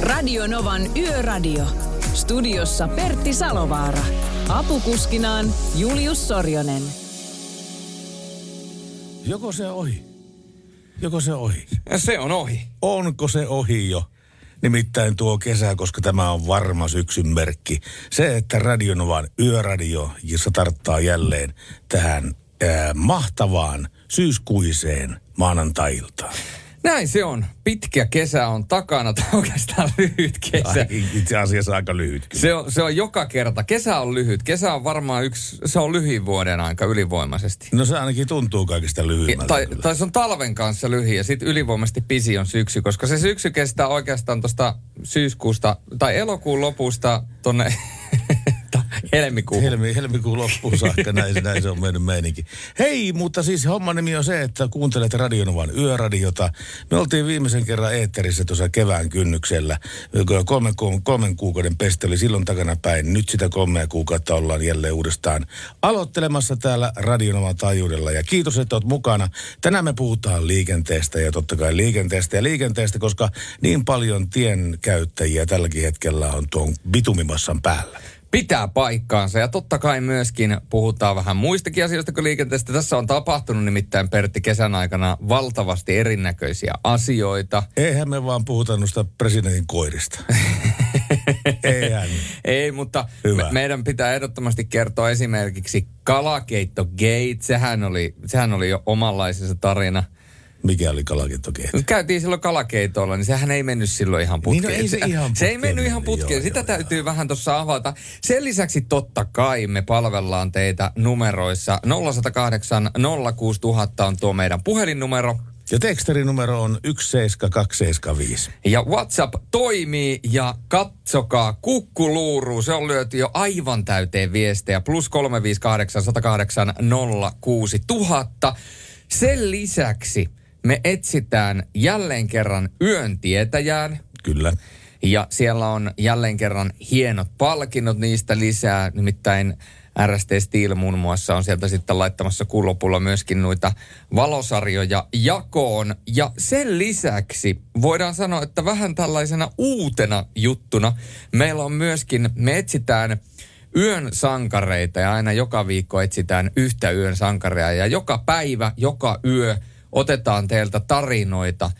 Radio Novan Yöradio. Studiossa Pertti Salovaara. Apukuskinaan Julius Sorjonen. Joko se ohi? Joko se ohi? Ja se on ohi. Onko se ohi jo? Nimittäin tuo kesä, koska tämä on varma syksyn merkki. Se, että Radionovan yöradio, jossa tarttaa jälleen tähän ää, mahtavaan syyskuiseen maanantailtaan. Näin se on. Pitkä kesä on takana, tai oikeastaan lyhyt kesä. Ai, itse asiassa aika lyhyt kyllä. Se on, se on joka kerta. Kesä on lyhyt. Kesä on varmaan yksi, se on lyhin vuoden aika ylivoimaisesti. No se ainakin tuntuu kaikista lyhyimmältä. Tai, kyllä. tai se on talven kanssa lyhin ja sitten ylivoimaisesti pisi on syksy, koska se syksy kestää oikeastaan tuosta syyskuusta tai elokuun lopusta tonne helmikuuhun. Helmi, helmikuun loppuun saakka, näin, näin se on mennyt meininki. Hei, mutta siis homman nimi on se, että kuuntelet Radionovan yöradiota. Me oltiin viimeisen kerran eetterissä tuossa kevään kynnyksellä. Kolmen, kolmen kuukauden peste oli silloin takana päin. Nyt sitä kolmea kuukautta ollaan jälleen uudestaan aloittelemassa täällä Radionovan taajuudella. Ja kiitos, että oot mukana. Tänään me puhutaan liikenteestä ja totta kai liikenteestä ja liikenteestä, koska niin paljon tien käyttäjiä tälläkin hetkellä on tuon bitumimassan päällä. Pitää paikkaansa ja totta kai myöskin puhutaan vähän muistakin asioista kuin liikenteestä. Tässä on tapahtunut nimittäin Pertti kesän aikana valtavasti erinäköisiä asioita. Eihän me vaan puhuta noista presidentin koirista. Eihän. Ei, mutta Hyvä. me, meidän pitää ehdottomasti kertoa esimerkiksi Kalakeitto Gate. Sehän oli, sehän oli jo omanlaisensa tarina. Mikä oli kalakeittokeet? Nyt käytiin silloin kalakeitolla, niin sehän ei mennyt silloin ihan putkeen. Niin, no ei se ihan se ei putkeen mennyt ihan putkeen. joo, Sitä joo, täytyy vähän tuossa avata. Sen lisäksi totta kai me palvellaan teitä numeroissa. 0108 06000 on tuo meidän puhelinnumero. Ja tekstarinumero on 17275. Ja WhatsApp toimii ja katsokaa kukkuluuru. Se on lyöty jo aivan täyteen viestejä. Plus 358 108 06000. Sen lisäksi me etsitään jälleen kerran yön tietäjään. Kyllä. Ja siellä on jälleen kerran hienot palkinnot niistä lisää. Nimittäin RST Steel muun muassa on sieltä sitten laittamassa kuulopulla myöskin noita valosarjoja jakoon. Ja sen lisäksi voidaan sanoa, että vähän tällaisena uutena juttuna meillä on myöskin, me etsitään yön sankareita ja aina joka viikko etsitään yhtä yön sankaria. Ja joka päivä, joka yö otetaan teiltä tarinoita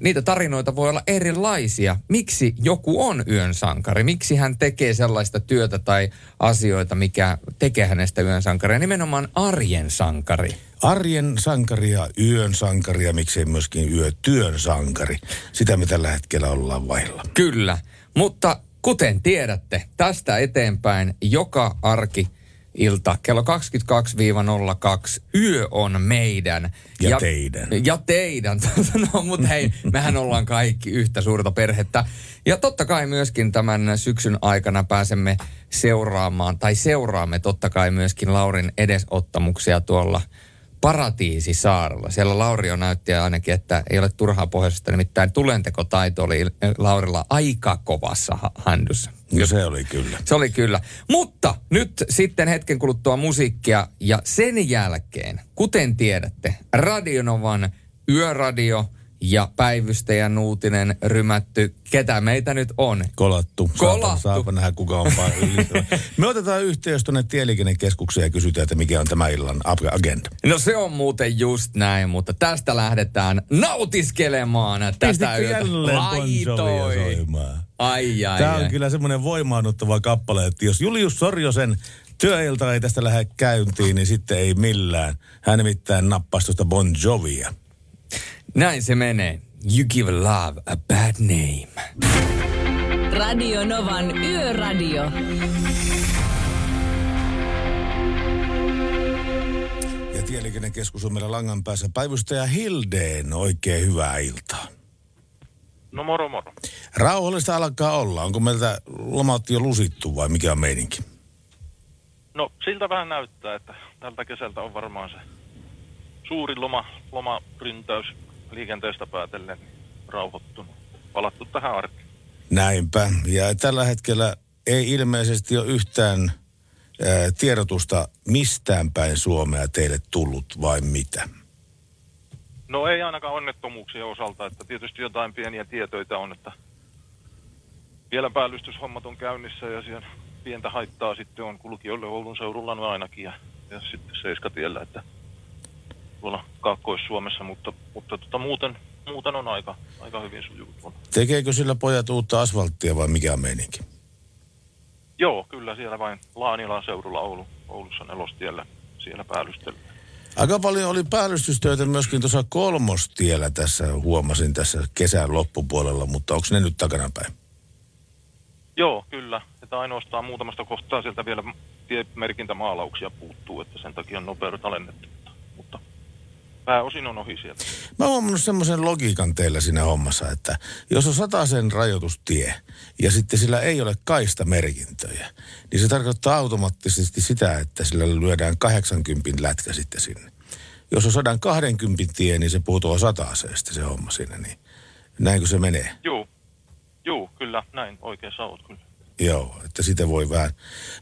niitä tarinoita voi olla erilaisia. Miksi joku on yön sankari? Miksi hän tekee sellaista työtä tai asioita, mikä tekee hänestä yön sankaria? Nimenomaan arjen sankari. Arjen sankari ja yön sankari ja miksei myöskin yötyön sankari. Sitä me tällä hetkellä ollaan vailla. Kyllä, mutta kuten tiedätte, tästä eteenpäin joka arki ilta kello 22-02. Yö on meidän. Ja teidän. Ja teidän. no, mutta hei, mehän ollaan kaikki yhtä suurta perhettä. Ja totta kai myöskin tämän syksyn aikana pääsemme seuraamaan, tai seuraamme totta kai myöskin Laurin edesottamuksia tuolla Paratiisisaarella. Siellä Lauri on näytti ainakin, että ei ole turhaa pohjoisesta, nimittäin tulentekotaito oli Laurilla aika kovassa ha- handussa. No se oli kyllä. Se oli kyllä. Mutta nyt sitten hetken kuluttua musiikkia ja sen jälkeen, kuten tiedätte, Radionovan yöradio ja päivystäjän uutinen rymätty. Ketä meitä nyt on? Kolattu. Kolattu. Saapa, saapa nähdä, kuka on. Me otetaan yhteys tuonne tieliikennekeskukseen ja kysytään, että mikä on tämä illan ag- agenda. No se on muuten just näin, mutta tästä lähdetään nautiskelemaan tätä yötä. soimaan? Ai, ai, Tämä on ai. kyllä semmoinen voimaannuttava kappale, että jos Julius Sorjosen työilta ei tästä lähde käyntiin, niin sitten ei millään. Hän nimittäin nappasi tuosta Bon Jovia. Näin se menee. You give love a bad name. Radio Novan Yöradio. Ja Tieliikennekeskus on meillä langan päässä. Päivystäjä Hildeen, oikein hyvää iltaa. No moro moro. Rauhallista alkaa olla. Onko meiltä lomat jo lusittu vai mikä on meininki? No siltä vähän näyttää, että tältä kesältä on varmaan se suuri loma, lomaryntäys liikenteestä päätellen rauhoittunut. Palattu tähän arkeen. Näinpä. Ja tällä hetkellä ei ilmeisesti ole yhtään ää, tiedotusta mistään päin Suomea teille tullut vai mitä? No ei ainakaan onnettomuuksien osalta, että tietysti jotain pieniä tietoita on, että vielä päällystyshommat on käynnissä ja siellä pientä haittaa sitten on kulkijoille Oulun seudulla no ainakin ja, ja sitten Seiskatiellä, että tuolla Kaakkois-Suomessa, mutta, mutta tota, muuten, muuten on aika, aika hyvin sujuu. Tekeekö sillä pojat uutta asfalttia vai mikä on meininki? Joo, kyllä siellä vain Laanilan seudulla Oulu, Oulussa nelostiellä siellä päällystellä. Aika paljon oli päällystystöitä myöskin tuossa kolmostiellä tässä, huomasin tässä kesän loppupuolella, mutta onko ne nyt takanapäin? Joo, kyllä. Että ainoastaan muutamasta kohtaa sieltä vielä tiemerkintämaalauksia puuttuu, että sen takia on nopeudet alennettu. Mutta, mutta pääosin on ohi sieltä. Mä oon huomannut semmoisen logiikan teillä siinä hommassa, että jos on sataisen rajoitustie ja sitten sillä ei ole kaista merkintöjä, niin se tarkoittaa automaattisesti sitä, että sillä lyödään 80 lätkä sitten sinne. Jos on 120 tie, niin se putoaa sataaseen se homma siinä, niin näinkö se menee? Joo, joo, kyllä, näin oikeassa oot kyllä. Joo, että sitä voi vähän.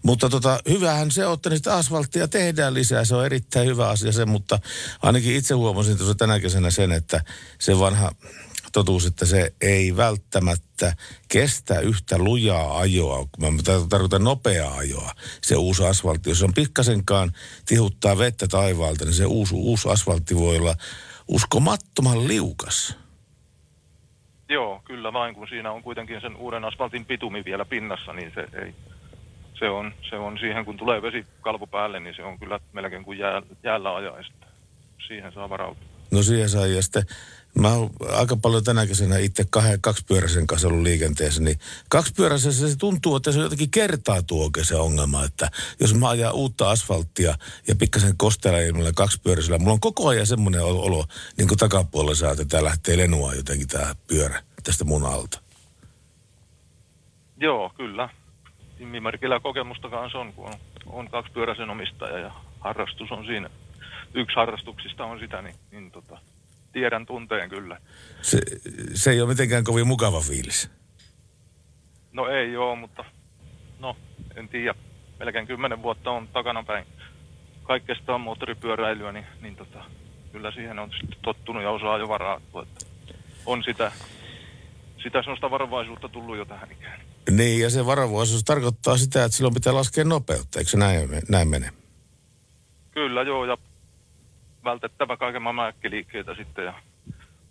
Mutta tota, hyvähän se on, että asfalttia tehdään lisää. Se on erittäin hyvä asia se, mutta ainakin itse huomasin tuossa tänä kesänä sen, että se vanha totuus, että se ei välttämättä kestä yhtä lujaa ajoa, mä tarkoitan nopeaa ajoa, se uusi asfaltti. Jos on pikkasenkaan tihuttaa vettä taivaalta, niin se uusi, uusi asfaltti voi olla uskomattoman liukas. Joo, kyllä vain, kun siinä on kuitenkin sen uuden asfaltin pitumi vielä pinnassa, niin se ei, se on, se on siihen, kun tulee vesi kalvo päälle, niin se on kyllä melkein kuin jää, jäällä ajaista. Siihen saa varautua. No siihen saa, ja sitten mä oon aika paljon tänä kesänä itse kahden, kaksipyöräisen kanssa ollut liikenteessä, niin kaksipyöräisessä se tuntuu, että se jotenkin kertaa tuo se ongelma, että jos mä ajan uutta asfalttia ja pikkasen kosteella ilmalla kaksipyöräisellä, mulla on koko ajan semmoinen olo, niin kuin takapuolella saa, että tää lähtee lenua jotenkin tää pyörä tästä mun alta. Joo, kyllä. Nimimerkillä kokemusta kanssa on, kun on, on kaksipyöräisen omistaja ja harrastus on siinä. Yksi harrastuksista on sitä, niin, niin tota, tiedän tunteen kyllä. Se, se ei ole mitenkään kovin mukava fiilis. No ei ole, mutta no en tiedä. Melkein kymmenen vuotta on takana päin kaikkesta on moottoripyöräilyä, niin, niin tota, kyllä siihen on tottunut ja osaa jo varautua. Että on sitä, sitä sellaista varovaisuutta tullut jo tähän ikään. Niin, ja se varovaisuus tarkoittaa sitä, että silloin pitää laskea nopeutta, eikö se näin, näin mene? Kyllä joo, ja vältettävä kaiken maailman äkkiliikkeitä sitten ja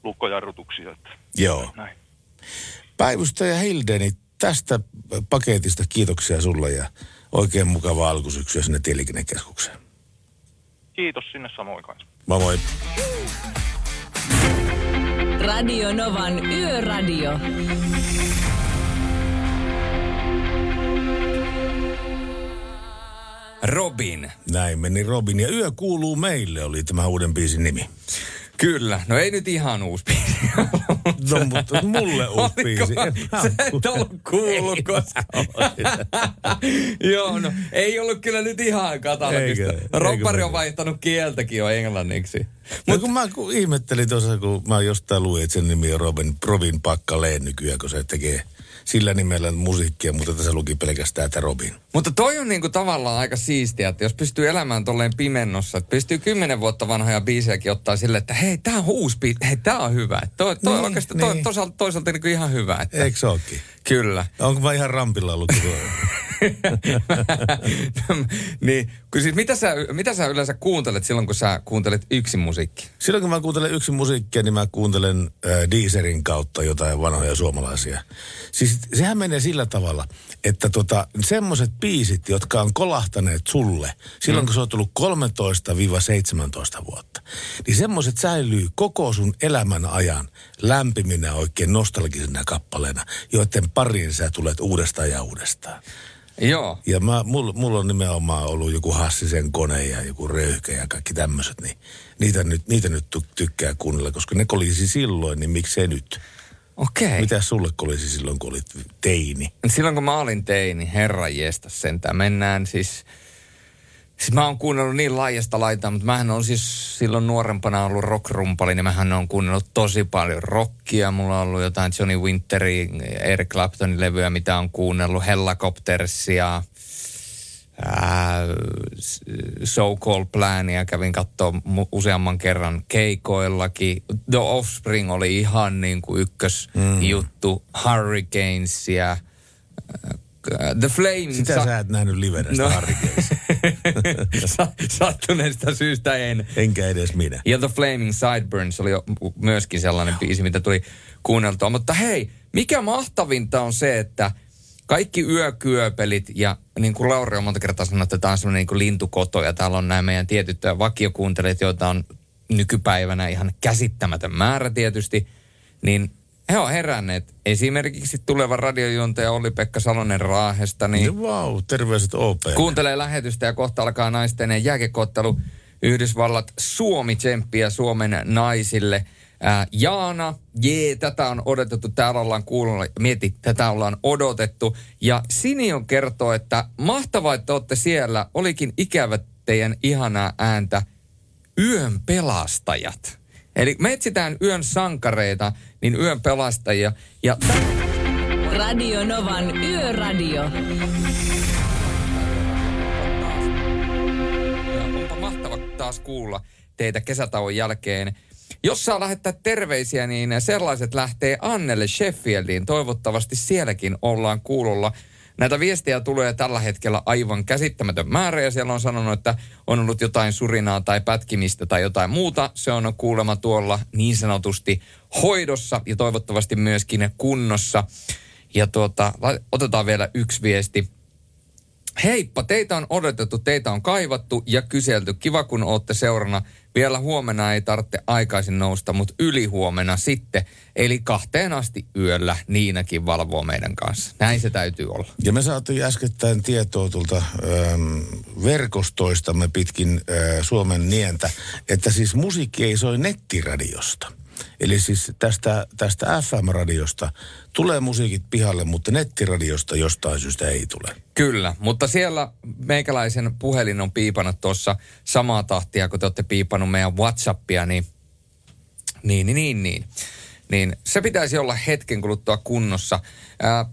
lukkojarrutuksia. Että Joo. näin. Päivystäjä Hildeni, tästä paketista kiitoksia sulle ja oikein mukavaa alkusyksyä sinne tieliikennekeskukseen. Kiitos sinne samoin kanssa. Moi moi. Radio Novan Yöradio. Robin. Näin meni Robin. Ja Yö kuuluu meille oli tämä uuden biisin nimi. Kyllä. No ei nyt ihan uusi biisi. No mutta mulle uusi Oliko biisi. Sä et ollut kuullut koskaan. Joo, no ei ollut kyllä nyt ihan katalogista. Roppari on vaihtanut kieltäkin jo englanniksi. No kun mä kun ihmettelin tuossa, kun mä jostain luin, että sen nimi on Robin, Robin Pakkaleen nykyään, kun se tekee sillä nimellä musiikkia, mutta tässä luki pelkästään, että Robin. Mutta toi on niinku tavallaan aika siistiä, että jos pystyy elämään tolleen pimennossa, että pystyy kymmenen vuotta vanhoja biisejäkin ottaa silleen, että hei, tää on uusi biisi, hei, tää on hyvä. Että Toi, toi Niin, niin, toi, niin. toisaalta, toisaalta niinku ihan hyvä. Että, Eikö se ookin? Kyllä. Onko mä ihan rampilla ollut? tuo? niin, kun siis mitä sä, mitä sä yleensä kuuntelet silloin, kun sä kuuntelet yksin musiikki? Silloin kun mä kuuntelen yksin musiikkia, niin mä kuuntelen äh, Deezerin kautta jotain vanhoja suomalaisia. Siis sehän menee sillä tavalla, että tota, semmoiset biisit, jotka on kolahtaneet sulle silloin, mm. kun sä oot tullut 13-17 vuotta, niin semmoiset säilyy koko sun elämän ajan lämpiminä oikein nostalgisena kappaleena, joiden pariin sä tulet uudestaan ja uudestaan. Joo. Ja mä, mulla, mulla on nimenomaan ollut joku Hassisen kone ja joku röyhkä ja kaikki tämmöiset, niin niitä nyt, niitä nyt ty- tykkää kuunnella, koska ne kolisi silloin, niin miksei nyt? Okei. Mitä sulle kolisi silloin, kun olit teini? Silloin kun mä olin teini, herra jestas sentään, mennään siis... Siis mä oon kuunnellut niin laajasta laitaa, mutta mähän on siis silloin nuorempana ollut rockrumpali, niin mähän on kuunnellut tosi paljon rockia. Mulla on ollut jotain Johnny Winteri, Eric Claptonin levyä, mitä on kuunnellut, Hellacoptersia, ää, So Called Plania, kävin katsoa useamman kerran keikoillakin. The Offspring oli ihan niin kuin ykkösjuttu, mm. Hurricanesia, ää, The Flaming... Sitä sä et nähnyt livenä No. Sa- Sattuneesta syystä en. Enkä edes minä. Ja The Flaming Sideburns oli myöskin sellainen biisi, mitä tuli kuunneltua. Mutta hei, mikä mahtavinta on se, että kaikki yökyöpelit ja niin kuin Lauri on monta kertaa sanonut, että tämä on semmoinen niin kuin lintukoto ja täällä on nämä meidän tietyt vakiokuuntelijat, joita on nykypäivänä ihan käsittämätön määrä tietysti, niin he on heränneet. Esimerkiksi tuleva radiojuontaja Olli-Pekka Salonen Raahesta, niin Niin vau, terveiset OP. Kuuntelee lähetystä ja kohta alkaa naisten jääkekottelu Yhdysvallat Suomi tsemppiä Suomen naisille. Ää, Jaana, jee, tätä on odotettu, täällä ollaan kuullut, mieti, tätä ollaan odotettu. Ja Sinion kertoo, että mahtavaa, että olette siellä, olikin ikävä teidän ihanaa ääntä, yön pelastajat. Eli me etsitään yön sankareita, niin yön pelastajia. Ja Radio Novan Yöradio. Onpa mahtava taas kuulla teitä kesätauon jälkeen. Jos saa lähettää terveisiä, niin sellaiset lähtee Annelle Sheffieldiin. Toivottavasti sielläkin ollaan kuulolla. Näitä viestejä tulee tällä hetkellä aivan käsittämätön määrä ja siellä on sanonut, että on ollut jotain surinaa tai pätkimistä tai jotain muuta. Se on kuulemma tuolla niin sanotusti hoidossa ja toivottavasti myöskin kunnossa. Ja tuota, otetaan vielä yksi viesti. Heippa, teitä on odotettu, teitä on kaivattu ja kyselty. Kiva, kun olette seurana. Vielä huomenna ei tarvitse aikaisin nousta, mutta yli huomenna sitten. Eli kahteen asti yöllä Niinakin valvoo meidän kanssa. Näin se täytyy olla. Ja me saatiin äskettäin tietoa tuolta ähm, verkostoistamme pitkin äh, Suomen nientä, että siis musiikki ei soi nettiradiosta. Eli siis tästä, tästä FM-radiosta tulee musiikit pihalle, mutta nettiradiosta jostain syystä ei tule. Kyllä, mutta siellä meikäläisen puhelin on piipannut tuossa samaa tahtia, kun te olette piipannut meidän Whatsappia, niin niin, niin, niin, niin. Niin se pitäisi olla hetken kuluttua kunnossa. Ää,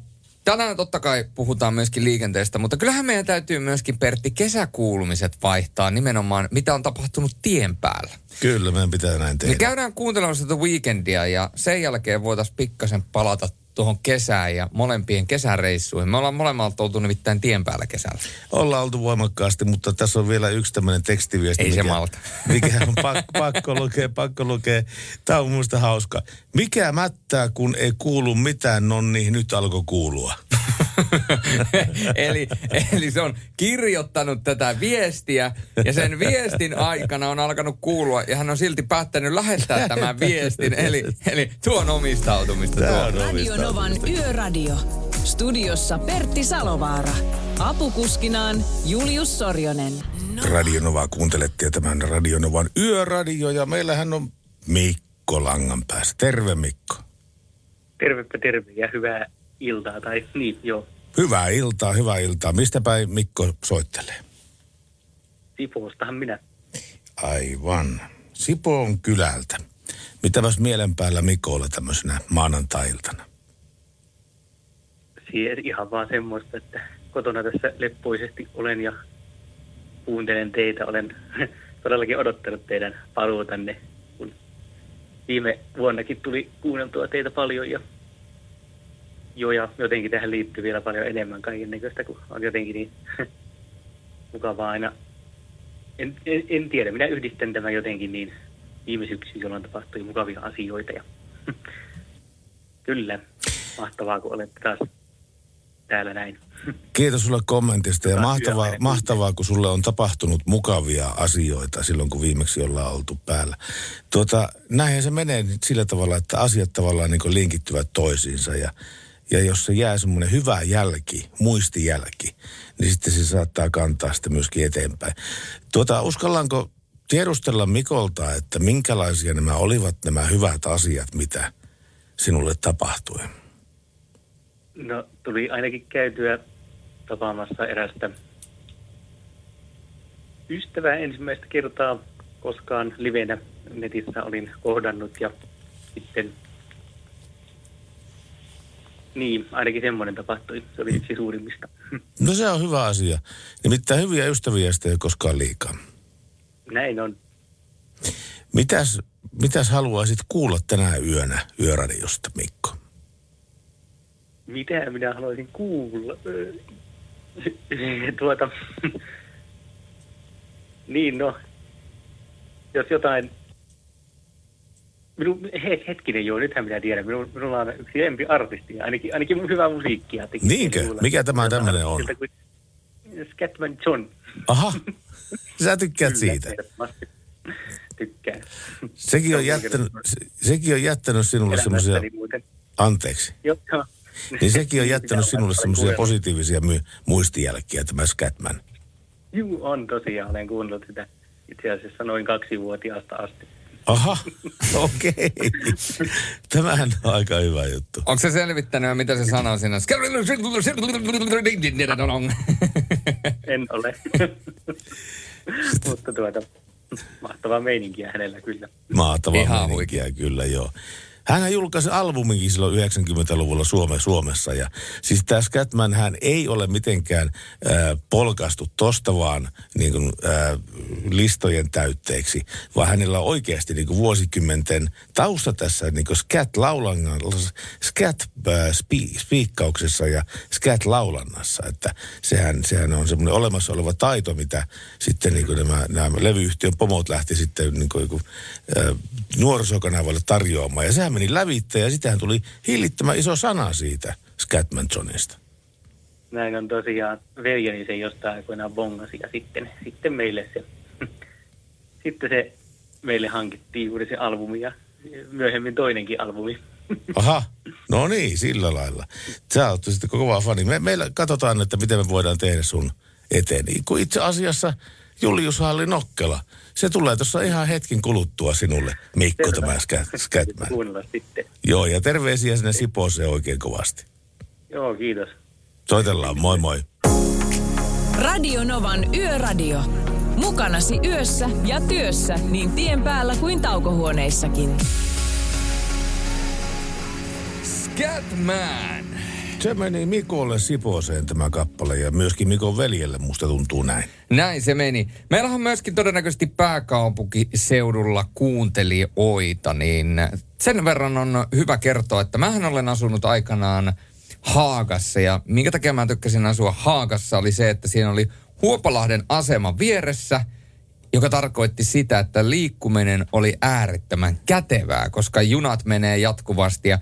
tänään totta kai puhutaan myöskin liikenteestä, mutta kyllähän meidän täytyy myöskin Pertti kesäkuulumiset vaihtaa nimenomaan, mitä on tapahtunut tien päällä. Kyllä, meidän pitää näin Me tehdä. käydään kuuntelemaan sitä weekendia ja sen jälkeen voitaisiin pikkasen palata tuohon kesään ja molempien kesäreissuihin. Me ollaan molemmat oltu nimittäin tien päällä kesällä. Ollaan oltu voimakkaasti, mutta tässä on vielä yksi tämmöinen tekstiviesti. Ei se malta. Mikä on pakko, pakko lukea, pakko lukea. Tämä on muista hauska. Mikä mättää, kun ei kuulu mitään, nonni, nyt alkoi kuulua. eli, eli se on kirjoittanut tätä viestiä ja sen viestin aikana on alkanut kuulua ja hän on silti päättänyt lähettää tämän viestin. Eli, eli tuo on omistautumista tuo. on Radio omistautumista. Novan Yöradio. Studiossa Pertti Salovaara. Apukuskinaan Julius Sorjonen. Radionovaa kuuntelette ja tämän Radionovan yöradio ja meillähän on Mikko langan päässä. Terve Mikko. Tervepä terve ja hyvää iltaa, tai niin, joo, Hyvää iltaa, hyvää iltaa. Mistä päin Mikko soittelee? Sipoostahan minä. Aivan. Sipoon kylältä. Mitäpäs mielen päällä Mikolla tämmöisenä maanantai-iltana? Siis ihan vaan semmoista, että kotona tässä leppoisesti olen ja kuuntelen teitä. Olen todellakin odottanut teidän paluutanne, kun viime vuonnakin tuli kuunneltua teitä paljon ja Joo, ja jotenkin tähän liittyy vielä paljon enemmän kaiken näköistä, kun on jotenkin niin mukavaa aina. En, en, en tiedä, minä yhdistän tämän jotenkin niin viime syksy, jolloin tapahtui mukavia asioita. Ja kyllä, mahtavaa, kun olette taas täällä näin. Kiitos sulle kommentista ja mahtavaa, mahtavaa, kun sulle on tapahtunut mukavia asioita silloin, kun viimeksi ollaan oltu päällä. Tuota, näinhän se menee nyt sillä tavalla, että asiat tavallaan niin linkittyvät toisiinsa ja, ja jos se jää semmoinen hyvä jälki, muistijälki, niin sitten se saattaa kantaa sitä myöskin eteenpäin. Tuota, uskallanko tiedustella Mikolta, että minkälaisia nämä olivat nämä hyvät asiat, mitä sinulle tapahtui? No, tuli ainakin käytyä tapaamassa erästä ystävää ensimmäistä kertaa koskaan livenä netissä olin kohdannut ja sitten niin, ainakin semmoinen tapahtui. Se oli yksi suurimmista. No se on hyvä asia. Nimittäin hyviä ystäviä sitä ei koskaan liikaa. Näin on. Mitäs, mitäs haluaisit kuulla tänä yönä yöradiosta, Mikko? Mitä minä haluaisin kuulla? tuota, niin no, jos jotain, minun, he, hetkinen joo, nythän minä tiedän, minun, minulla on yksi lempi artisti, ainakin, ainakin hyvää musiikkia. tekee Niinkö? minulla. Mikä tämä tämmöinen on? Siltä Scatman John. Aha, sä tykkäät Kyllä, siitä. Tykkään. Sekin on, jättänyt, sekin on jättänyt sinulle semmoisia, anteeksi, joo. Niin sekin on jättänyt sinulle olla semmoisia positiivisia my, muistijälkiä, tämä Scatman. Juu, on tosiaan. Olen kuunnellut sitä itse asiassa noin kaksivuotiaasta asti. Aha, okei. Tämähän on aika hyvä juttu. Onko se selvittänyt, mitä se sanoo siinä? En ole. Mutta tuota, mahtavaa meininkiä hänellä kyllä. Mahtavaa Ihan meininkiä, kyllä joo. Hän julkaisi albuminkin silloin 90-luvulla Suome, Suomessa. Ja siis tämä Scatman hän ei ole mitenkään äh, polkastu tosta vaan niin kuin, äh, listojen täytteeksi, vaan hänellä on oikeasti niin kuin vuosikymmenten tausta tässä niin kuin scat-laulannassa, scat-spiikkauksessa ja scat-laulannassa. Että sehän, sehän on semmoinen olemassa oleva taito, mitä sitten niin kuin nämä, nämä levyyhtiön pomot lähti sitten niin kuin, äh, nuorisokanavalle tarjoamaan. Ja sehän meni lävitte ja sitähän tuli hillittömän iso sana siitä Scatman Johnista. Näin on tosiaan. Veljeni se jostain aikoinaan bongasi ja sitten, sitten meille se, sitten se meille hankittiin juuri se albumi ja myöhemmin toinenkin albumi. Aha, no niin, sillä lailla. Sä oot sitten kova fani. Me, meillä katsotaan, että miten me voidaan tehdä sun eteen. Niin kun itse asiassa Julius Halli Nokkela, se tulee tuossa ihan hetken kuluttua sinulle, Mikko, Selvä. tämä sitten. Joo, ja terveisiä sinne Sipooseen oikein kovasti. Joo, kiitos. Soitellaan, moi moi. Radio Novan Yöradio. Mukanasi yössä ja työssä niin tien päällä kuin taukohuoneissakin. Scatman! Se meni Mikolle Sipooseen tämä kappale ja myöskin Mikon veljelle musta tuntuu näin. Näin se meni. Meillä on myöskin todennäköisesti pääkaupunkiseudulla kuuntelijoita, niin sen verran on hyvä kertoa, että mähän olen asunut aikanaan Haagassa ja minkä takia mä tykkäsin asua Haagassa oli se, että siinä oli Huopalahden asema vieressä, joka tarkoitti sitä, että liikkuminen oli äärettömän kätevää, koska junat menee jatkuvasti ja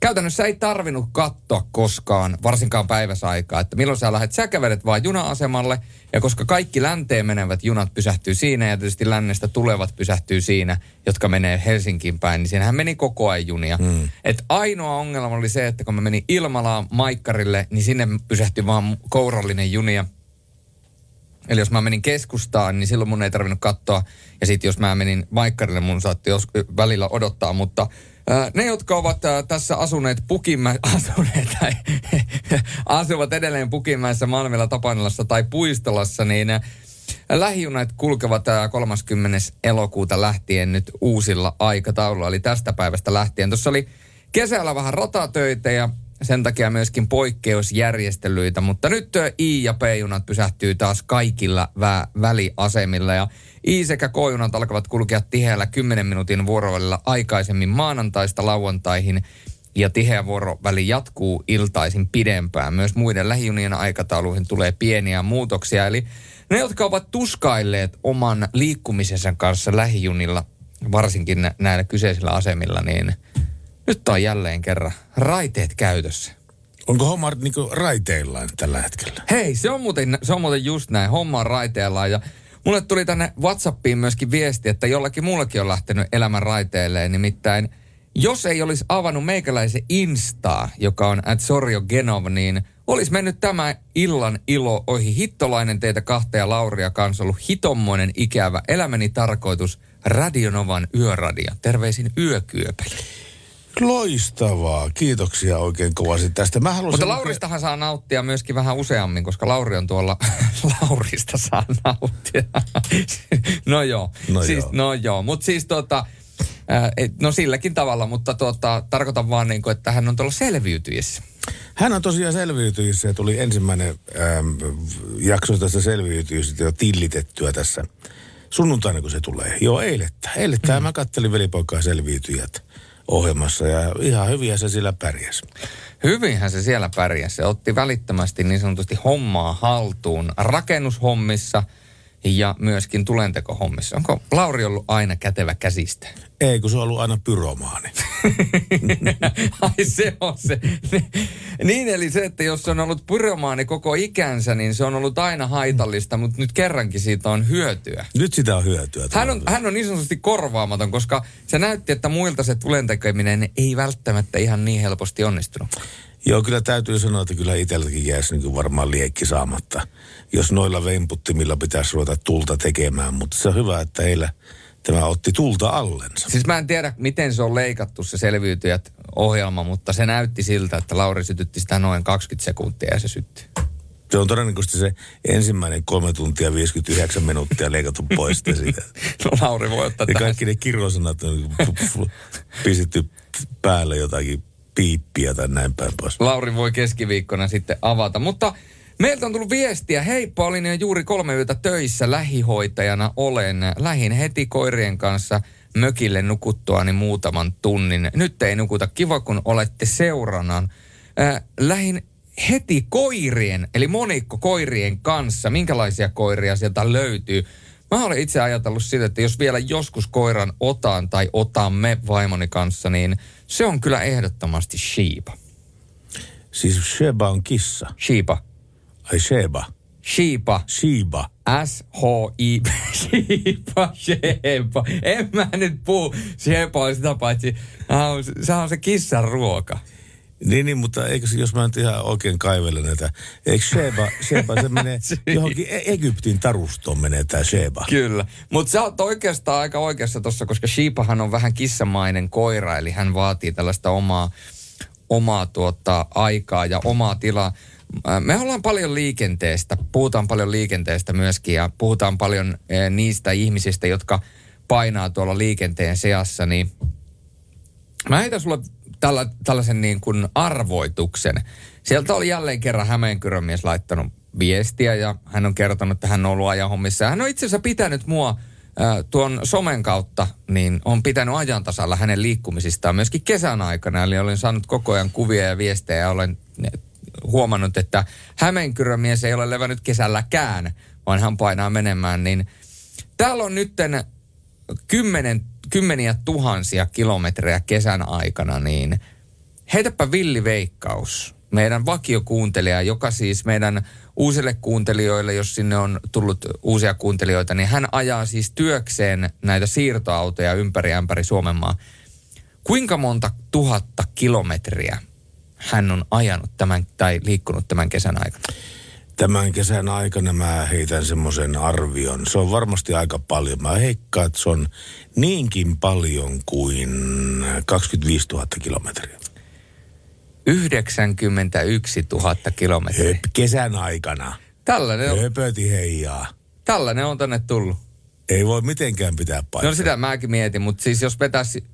käytännössä ei tarvinnut katsoa koskaan, varsinkaan päiväsaikaa, että milloin sä lähdet, sä kävelet vaan juna-asemalle, ja koska kaikki länteen menevät junat pysähtyy siinä, ja tietysti lännestä tulevat pysähtyy siinä, jotka menee Helsinkiin päin, niin siinähän meni koko ajan junia. Mm. Et ainoa ongelma oli se, että kun mä menin Ilmalaan Maikkarille, niin sinne pysähtyi vaan kourallinen junia. Eli jos mä menin keskustaan, niin silloin mun ei tarvinnut katsoa. Ja sitten jos mä menin Maikkarille, mun saatti jos, välillä odottaa. Mutta ne, jotka ovat ää, tässä asuneet Pukimmä, asuneet tai asuvat edelleen Pukimäessä, Malmilla, Tapanilassa tai Puistolassa, niin ää, lähijunat kulkevat ää, 30. elokuuta lähtien nyt uusilla aikatauluilla. Eli tästä päivästä lähtien. Tuossa oli kesällä vähän ratatöitä ja sen takia myöskin poikkeusjärjestelyitä, mutta nyt I- ja P-junat pysähtyy taas kaikilla vä- väliasemilla. Ja I- sekä K-junat alkavat kulkea tiheällä 10 minuutin vuorovälillä aikaisemmin maanantaista lauantaihin. Ja tiheä vuoroväli jatkuu iltaisin pidempään. Myös muiden lähijunien aikatauluihin tulee pieniä muutoksia, eli ne, jotka ovat tuskailleet oman liikkumisensa kanssa lähijunilla, varsinkin nä- näillä kyseisillä asemilla, niin nyt on jälleen kerran raiteet käytössä. Onko homma niin raiteillaan tällä hetkellä? Hei, se on muuten, se on muuten just näin. Homma on raiteella ja mulle tuli tänne Whatsappiin myöskin viesti, että jollakin muullakin on lähtenyt elämän raiteille. Nimittäin, jos ei olisi avannut meikäläisen Instaa, joka on at Sorjo Genov, niin olisi mennyt tämä illan ilo ohi. Hittolainen teitä kahta ja Lauria kanssa ollut hitommoinen ikävä elämäni tarkoitus Radionovan yöradio. Terveisin yökyöpeli. Loistavaa. Kiitoksia oikein kovasti tästä. Mä. Mutta Lauristahan saa nauttia myöskin vähän useammin, koska Lauri on tuolla... Laurista saa nauttia. no joo. No siis, joo. No joo, mutta siis tota... No silläkin tavalla, mutta tuota, tarkoitan vaan niin kuin, että hän on tuolla selviytyjissä. Hän on tosiaan selviytyjissä ja tuli ensimmäinen ähm, jakso tästä selviytyjistä jo tillitettyä tässä sunnuntaina, kun se tulee. Joo, eilettä. Eilettä mm. mä kattelin velipoikaa selviytyjät ohjelmassa ja ihan hyviä se sillä pärjäs. Hyvinhän se siellä pärjäsi. Se otti välittömästi niin sanotusti hommaa haltuun rakennushommissa ja myöskin tulentekohommissa. Onko Lauri ollut aina kätevä käsistä? Ei, kun se on ollut aina pyromaani. Ai se on se. niin eli se, että jos se on ollut pyromaani koko ikänsä, niin se on ollut aina haitallista, mutta nyt kerrankin siitä on hyötyä. Nyt sitä on hyötyä. Hän on, hän on niin sanotusti korvaamaton, koska se näytti, että muilta se tulentekeminen ei välttämättä ihan niin helposti onnistunut. Joo, kyllä täytyy sanoa, että kyllä itselläkin jäisi niin varmaan liekki saamatta, jos noilla vemputtimilla pitäisi ruveta tulta tekemään. Mutta se on hyvä, että heillä tämä otti tulta allensa. Siis mä en tiedä, miten se on leikattu se selviytyjät ohjelma, mutta se näytti siltä, että Lauri sytytti sitä noin 20 sekuntia ja se syttyi. Se on todennäköisesti se ensimmäinen kolme tuntia 59 minuuttia leikattu pois siitä. No Lauri voi ottaa Ja kaikki ne kirjosanat on niin kuin pistetty päälle jotakin piippiä tai näin päin pois. Lauri voi keskiviikkona sitten avata. Mutta meiltä on tullut viestiä. Heippa, olin jo juuri kolme yötä töissä lähihoitajana olen. Lähin heti koirien kanssa mökille nukuttuani muutaman tunnin. Nyt ei nukuta. Kiva, kun olette seurana. Äh, lähin heti koirien, eli monikko koirien kanssa. Minkälaisia koiria sieltä löytyy? Mä olen itse ajatellut sitä, että jos vielä joskus koiran otan tai otamme vaimoni kanssa, niin se on kyllä ehdottomasti Shiba. Siis Sheba on kissa. Shiba. Ai Sheba. Shiba. Shiba. S-H-I... Shiba, Sheba. En mä nyt puhu Sheba sitä paitsi. Ah, Se on se kissan ruoka. Niin, niin, mutta eikö se, jos mä nyt ihan oikein kaivelen näitä, eikö Sheba, Sheba se menee johonkin E- Egyptin tarustoon menee tämä Sheba. Kyllä. Mutta sä oot oikeastaan aika oikeassa tuossa, koska Shibahan on vähän kissamainen koira, eli hän vaatii tällaista omaa, omaa tuota, aikaa ja omaa tilaa. Me ollaan paljon liikenteestä, puhutaan paljon liikenteestä myöskin ja puhutaan paljon niistä ihmisistä, jotka painaa tuolla liikenteen seassa, niin Mä heitän sulle tällä, tällaisen niin kuin arvoituksen. Sieltä oli jälleen kerran Hämeenkyrön mies laittanut viestiä ja hän on kertonut, että hän on ollut ajahommissa. Ja hän on itse asiassa pitänyt mua tuon somen kautta, niin on pitänyt ajan tasalla hänen liikkumisistaan myöskin kesän aikana. Eli olen saanut koko ajan kuvia ja viestejä ja olen huomannut, että Hämeenkyrön mies ei ole levännyt kesälläkään, vaan hän painaa menemään. Niin täällä on nytten kymmenen, kymmeniä tuhansia kilometrejä kesän aikana, niin heitäpä villiveikkaus. Meidän vakiokuuntelija, joka siis meidän uusille kuuntelijoille, jos sinne on tullut uusia kuuntelijoita, niin hän ajaa siis työkseen näitä siirtoautoja ympäri ämpäri Suomenmaa. Kuinka monta tuhatta kilometriä hän on ajanut tämän tai liikkunut tämän kesän aikana? Tämän kesän aikana mä heitän semmoisen arvion. Se on varmasti aika paljon. Mä heikkaan, että se on niinkin paljon kuin 25 000 kilometriä. 91 000 kilometriä. Höp, kesän aikana. Tällainen on, Höpöti heijaa. tällainen on tänne tullut. Ei voi mitenkään pitää paikkaa. No sitä mäkin mietin, mutta siis jos vetäisi,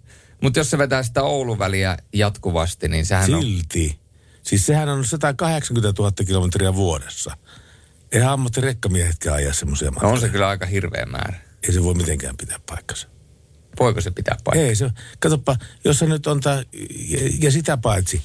mutta jos se vetää sitä Oulun väliä jatkuvasti, niin sehän on... Silti. Siis sehän on 180 000 kilometriä vuodessa. Eihän ammattirekkamiehetkään ajaa semmoisia No matkoja. on se kyllä aika hirveä määrä. Ei se voi mitenkään pitää paikkansa. Voiko se pitää paikkaa? Ei se, katsoppa, jos sä nyt on tää, ja, ja sitä paitsi,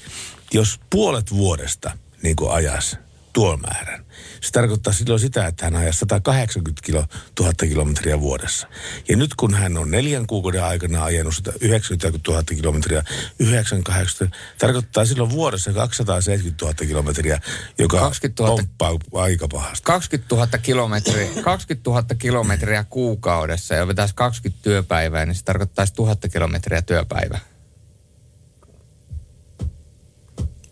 jos puolet vuodesta niin kuin ajas tuon määrän, se tarkoittaa silloin sitä, että hän ajaa 180 kilo, 000 kilometriä vuodessa. Ja nyt kun hän on neljän kuukauden aikana ajanut 190 000 kilometriä, 98, tarkoittaa silloin vuodessa 270 000 kilometriä, joka 20 000. pomppaa aika pahasti. 20 000 kilometriä, 20 000 kilometriä kuukaudessa ja vetäisi 20 työpäivää, niin se tarkoittaisi 1000 kilometriä työpäivää.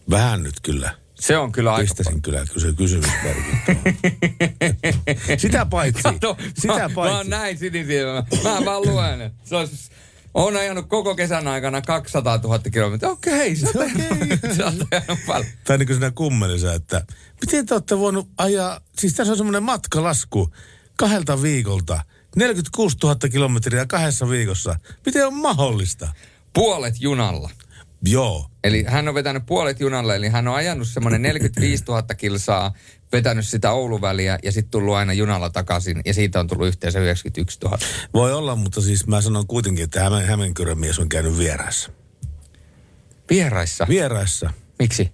Vähän nyt kyllä. Se on kyllä aika Pistäisin kyllä kysy- kysymysmerkin. Sitä paitsi, Kato, sitä mä, mä oon paitsi. näin sinisilmä. Mä vaan luen. Se olisi, on ajanut koko kesän aikana 200 000 kilometriä. Okei, ajanut- sä oot. Tai niin kuin siinä kummelissa, että miten te olette voinut ajaa, siis tässä on semmoinen matkalasku kahdelta viikolta, 46 000 kilometriä kahdessa viikossa. Miten on mahdollista? Puolet junalla. Joo. Eli hän on vetänyt puolet junalla, eli hän on ajanut semmoinen 45 000 kilsaa, vetänyt sitä Oulun väliä ja sitten tullut aina junalla takaisin ja siitä on tullut yhteensä 91 000. Voi olla, mutta siis mä sanon kuitenkin, että Hämeen, Hämeenkyrön mies on käynyt vieraissa. Vieraissa? Vieraissa. Miksi?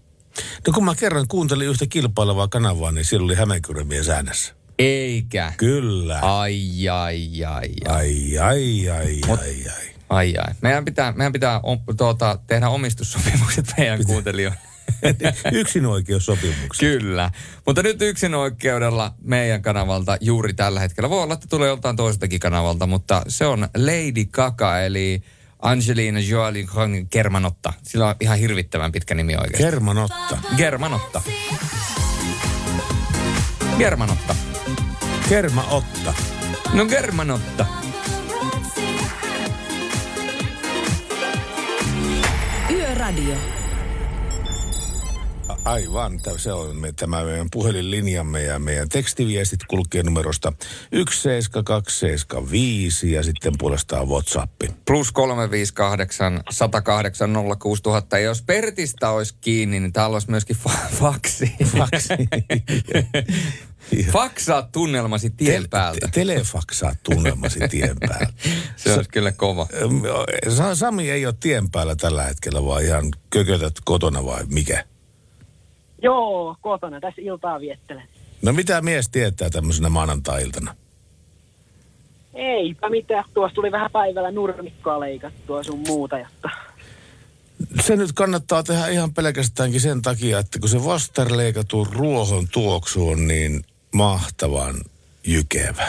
No kun mä kerran kuuntelin yhtä kilpailevaa kanavaa, niin siellä oli Hämeenkyrön mies äänessä. Eikä. Kyllä. Ai, ai, ai, ai. Ai, ai, ai, Mut- ai, ai. Ai, ai. Meidän pitää, meidän pitää om, tuota, tehdä omistussopimukset meidän kuuntelijoille. Yksin oikeussopimuksia. Kyllä. Mutta nyt yksin oikeudella meidän kanavalta juuri tällä hetkellä. Voi olla, että tulee joltain toiseltakin kanavalta, mutta se on Lady Gaga, eli Angelina Jolie Germanotta. Sillä on ihan hirvittävän pitkä nimi oikeasti. Kermanotta. Germanotta. Germanotta. Kermaotta. No Germanotta. Yöradio. Aivan, se on me, tämä meidän puhelinlinjamme ja meidän tekstiviestit kulkee numerosta 17275 ja sitten puolestaan WhatsApp. Plus 358 108 06000. Ja jos Pertistä olisi kiinni, niin täällä olisi myöskin fa- faksi. Faksi. Faksaa tunnelmasi tien päältä. Telefaksaa tunnelmasi tien päällä. Se olisi kyllä kova. Sami ei ole tien päällä tällä hetkellä, vaan ihan kökötät kotona vai mikä? Joo, kotona tässä iltaa viettelen. No mitä mies tietää tämmöisenä maanantai-iltana? Eipä mitään, tuossa tuli vähän päivällä nurmikkoa leikattua sun muuta. Jotta. Se nyt kannattaa tehdä ihan pelkästäänkin sen takia, että kun se vastarleikatun ruohon tuoksu on niin mahtavan jykevä.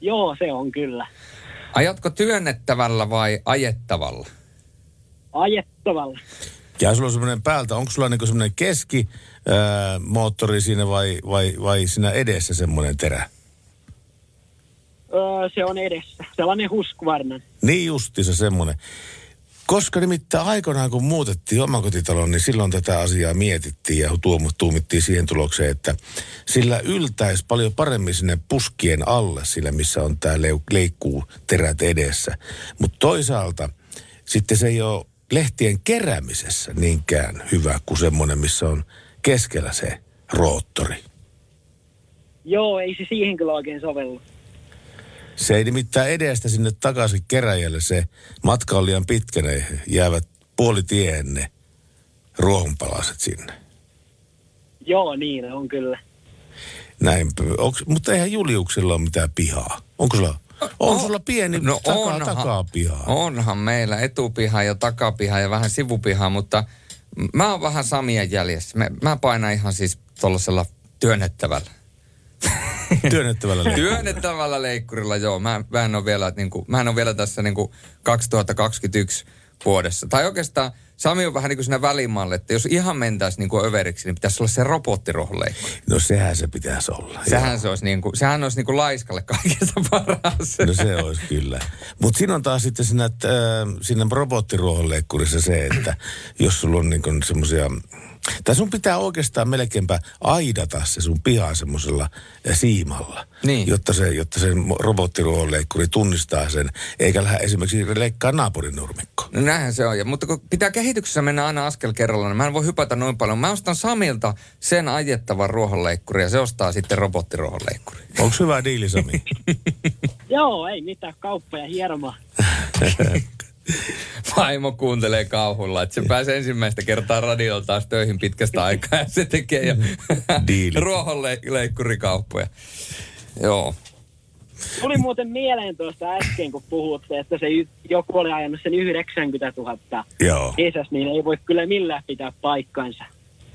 Joo, se on kyllä. Ajatko työnnettävällä vai ajettavalla? Ajettavalla. Ja sulla on semmoinen päältä, onko sulla niinku semmoinen keski ää, moottori siinä vai, vai, vai siinä edessä semmoinen terä? Öö, se on edessä. Sellainen huskvarnan. Niin justiinsa semmoinen. Koska nimittäin aikoinaan kun muutettiin omakotitalon, niin silloin tätä asiaa mietittiin ja tuom- tuumittiin siihen tulokseen, että sillä yltäisi paljon paremmin sinne puskien alle, sillä missä on tämä leikkuu terät edessä. Mutta toisaalta sitten se ei ole lehtien keräämisessä niinkään hyvä kuin semmoinen, missä on keskellä se roottori. Joo, ei se siihen kyllä oikein sovellu. Se ei nimittäin edestä sinne takaisin keräjälle. Se matka on liian pitkä, ne jäävät puolitien ne ruohonpalaset sinne. Joo, niin on kyllä. Näin, onks, mutta eihän Juliuksella ole mitään pihaa. Onko sulla, on Oh, sulla pieni no takaa, onhan- takaa pihaa? Onhan meillä etupiha ja takapiha ja vähän sivupiha, mutta mä oon vähän Samien jäljessä. Mä, mä painan ihan siis tuollaisella työnnettävällä. Työnnettävällä leikkuulla. Työnnettävällä leikkurilla, joo. Mä, mä, en ole vielä, niin kuin, mä en ole vielä tässä niin kuin 2021 vuodessa. Tai oikeastaan Sami on vähän niin kuin siinä että jos ihan mentäisiin niin kuin överiksi, niin pitäisi olla se robottirohleikkuri. No sehän se pitäisi olla. Sehän, se olisi niin kuin, sehän olisi niin kuin laiskalle kaikista paras. No se olisi kyllä. Mutta siinä on taas sitten siinä, äh, siinä robottiruohonleikkurissa se, että jos sulla on niin semmoisia... Tai sun pitää oikeastaan melkeinpä aidata se sun piha semmoisella äh, siimalla. Niin. Jotta se, jotta se robottiruohonleikkuri tunnistaa sen, eikä lähde esimerkiksi leikkaa naapurin nurmikko. No näinhän se on. Ja, mutta kun pitää kehityksessä mennä aina askel kerrallaan, niin mä en voi hypätä noin paljon. Mä ostan Samilta sen ajettavan ruohonleikkuri ja se ostaa sitten robottiruohonleikkuri. Onko hyvä diili, Sami? Joo, ei mitään kauppa ja hieroma. Vaimo kuuntelee kauhulla, että se pääsee ensimmäistä kertaa radiolla taas töihin pitkästä aikaa ja se tekee jo ruohonleikkurikauppoja. Joo. Tuli muuten mieleen tuosta äsken, kun puhutte, että se joku oli ajanut sen 90 000 Joo. kesässä, niin ei voi kyllä millään pitää paikkansa.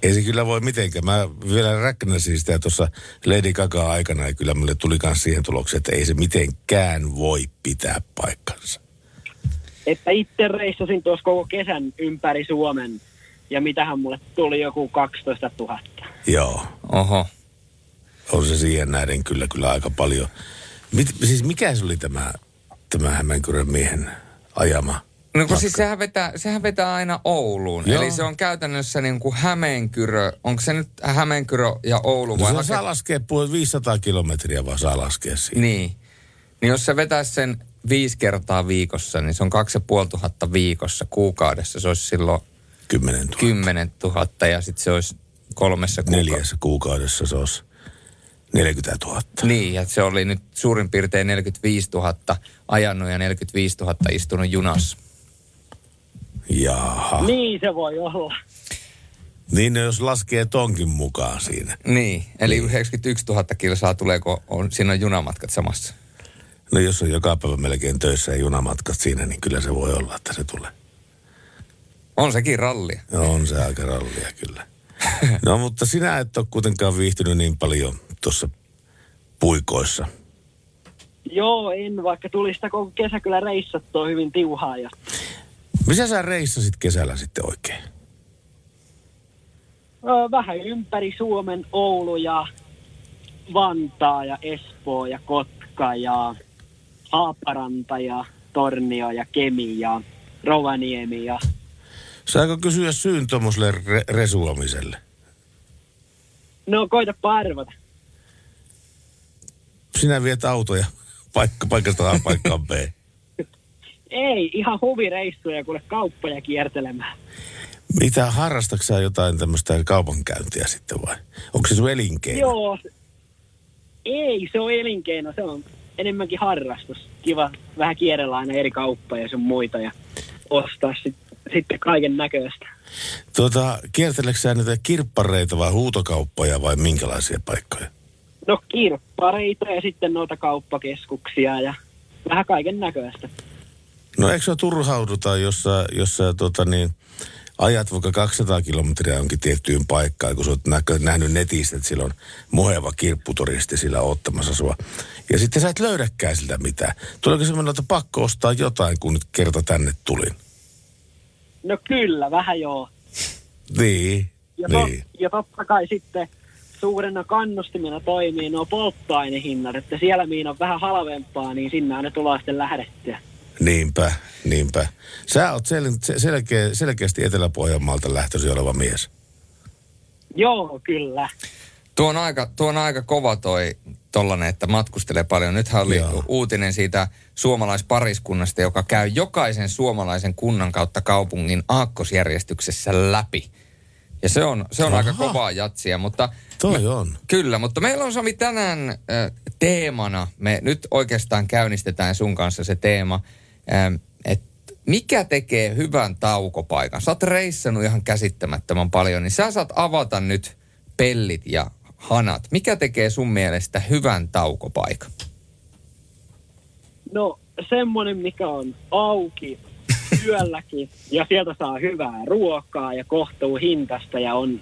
Ei se kyllä voi mitenkään. Mä vielä räknäsin sitä tuossa Lady Gaga aikana ja kyllä mulle tuli myös siihen tulokseen, että ei se mitenkään voi pitää paikkansa. Että itse reissasin tuossa koko kesän ympäri Suomen, ja mitähän mulle tuli joku 12 000. Joo. Oho. On se siihen nähden kyllä, kyllä aika paljon. Mit, siis mikä se oli tämä, järjettömän Hämeenkyrön miehen ajama. No kun siis sehän vetää, sehän vetää aina Ouluun. Joo. Eli se on käytännössä niin kuin Hämeenkyrö. Onko se nyt Hämeenkyrö ja Oulu No vai? se hake- saa laskea puolet 500 kilometriä vaan saa laskea siihen. Niin. Niin jos se vetäisi sen viisi kertaa viikossa, niin se on kaksi ja puoli tuhatta viikossa kuukaudessa. Se olisi silloin 10 000. kymmenen tuhatta ja sitten se olisi kolmessa kuukaudessa. Neljässä kuukaudessa se olisi 40 000. Niin, ja se oli nyt suurin piirtein 45 000 ajanut ja 45 000 istunut junassa. Jaha. Niin se voi olla. Niin jos laskee tonkin mukaan siinä. Niin, eli 91 000 kilsaa tuleeko, on, siinä on junamatkat samassa. No jos on joka päivä melkein töissä ja junamatkat siinä, niin kyllä se voi olla, että se tulee. On sekin rallia. No on se aika rallia kyllä. No mutta sinä et ole kuitenkaan viihtynyt niin paljon tuossa puikoissa. Joo, en, vaikka tuli sitä koko kesä kyllä reissattua hyvin tiuhaa. Ja... Missä sä reissasit kesällä sitten oikein? Öö, vähän ympäri Suomen, Oulu ja Vantaa ja Espoo ja Kotka ja Haaparanta ja Tornio ja Kemi ja Rovaniemi ja Saako kysyä syyn tuommoiselle re- resuamiselle? no koitapa arvata. Sinä viet autoja paikka, paikasta A paikkaan B. Ei, ihan huvireissuja kuule kauppoja kiertelemään. Mitä, harrastatko jotain tämmöistä kaupankäyntiä sitten vai? Onko se sun elinkeino? Joo, ei se on elinkeino, se on enemmänkin harrastus. Kiva vähän kierrellä aina eri kauppoja ja sun muita ja ostaa sit, sitten kaiken näköistä. Tuota, kierteleekö sä näitä kirppareita vai huutokauppoja vai minkälaisia paikkoja? No kirppareita ja sitten noita kauppakeskuksia ja vähän kaiken näköistä. No eikö se turhauduta, jos sä, jos sä tota niin, ajat vaikka 200 kilometriä jonkin tiettyyn paikkaan, kun sä oot nä- nähnyt netistä, että siellä on muheva kirpputuristi sillä ottamassa sua. Ja sitten sä et löydäkään siltä mitään. Tuleeko semmoinen, että pakko ostaa jotain, kun nyt kerta tänne tulin? No kyllä, vähän joo. Niin, Ja, to, niin. ja totta kai sitten suurena kannustimena toimii nuo polttoainehinnat, että siellä miin on vähän halvempaa, niin sinne aina tulee sitten lähdettyä. Niinpä, niinpä. Sä oot sel- se- selkeä, selkeästi Etelä-Pohjanmaalta lähtöisin oleva mies. Joo, kyllä. Tuo on aika, tuo on aika kova toi tollanen, että matkustelee paljon. Nythän oli Joo. uutinen siitä suomalaispariskunnasta, joka käy jokaisen suomalaisen kunnan kautta kaupungin aakkosjärjestyksessä läpi. Ja se on, se on aika kovaa jatsia, mutta... Toi me, on. Kyllä, mutta meillä on Sami tänään äh, teemana, me nyt oikeastaan käynnistetään sun kanssa se teema, että mikä tekee hyvän taukopaikan? Sä oot reissannut ihan käsittämättömän paljon, niin sä saat avata nyt pellit ja hanat. Mikä tekee sun mielestä hyvän taukopaikan? No semmoinen, mikä on auki yölläkin ja sieltä saa hyvää ruokaa ja kohtuu hintasta ja on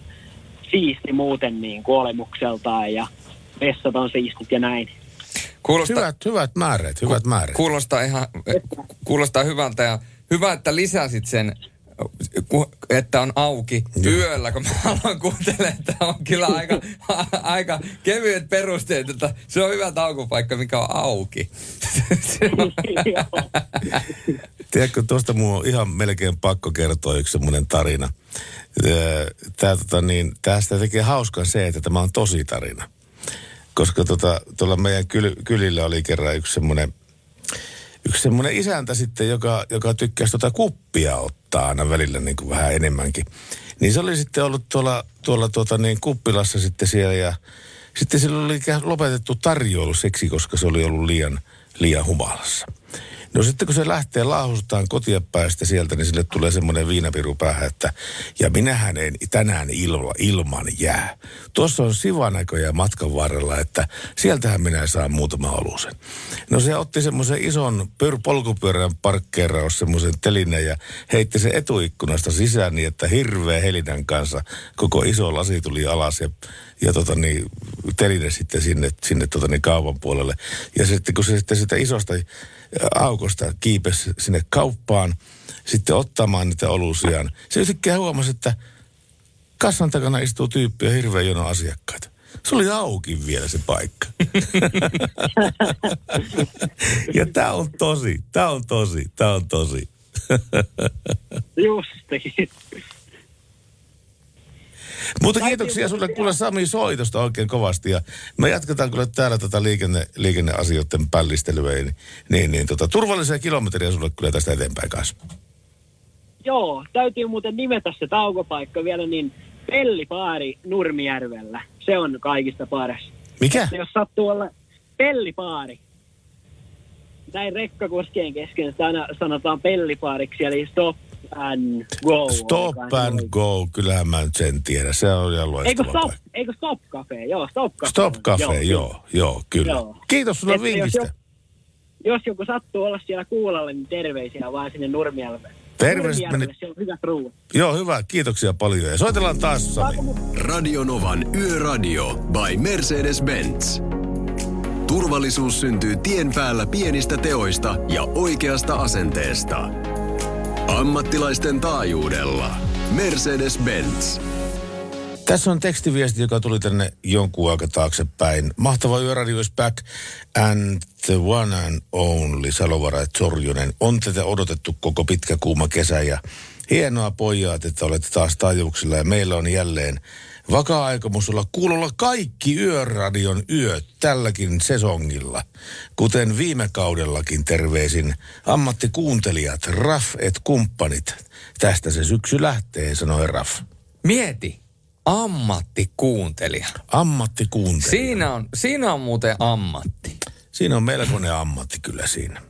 siisti muuten niin kuin olemukseltaan ja vessat on siistit ja näin. Kuulostaa, Hyvät, hyvät määrät, hyvät määrät. kuulostaa ihan, kuulostaa hyvältä ja hyvä, että lisäsit sen, että on auki yöllä, kun mä aloin kuuntelemaan, että on kyllä aika, aika kevyet perusteet, että se on hyvä taukopaikka, mikä on auki. Tiedätkö, tuosta mun on ihan melkein pakko kertoa yksi semmoinen tarina. Tää, tota niin, tästä tekee hauskan se, että tämä on tosi tarina. Koska tota, tuolla meidän kyl, kylillä oli kerran yksi semmoinen, yksi semmoinen isäntä sitten, joka, joka tykkäsi tota kuppia ottaa aina välillä niin kuin vähän enemmänkin. Niin se oli sitten ollut tuolla, tuolla tuota niin kuppilassa sitten siellä ja sitten sillä oli lopetettu tarjoilu seksi, koska se oli ollut liian, liian humalassa. No sitten kun se lähtee laahustetaan kotia päästä sieltä, niin sille tulee semmoinen viinapiru päähän, että ja minähän en tänään ilma, ilman jää. Tuossa on sivanäköjä matkan varrella, että sieltähän minä saan muutama olusen. No se otti semmoisen ison pyr, polkupyörän parkkeeraus, semmoisen telineen ja heitti sen etuikkunasta sisään niin, että hirveä helinän kanssa koko iso lasi tuli alas ja, ja tota niin, teline sitten sinne, sinne tota niin kaupan puolelle. Ja sitten kun se sitten sitä isosta aukosta kiipesi sinne kauppaan sitten ottamaan niitä olusiaan. Se yhtäkkiä huomasi, että kassan takana istuu tyyppi ja jono asiakkaita. Se oli auki vielä se paikka. ja tämä on tosi, tämä on tosi, tämä on tosi. Justikin. Mutta kiitoksia sulle kuule Sami soitosta oikein kovasti ja me jatketaan kyllä täällä tätä liikenne, liikenneasioiden pällistelyä. Niin, niin, niin tota, turvallisia kilometriä sulle kyllä tästä eteenpäin kanssa. Joo, täytyy muuten nimetä se taukopaikka vielä, niin Pellipaari Nurmijärvellä. Se on kaikista paras. Mikä? Jos sattuu olla Pellipaari. Näin rekkakuskien kesken sitä aina sanotaan pellipaariksi, eli stop and go. Stop and niin. go, kyllähän mä nyt sen tiedän. Se on ihan Eikö loistava stop, paikka. eikö stop cafe? Joo, stop cafe. Stop Cafe, joo, joo, kyllä. Joo. Kiitos jos vinkistä. jo- Jos joku sattuu olla siellä kuulolla, niin terveisiä vaan sinne Nurmijärvelle. Terveiset meni- se on hyvät ruuat. Joo, hyvä. Kiitoksia paljon. Ja soitellaan taas, Sami. Radio Novan Yöradio by Mercedes-Benz. Turvallisuus syntyy tien päällä pienistä teoista ja oikeasta asenteesta. Ammattilaisten taajuudella. Mercedes-Benz. Tässä on tekstiviesti, joka tuli tänne jonkun aika taaksepäin. Mahtava yöradio is back and the one and only Salovara Sorjonen. On tätä odotettu koko pitkä kuuma kesä ja hienoa pojat, että olette taas taajuuksilla ja meillä on jälleen vakaa aikomus olla kuulolla kaikki yöradion yöt tälläkin sesongilla. Kuten viime kaudellakin terveisin ammattikuuntelijat, Raff et kumppanit. Tästä se syksy lähtee, sanoi Raff. Mieti, ammattikuuntelija. Ammattikuuntelija. Siinä on, siinä on muuten ammatti. Siinä on melkoinen ammatti kyllä siinä.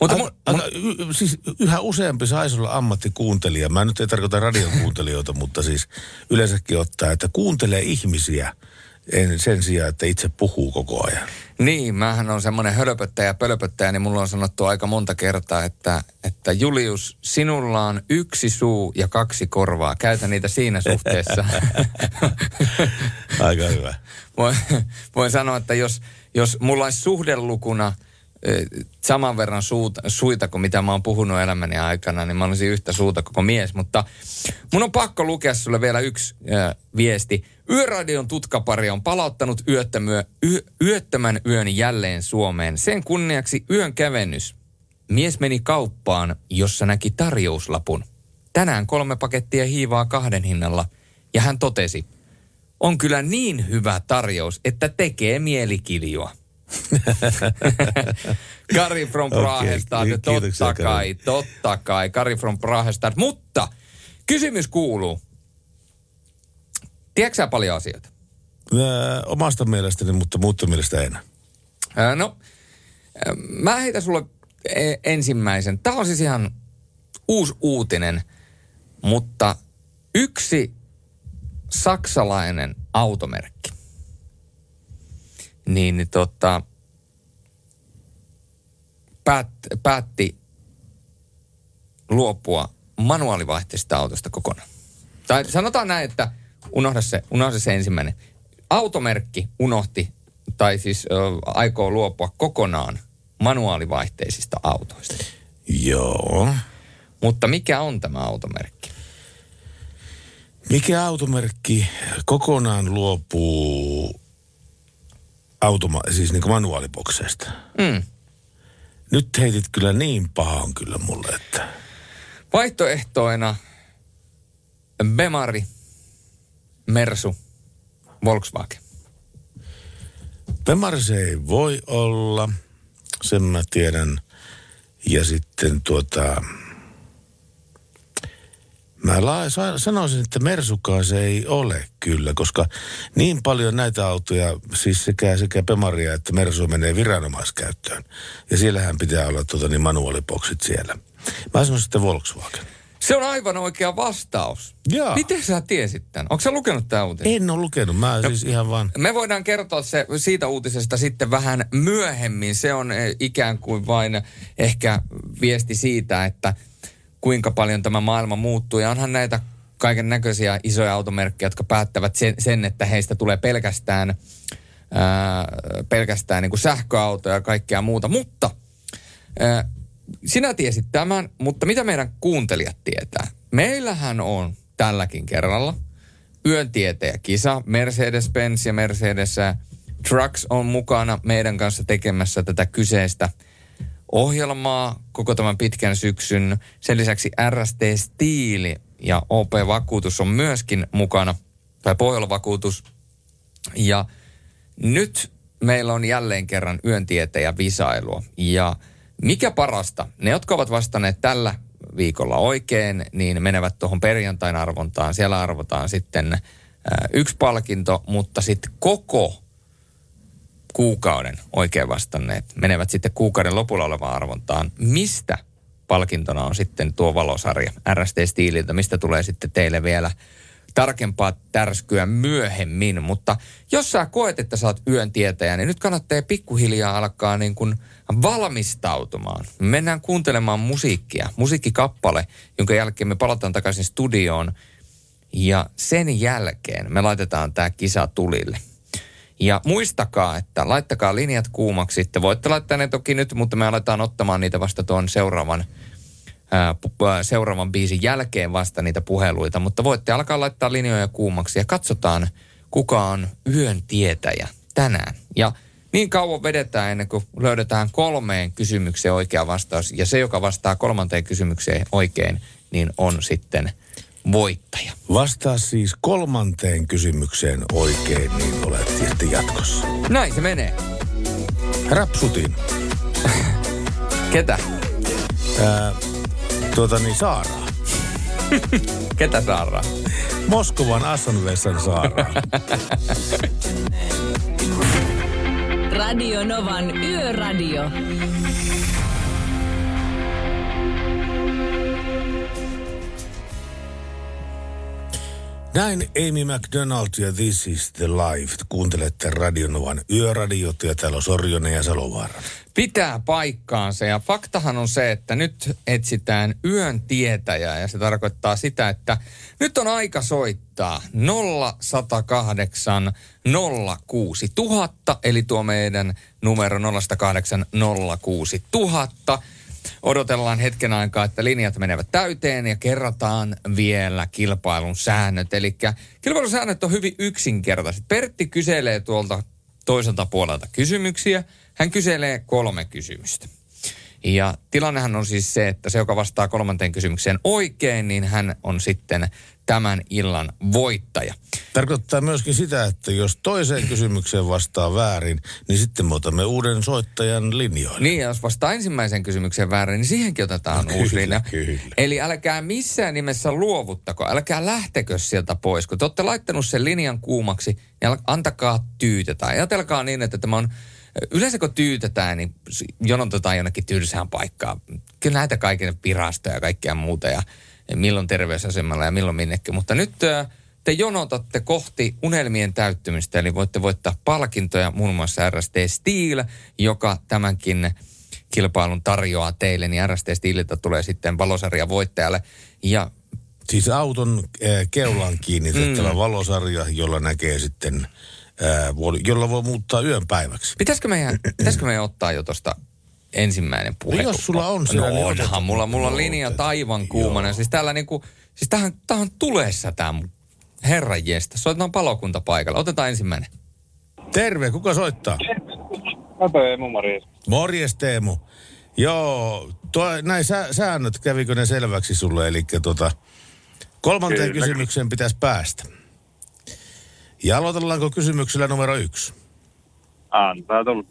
Mutta Aika, mun, aika, y, siis yhä useampi saisi olla ammattikuuntelija. Mä nyt ei tarkoita radiokuuntelijoita, mutta siis yleensäkin ottaa, että kuuntelee ihmisiä en, sen sijaan, että itse puhuu koko ajan. Niin, mähän on semmoinen hölpöttäjä pölpöttäjä, niin mulla on sanottu aika monta kertaa, että, että Julius, sinulla on yksi suu ja kaksi korvaa. Käytä niitä siinä suhteessa. Aika hyvä. voin, voin sanoa, että jos, jos mulla olisi suhdelukuna eh, saman verran suuta, suita kuin mitä mä oon puhunut elämäni aikana, niin mä olisin yhtä suuta koko mies. Mutta mun on pakko lukea sulle vielä yksi äh, viesti. Yöradion tutkapari on palauttanut yöttömyö, yö, yöttömän yön jälleen Suomeen. Sen kunniaksi yön kävennys. Mies meni kauppaan, jossa näki tarjouslapun. Tänään kolme pakettia hiivaa kahden hinnalla. Ja hän totesi, on kyllä niin hyvä tarjous, että tekee mielikiljua. Kari from Prahestad, ki- kiitoksia, totta Kari. kai, totta kai, Kari from Prahestad. Mutta kysymys kuuluu, tiedätkö paljon asioita? Ää, omasta mielestäni, mutta muutta mielestä en. Ää, No, ää, mä heitän sulle e- ensimmäisen. Tämä on siis ihan uusi uutinen, mutta yksi saksalainen automerkki, niin, niin tota, päät, päätti luopua manuaalivaihteisesta autosta kokonaan. Tai sanotaan näin, että unohda se, unohda se ensimmäinen. Automerkki unohti, tai siis ö, aikoo luopua kokonaan manuaalivaihteisista autoista. Joo. Mutta mikä on tämä automerkki? Mikä automerkki kokonaan luopuu automa- siis niin manuaalibokseista? Mm. Nyt heitit kyllä niin pahan kyllä mulle, että... Vaihtoehtoina Bemari, Mersu, Volkswagen. Bemar se ei voi olla, sen mä tiedän. Ja sitten tuota... Mä la- sa- sanoisin, että Mersukaan se ei ole kyllä, koska niin paljon näitä autoja, siis sekä, sekä Bemaria että Mersu menee viranomaiskäyttöön. Ja siellähän pitää olla tuota, niin manuaaliboksit siellä. Mä sanoisin sitten Volkswagen. Se on aivan oikea vastaus. Jaa. Miten sä tiesit tämän? Onko sä lukenut tämän uutisen? En ole lukenut, mä no. siis ihan vaan... Me voidaan kertoa se, siitä uutisesta sitten vähän myöhemmin. Se on eh, ikään kuin vain ehkä viesti siitä, että kuinka paljon tämä maailma muuttuu. Ja onhan näitä kaiken näköisiä isoja automerkkejä, jotka päättävät sen, sen että heistä tulee pelkästään, ää, pelkästään niin kuin sähköautoja ja kaikkea muuta. Mutta ää, sinä tiesit tämän, mutta mitä meidän kuuntelijat tietää? Meillähän on tälläkin kerralla yöntietäjäkisa. Mercedes-Benz ja Mercedes Trucks on mukana meidän kanssa tekemässä tätä kyseistä ohjelmaa koko tämän pitkän syksyn. Sen lisäksi RST Stiili ja OP Vakuutus on myöskin mukana, tai Pohjola Vakuutus. Ja nyt meillä on jälleen kerran yöntietäjä visailua. Ja mikä parasta, ne jotka ovat vastanneet tällä viikolla oikein, niin menevät tuohon perjantain arvontaan. Siellä arvotaan sitten äh, yksi palkinto, mutta sitten koko kuukauden oikein vastanneet menevät sitten kuukauden lopulla olevaan arvontaan. Mistä palkintona on sitten tuo valosarja RST-stiililtä, mistä tulee sitten teille vielä tarkempaa tärskyä myöhemmin. Mutta jos sä koet, että sä oot yön tietäjä, niin nyt kannattaa pikkuhiljaa alkaa niin kuin valmistautumaan. Me mennään kuuntelemaan musiikkia, musiikkikappale, jonka jälkeen me palataan takaisin studioon. Ja sen jälkeen me laitetaan tämä kisa tulille. Ja muistakaa, että laittakaa linjat kuumaksi. Te voitte laittaa ne toki nyt, mutta me aletaan ottamaan niitä vasta tuon seuraavan, ää, seuraavan biisin jälkeen vasta niitä puheluita. Mutta voitte alkaa laittaa linjoja kuumaksi ja katsotaan, kuka on yön tietäjä tänään. Ja niin kauan vedetään ennen kuin löydetään kolmeen kysymykseen oikea vastaus. Ja se, joka vastaa kolmanteen kysymykseen oikein, niin on sitten voittaja. Vastaa siis kolmanteen kysymykseen oikein, niin olet sitten jatkossa. Näin se menee. Rapsutin. Ketä? Ää, tuota niin, Saaraa. Ketä Saaraa? Moskovan Assanvessan Saaraa. Radio Novan Yöradio. Näin Amy McDonald ja This is the Life. Kuuntelette Radionovan yöradiota ja täällä on Sorjonen ja Salovaara. Pitää paikkaansa. Ja faktahan on se, että nyt etsitään yön tietäjää. Ja se tarkoittaa sitä, että nyt on aika soittaa 0108 06 000 eli tuo meidän numero 0108 06 000 odotellaan hetken aikaa, että linjat menevät täyteen ja kerrataan vielä kilpailun säännöt. Eli kilpailun säännöt on hyvin yksinkertaiset. Pertti kyselee tuolta toiselta puolelta kysymyksiä. Hän kyselee kolme kysymystä. Ja tilannehan on siis se, että se, joka vastaa kolmanteen kysymykseen oikein, niin hän on sitten tämän illan voittaja. Tarkoittaa myöskin sitä, että jos toiseen kysymykseen vastaa väärin, niin sitten me otamme uuden soittajan linjoille. Niin, ja jos vastaa ensimmäiseen kysymykseen väärin, niin siihenkin otetaan No, uusi kyllä, linja. kyllä. Eli älkää missään nimessä luovuttako, älkää lähtekö sieltä pois. Kun te olette laittanut sen linjan kuumaksi, niin antakaa tyytetä. Ajatelkaa niin, että tämä on Yleensä kun tyytetään, niin jonotetaan jonnekin tylsään paikkaan. Kyllä näitä kaiken virastoja ja kaikkea muuta ja milloin terveysasemalla ja milloin minnekin. Mutta nyt te jonotatte kohti unelmien täyttymistä, eli voitte voittaa palkintoja, muun muassa RST Steel, joka tämänkin kilpailun tarjoaa teille, niin RST Steeliltä tulee sitten valosarja voittajalle. Ja Siis auton keulaan kiinnitettävä mm. valosarja, jolla näkee sitten, jolla voi muuttaa yön päiväksi. pitäisikö meidän, pitäisikö meidän ottaa jo tuosta ensimmäinen puhe? No jos sulla on siellä, no niin onhan, otetaan. mulla, mulla on No, linja otetaan. aivan kuumana. Joo. Siis täällä niinku, siis tähän, tähän on tulessa tää mun herran jestä. Soitetaan palokunta paikalla. Otetaan ensimmäinen. Terve, kuka soittaa? Mä Emu Maris. Morjes Teemu. Joo, tuo, näin sä, säännöt, kävikö ne selväksi sulle? Eli tota, kolmanteen Kyllä. kysymykseen pitäisi päästä. Ja aloitellaanko kysymyksellä numero yksi? Antaa tulla.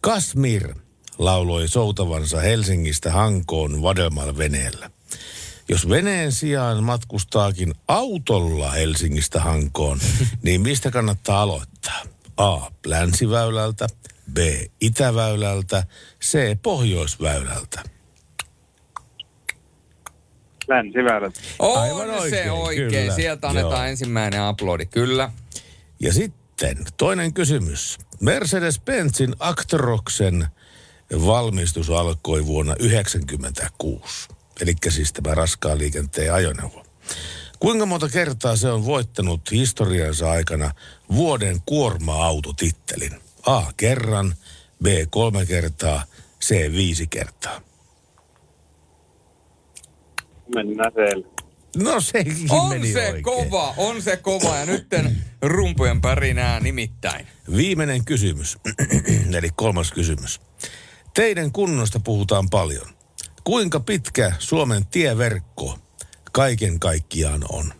Kasmir lauloi soutavansa Helsingistä Hankoon Vadelmal veneellä. Jos veneen sijaan matkustaakin autolla Helsingistä Hankoon, niin mistä kannattaa aloittaa? A. Länsiväylältä, B. Itäväylältä, C. Pohjoisväylältä. Länsiväylät. On Aivan se oikein, oikein. kyllä. Sieltä annetaan Joo. ensimmäinen aplodi. Kyllä. Ja sitten toinen kysymys. Mercedes-Benzin Actroksen valmistus alkoi vuonna 1996. Eli siis tämä raskaan liikenteen ajoneuvo. Kuinka monta kertaa se on voittanut historiansa aikana vuoden kuorma-autotittelin? A. Kerran, B. Kolme kertaa, C. Viisi kertaa. Mennään siellä. No sekin On meni se oikein. kova, on se kova ja nytten rumpujen pärinää nimittäin. Viimeinen kysymys, eli kolmas kysymys. Teidän kunnosta puhutaan paljon. Kuinka pitkä Suomen tieverkko kaiken kaikkiaan on?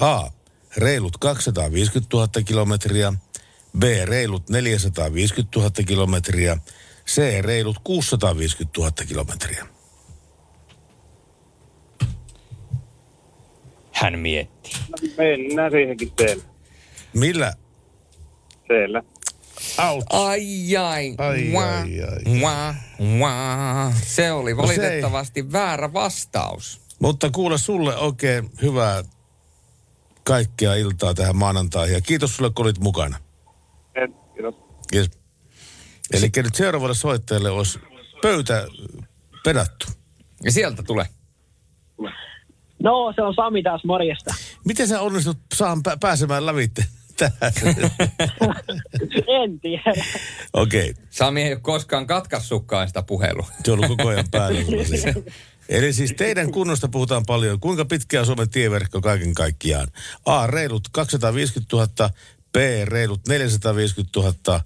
A. Reilut 250 000 kilometriä. B. Reilut 450 000 kilometriä. C. Reilut 650 000 kilometriä. Hän mietti. Mennään siihenkin teille. Millä? Teillä. Out. Ai ai, Ai, wah, ai, ai. wah, wah. Se oli No se ei- valitettavasti väärä vastaus. Mutta kuule sulle oikein hyvää kaikkea iltaa tähän maanantaihin. Ja kiitos sulle, kun olit mukana. Kiitos. Yes. Eli nyt seuraavalle soittajalle olisi pöytä pedattu. Ja sieltä tulee. No, se on Sami taas, morjesta. Miten sä onnistut saan pä- pääsemään lävitte tähän? en tiedä. Okei, okay. Sami ei ole koskaan katkaissutkaan sitä puhelua. se on ollut koko ajan päällä. Eli siis teidän kunnosta puhutaan paljon. Kuinka pitkä on Suomen tieverkko kaiken kaikkiaan? A. Reilut 250 000, B. Reilut 450 000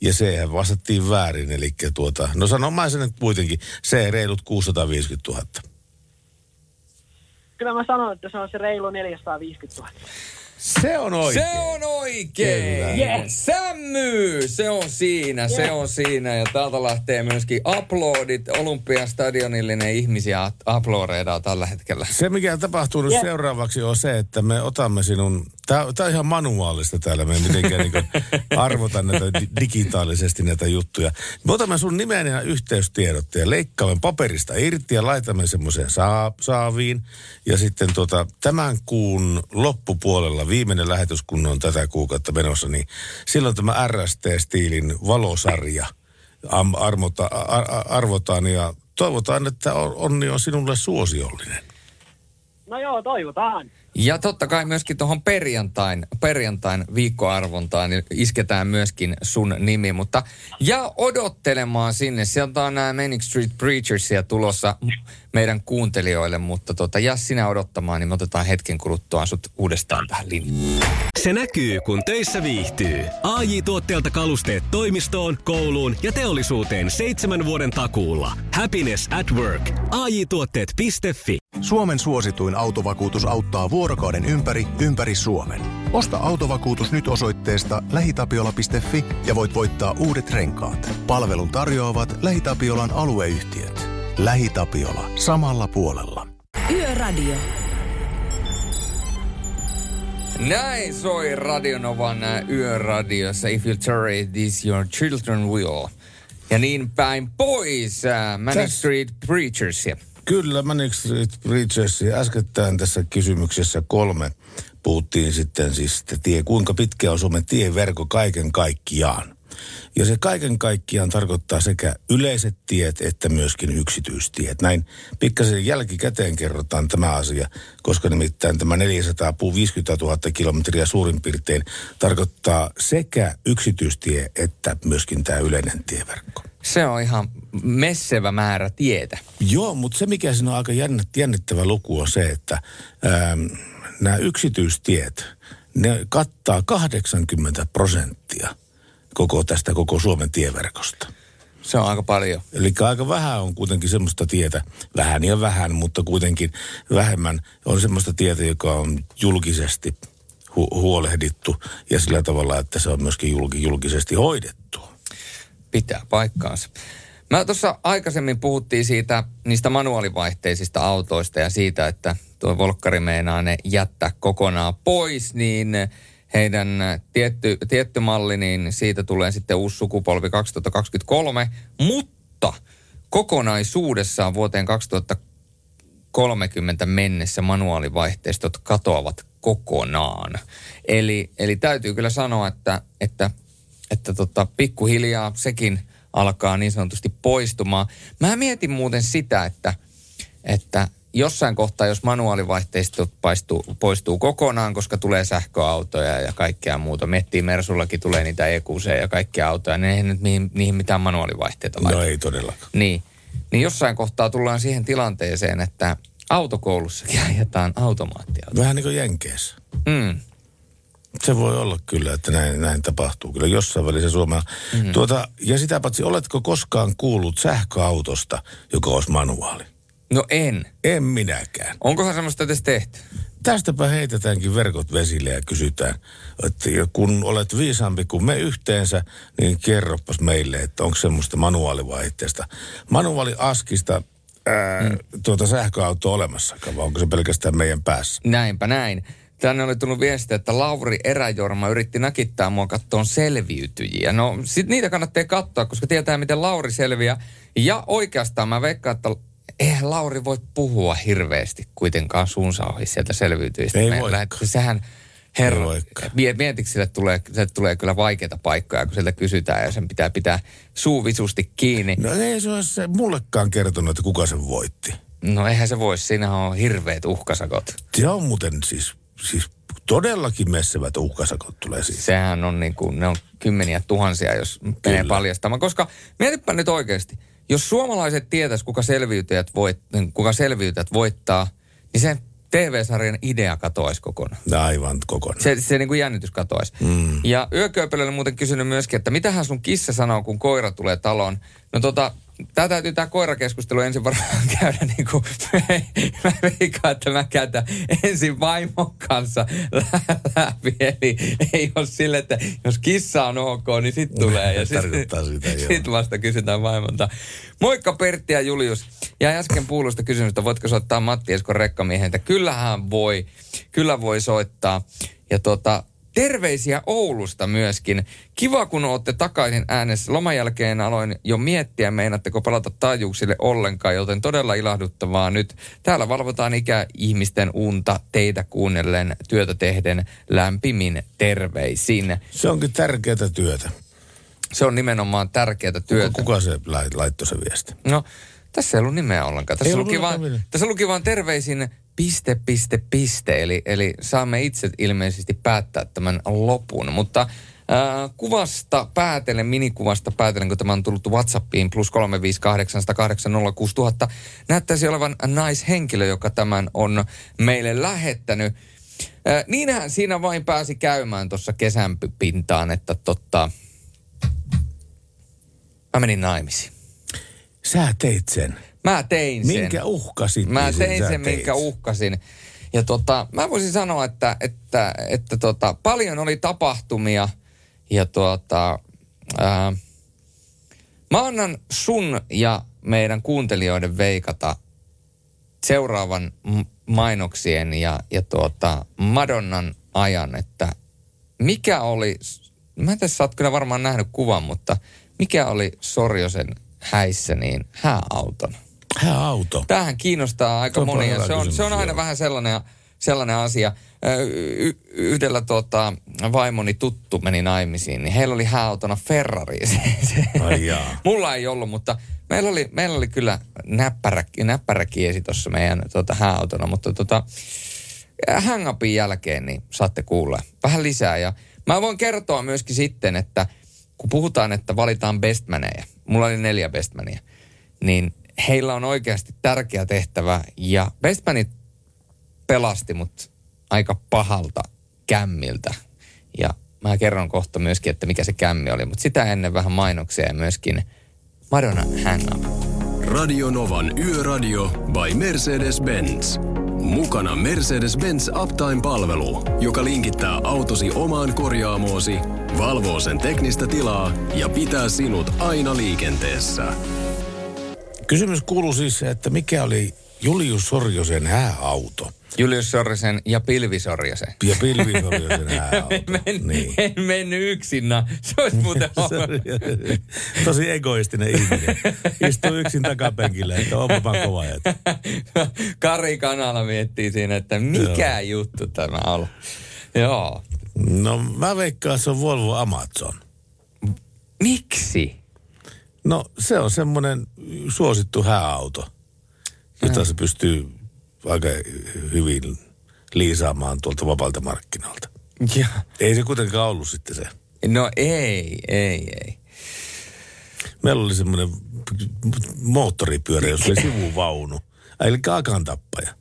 ja C. vastattiin väärin. Eli tuota, no sanon mä sen nyt kuitenkin. C. Reilut 650 000. Kyllä mä sanon, että se on se reilu 450 000. Se on oikein. Se on oikein. Yes. Sämmy, se on siinä, se on siinä. Ja täältä lähtee myöskin uploadit. Olympiastadionillinen ihmisiä uploadeidaan tällä hetkellä. Se, mikä tapahtuu nyt Jep. seuraavaksi, on se, että me otamme sinun... Tämä on ihan manuaalista täällä, me ei mitenkään niin arvota näitä di- digitaalisesti näitä juttuja. Me otamme sun nimen ja yhteystiedot ja leikkaamme paperista irti ja laitamme semmoiseen saa, saaviin. Ja sitten tuota, tämän kuun loppupuolella, viimeinen lähetys, kun on tätä kuukautta menossa, niin silloin tämä RST-stiilin valosarja am, armota, ar, ar, arvotaan ja toivotaan, että on- onni on sinulle suosiollinen. No joo, toivotaan. Ja totta kai myöskin tuohon perjantain, perjantain viikkoarvontaan niin isketään myöskin sun nimi. Mutta ja odottelemaan sinne. Sieltä on nämä Manic Street Preachersia tulossa meidän kuuntelijoille. Mutta tota, jää sinä odottamaan, niin me otetaan hetken kuluttua sut uudestaan tähän linjaan. Se näkyy, kun töissä viihtyy. ai tuotteelta kalusteet toimistoon, kouluun ja teollisuuteen seitsemän vuoden takuulla. Happiness at work. ai tuotteetfi Suomen suosituin autovakuutus auttaa vuorokauden ympäri, ympäri Suomen. Osta autovakuutus nyt osoitteesta lähitapiola.fi ja voit voittaa uudet renkaat. Palvelun tarjoavat LähiTapiolan alueyhtiöt. LähiTapiola. Samalla puolella. Yöradio. Näin soi Radionovan yöradiossa If You Tarry This Your Children Will. Ja niin päin pois ä, Manic Täs- Street Preachersia. Kyllä, Manic Street Preachers. Äskettäin tässä kysymyksessä kolme puhuttiin sitten siis, että tie, kuinka pitkä on Suomen tieverkko kaiken kaikkiaan. Ja se kaiken kaikkiaan tarkoittaa sekä yleiset tiet että myöskin yksityistiet. Näin pikkasen jälkikäteen kerrotaan tämä asia, koska nimittäin tämä 450 000 kilometriä suurin piirtein tarkoittaa sekä yksityistie että myöskin tämä yleinen tieverkko. Se on ihan messevä määrä tietä. Joo, mutta se mikä siinä on aika jännit- jännittävä luku on se, että ähm, nämä yksityistiet, ne kattaa 80 prosenttia koko tästä koko Suomen tieverkosta. Se on aika paljon. Eli aika vähän on kuitenkin semmoista tietä, vähän ja vähän, mutta kuitenkin vähemmän on semmoista tietä, joka on julkisesti hu- huolehdittu ja sillä tavalla, että se on myöskin julki- julkisesti hoidettu. Pitää paikkaansa. Mä tuossa aikaisemmin puhuttiin siitä niistä manuaalivaihteisista autoista ja siitä, että tuo Volkkari meinaa ne jättää kokonaan pois, niin heidän tietty, tietty malli, niin siitä tulee sitten uusi sukupolvi 2023, mutta kokonaisuudessaan vuoteen 2030 mennessä manuaalivaihteistot katoavat kokonaan. Eli, eli täytyy kyllä sanoa, että, että, että tota, pikkuhiljaa sekin alkaa niin sanotusti poistumaan. Mä mietin muuten sitä, että, että jossain kohtaa, jos manuaalivaihteistot paistuu, poistuu kokonaan, koska tulee sähköautoja ja kaikkea muuta. Miettii Mersullakin tulee niitä EQC ja kaikkia autoja, niin eihän nyt niihin, niihin mitään manuaalivaihteita laita. No ei todellakaan. Niin. Niin jossain kohtaa tullaan siihen tilanteeseen, että, Autokoulussakin ajetaan automaattiauto. Vähän niin kuin Jenkeissä. Mm. Se voi olla kyllä, että näin, näin tapahtuu. Kyllä jossain välissä Suomea. Mm. Tuota, ja sitä paitsi, oletko koskaan kuullut sähköautosta, joka olisi manuaali? No en. En minäkään. Onkohan semmoista edes tehty? Tästäpä heitetäänkin verkot vesille ja kysytään, että kun olet viisaampi kuin me yhteensä, niin kerropas meille, että onko semmoista manuaalivaihteesta, manuaaliaskista ää, mm. tuota sähköautoa olemassakaan, vai onko se pelkästään meidän päässä? Näinpä näin. Tänne oli tullut viesti, että Lauri Eräjorma yritti nakittaa mua kattoon selviytyjiä. No sit niitä kannattaa katsoa, koska tietää miten Lauri selviää. Ja oikeastaan mä veikkaan, että eihän Lauri voi puhua hirveästi kuitenkaan suunsa ohi sieltä selviytyjistä. Ei voikaan. Sehän, herra, Ei voikaan. mie- mietiksi sille tulee, sille tulee kyllä vaikeita paikkoja, kun sieltä kysytään ja sen pitää pitää suu visusti kiinni. No ei se ole se mullekaan kertonut, että kuka sen voitti. No eihän se voi, siinä on hirveät uhkasakot. Se on muuten siis, siis todellakin messevät uhkasakot tulee siis. Sehän on niin kuin, ne on kymmeniä tuhansia, jos menee paljastamaan. Koska mietipä nyt oikeasti, jos suomalaiset tietäis, kuka selviytyjät, voit, kuka selviytyjät voittaa, niin sen TV-sarjan idea katoaisi kokonaan. Aivan kokonaan. Se, se niin kuin jännitys katoaisi. Mm. Ja Yökööpelölle muuten kysynyt myöskin, että mitähän sun kissa sanoo, kun koira tulee taloon. No tota, tää täytyy tää koirakeskustelu ensin varmaan käydä niin kuin, mä veikkaan, että mä käytän ensin vaimon kanssa lä- läpi. Eli ei ole sille, että jos kissa on ok, niin sit tulee. Ja sit, sitä, sit vasta kysytään vaimolta. Moikka Pertti ja Julius. Ja äsken puulusta kysymystä, voitko soittaa Matti Eskon rekkamiehen, että kyllähän voi, kyllä voi soittaa. Ja tota, terveisiä Oulusta myöskin. Kiva, kun olette takaisin äänessä. Loman jälkeen aloin jo miettiä, meinatteko palata taajuuksille ollenkaan, joten todella ilahduttavaa nyt. Täällä valvotaan ikäihmisten unta teitä kuunnellen, työtä tehden lämpimin terveisin. Se onkin tärkeää työtä. Se on nimenomaan tärkeää työtä. Kuka, kuka se lai- laittoi se viesti? No, tässä ei ollut nimeä ollenkaan. Tässä, Ei luki vaan, tässä luki vaan terveisin piste, piste, piste. Eli, eli saamme itse ilmeisesti päättää tämän lopun. Mutta äh, kuvasta päätellen, minikuvasta päätellen, kun tämä on tullut WhatsAppiin plus 358806000, näyttäisi olevan naishenkilö, joka tämän on meille lähettänyt. Äh, niinhän siinä vain pääsi käymään tuossa kesän pintaan, että totta, mä menin naimisiin. Sä teit sen. Mä tein sen. Minkä uhkasit? Mä niin tein sen, teit. minkä uhkasin. Ja tota, mä voisin sanoa, että, että, että tota, paljon oli tapahtumia ja tota, ää, mä annan sun ja meidän kuuntelijoiden veikata seuraavan mainoksien ja, ja tuota, Madonnan ajan, että mikä oli, mä en tässä sä oot kyllä varmaan nähnyt kuvan, mutta mikä oli Sorjosen häissä niin hääauton? Hääauto. Tämähän kiinnostaa aika on monia. Se on, kysymys, se on aina joo. vähän sellainen, sellainen asia. Y- yhdellä tota, vaimoni tuttu meni naimisiin, niin heillä oli hääautona Ferrari. Se, se, Ai jaa. Mulla ei ollut, mutta meillä oli, meillä oli kyllä näppärä, näppärä kiesi tuossa meidän tota, hääautona, mutta tota, hangupin jälkeen niin saatte kuulla vähän lisää. Ja mä voin kertoa myöskin sitten, että kun puhutaan, että valitaan bestmaneja, mulla oli neljä bestmania, niin heillä on oikeasti tärkeä tehtävä ja bestmanit pelasti mut aika pahalta kämmiltä. Ja mä kerron kohta myöskin, että mikä se kämmi oli, mutta sitä ennen vähän mainoksia ja myöskin Madonna Hang Up. Radio Novan Yöradio by Mercedes-Benz. Mukana Mercedes-Benz Uptime-palvelu, joka linkittää autosi omaan korjaamoosi, valvoo sen teknistä tilaa ja pitää sinut aina liikenteessä. Kysymys kuuluu siis, että mikä oli Julius Sorjosen hääauto? Julius Sorrisen ja Pilvi Sorjasen. Ja Pilvi Sorjosen hääauto. Men, niin. En mennyt yksinä. Se olisi muuten Tosi egoistinen ihminen. Istuu yksin takapenkillä, että onpa vaan kova jätkä. Kari Kanala miettii siinä, että mikä Joo. juttu tämä on. Joo. No mä veikkaan, se on Volvo Amazon. Miksi? No se on semmoinen suosittu hääauto, jota se pystyy aika hyvin liisaamaan tuolta vapaalta markkinoilta. Ja. Ei se kuitenkaan ollut sitten se. No ei, ei, ei. Meillä oli semmoinen moottoripyörä, jossa oli sivuvaunu. Eli akan tappaja.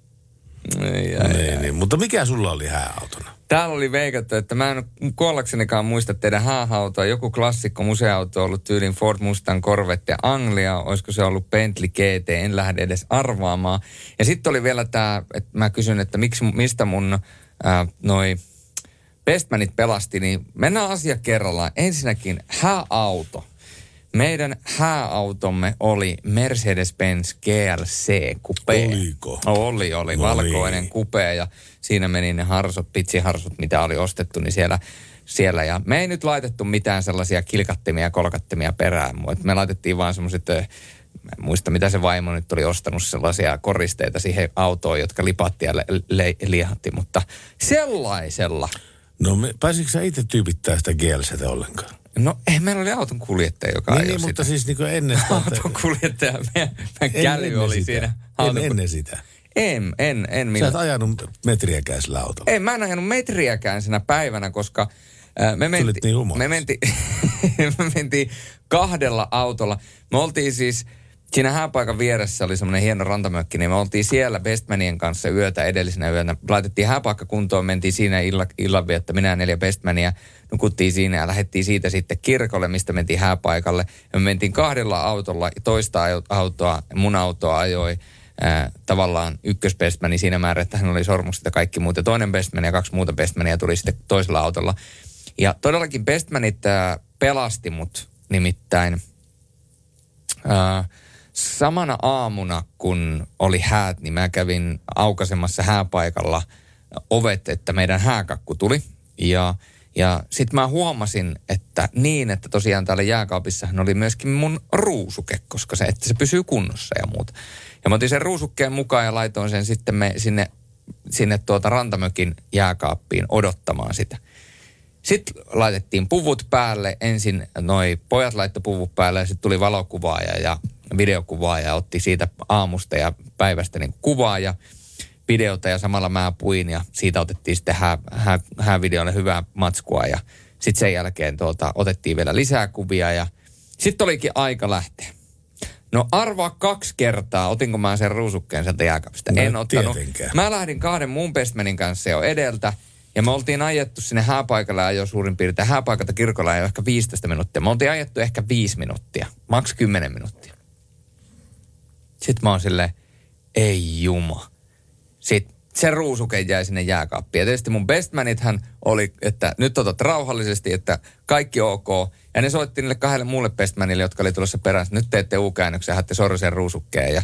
Ei, ai, Niin, niin. Mutta mikä sulla oli hääautona? Täällä oli veikattu, että mä en kuollaksenikaan muista teidän hääautoa. Joku klassikko museauto on ollut tyylin Ford Mustang Corvette Anglia. Olisiko se ollut Bentley GT? En lähde edes arvaamaan. Ja sitten oli vielä tämä, että mä kysyn, että miksi, mistä mun ää, noi Bestmanit pelasti, niin mennään asia kerrallaan. Ensinnäkin hääauto. Meidän hääautomme oli Mercedes-Benz GLC Coupe. Oliko? Oli, oli. No valkoinen niin. ja siinä meni ne harsot, pitsiharsot, mitä oli ostettu, niin siellä, siellä. Ja me ei nyt laitettu mitään sellaisia kilkattimia ja kolkattimia perään. Me laitettiin vaan semmoiset, en muista mitä se vaimo nyt oli ostanut sellaisia koristeita siihen autoon, jotka lipatti ja le- le- liehatti, mutta sellaisella. No me, pääsitkö sä itse tyypittää sitä GLCtä ollenkaan? No ei, meillä oli auton kuljettaja, joka Niin, ajoi niin, mutta sitä. siis niin ennen sitä. Auton kuljettaja, meidän, meidän en käly oli sitä. siinä. En auton- ennen sitä. En, en, en Sä millään. et ajanut metriäkään sillä autolla. En, mä en ajanut metriäkään sinä päivänä, koska ää, me, menti, niin me, menti, me mentiin kahdella autolla. Me oltiin siis, siinä hääpaikan vieressä oli semmoinen hieno rantamökki, niin me oltiin siellä Bestmanien kanssa yötä edellisenä yönä. Laitettiin hääpaikka kuntoon, mentiin siinä illa, illanviettä, minä ja neljä Bestmania nukuttiin siinä ja lähdettiin siitä sitten kirkolle, mistä mentiin hääpaikalle. Ja me mentiin kahdella autolla, toista autoa, mun autoa ajoi ää, tavallaan ykkösbestmani siinä määrin, että hän oli sormukset ja kaikki muut. Ja toinen bestman ja kaksi muuta bestmania tuli sitten toisella autolla. Ja todellakin bestmanit ää, pelasti mut nimittäin samana aamuna, kun oli häät, niin mä kävin aukasemassa hääpaikalla ovet, että meidän hääkakku tuli. Ja, ja sitten mä huomasin, että niin, että tosiaan täällä jääkaapissahan oli myöskin mun ruusuke, koska se, että se pysyy kunnossa ja muuta. Ja mä otin sen ruusukkeen mukaan ja laitoin sen sitten me sinne, sinne tuota rantamökin jääkaappiin odottamaan sitä. Sitten laitettiin puvut päälle. Ensin noi pojat laittoi puvut päälle ja sitten tuli valokuvaaja ja videokuvaaja ja otti siitä aamusta ja päivästä niin kuvaa ja videota ja samalla mä puin ja siitä otettiin sitten hää, hää, häävideolle hyvää matskua ja sitten sen jälkeen tuota, otettiin vielä lisää kuvia ja sitten olikin aika lähteä. No arvaa kaksi kertaa, otinko mä sen ruusukkeen sieltä jääkaapista. No, en ottanut. tietenkään. Mä lähdin kahden muun bestmanin kanssa jo edeltä. Ja me oltiin ajettu sinne hääpaikalle jo suurin piirtein. Hääpaikalta kirkolla jo ehkä 15 minuuttia. Me oltiin ajettu ehkä 5 minuuttia. Maks 10 minuuttia. Sitten mä oon silleen, ei juma. Sitten se ruusuke jäi sinne jääkaappiin. Ja tietysti mun bestmanithän oli, että nyt otat rauhallisesti, että kaikki ok. Ja ne soitti niille kahdelle muulle bestmanille, jotka oli tulossa perässä. Nyt teette U-käännöksen ja haatte sorisen ruusukkeen. Ja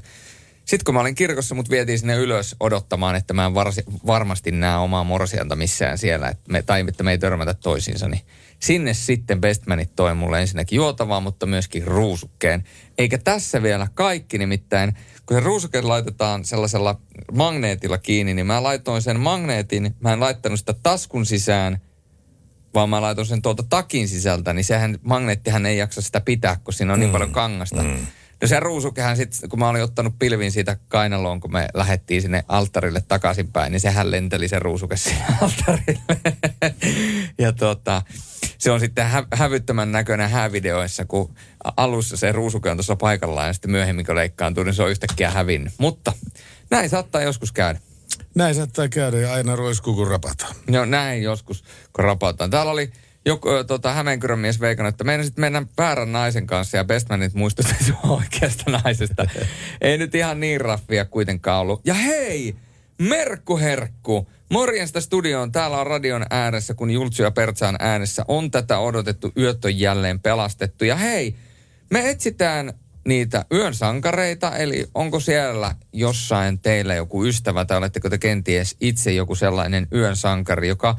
sitten kun mä olin kirkossa, mut vietiin sinne ylös odottamaan, että mä en varsi, varmasti näe omaa morsianta missään siellä, että me, tai että me ei törmätä toisiinsa, niin sinne sitten bestmanit toi mulle ensinnäkin juotavaa, mutta myöskin ruusukkeen. Eikä tässä vielä kaikki nimittäin, kun se ruusuke laitetaan sellaisella magneetilla kiinni, niin mä laitoin sen magneetin, mä en laittanut sitä taskun sisään, vaan mä laitoin sen tuolta takin sisältä, niin sehän, magneettihan ei jaksa sitä pitää, kun siinä on niin paljon kangasta. Mm. No se ruusukehän sitten, kun mä olin ottanut pilvin siitä kainaloon, kun me lähdettiin sinne alttarille takaisinpäin, niin sehän lenteli se ruusuke sinne alttarille. ja tota, se on sitten hä- hävyttömän näköinen häävideoissa, kun alussa se ruusuke on tuossa paikallaan ja sitten myöhemmin kun leikkaantuu, niin se on yhtäkkiä hävinnyt. Mutta näin saattaa joskus käydä. Näin saattaa käydä ja aina roiskuu kun rapataan. Joo, näin joskus, kun rapataan. Täällä oli joku tota, Hämeenkyrön mies veikannut, että meidän sitten mennä väärän naisen kanssa ja Bestmanit muistutti oikeasta naisesta. Ei nyt ihan niin raffia kuitenkaan ollut. Ja hei, Merkku Herkku, morjesta studioon. Täällä on radion ääressä, kun Jultsu ja Pertsaan äänessä on tätä odotettu. Yöt on jälleen pelastettu. Ja hei, me etsitään niitä yön sankareita, eli onko siellä jossain teillä joku ystävä tai oletteko te kenties itse joku sellainen yön sankari, joka,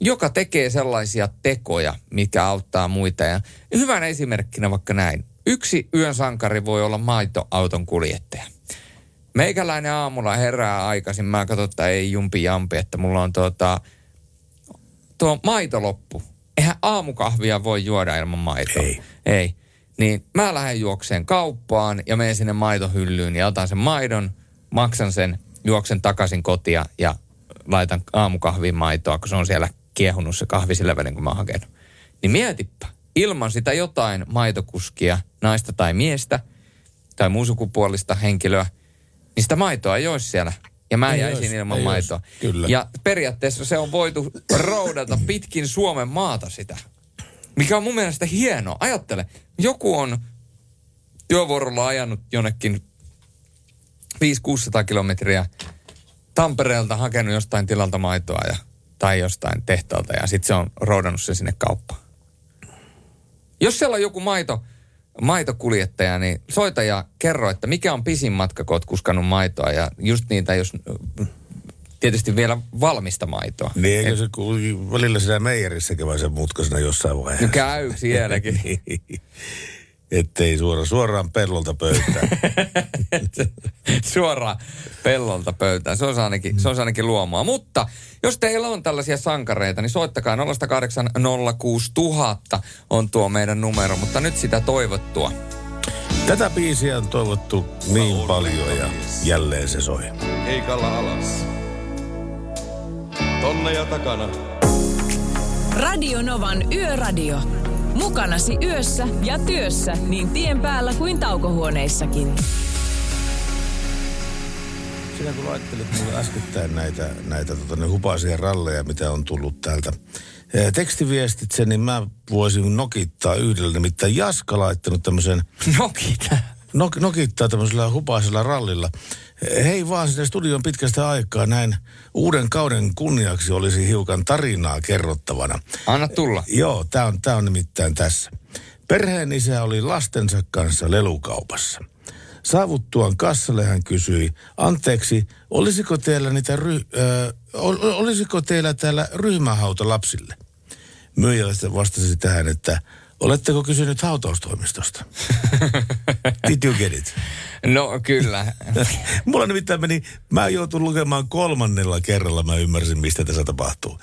joka tekee sellaisia tekoja, mikä auttaa muita. Ja hyvänä esimerkkinä vaikka näin. Yksi yön sankari voi olla maitoauton kuljettaja. Meikäläinen aamulla herää aikaisin. Mä katson, että ei jumpi jampi, että mulla on tuota, tuo maito loppu. Eihän aamukahvia voi juoda ilman maitoa. Ei. Ei. Niin mä lähden juokseen kauppaan ja menen sinne maitohyllyyn ja otan sen maidon, maksan sen, juoksen takaisin kotia ja laitan aamukahviin maitoa, kun se on siellä kiehunut se kahvi sillä välin, kun mä oon hakenut. Niin mietipä, ilman sitä jotain maitokuskia, naista tai miestä, tai muun sukupuolista henkilöä, niin sitä maitoa ei olisi siellä. Ja mä Ei jäisin ois, ilman ei maitoa. ois, kyllä. Ja periaatteessa se on voitu roudata pitkin Suomen maata sitä. Mikä on mun mielestä hieno. Ajattele, joku on työvuorolla ajanut jonnekin 500-600 kilometriä Tampereelta hakenut jostain tilalta maitoa ja, tai jostain tehtaalta ja sitten se on roudannut sen sinne kauppaan. Jos siellä on joku maito, maitokuljettaja, niin soita ja kerro, että mikä on pisin matka, kun oot kuskannut maitoa ja just niitä, jos tietysti vielä valmista maitoa. Niin eikö se kuulu välillä siinä meijerissä käy sen mutkasena jossain vaiheessa? No käy sielläkin. Ettei suora, suoraan pellolta pöytään. Suoraan pellolta pöytään. Se on ainakin, se on ainakin luomaa. Mutta jos teillä on tällaisia sankareita, niin soittakaa 0806000 on tuo meidän numero. Mutta nyt sitä toivottua. Tätä biisiä on toivottu niin paljon ja jälleen se soi. Keikalla alas. Tonne ja takana. Radio Novan Yöradio. Mukanasi yössä ja työssä niin tien päällä kuin taukohuoneissakin. Sinä kun laittelit mulle äskettäin näitä, näitä tota, ne hupaisia ralleja, mitä on tullut täältä eh, tekstiviestitse, niin mä voisin nokittaa yhdellä. Nimittäin Jaska laittanut tämmöisen... Nokita? Nok, nokittaa tämmöisellä hupaisella rallilla. Hei vaan sinne studion pitkästä aikaa näin uuden kauden kunniaksi olisi hiukan tarinaa kerrottavana. Anna tulla. Joo, tämä on, tää on nimittäin tässä. Perheen isä oli lastensa kanssa lelukaupassa. Saavuttuaan kassalle hän kysyi, anteeksi, olisiko teillä, niitä ry, ö, ol, olisiko teillä täällä ryhmähauta lapsille? Myyjä vastasi tähän, että oletteko kysynyt hautaustoimistosta? Did you get it? No kyllä. Mulla nimittäin meni, mä joutun lukemaan kolmannella kerralla, mä ymmärsin, mistä tässä tapahtuu.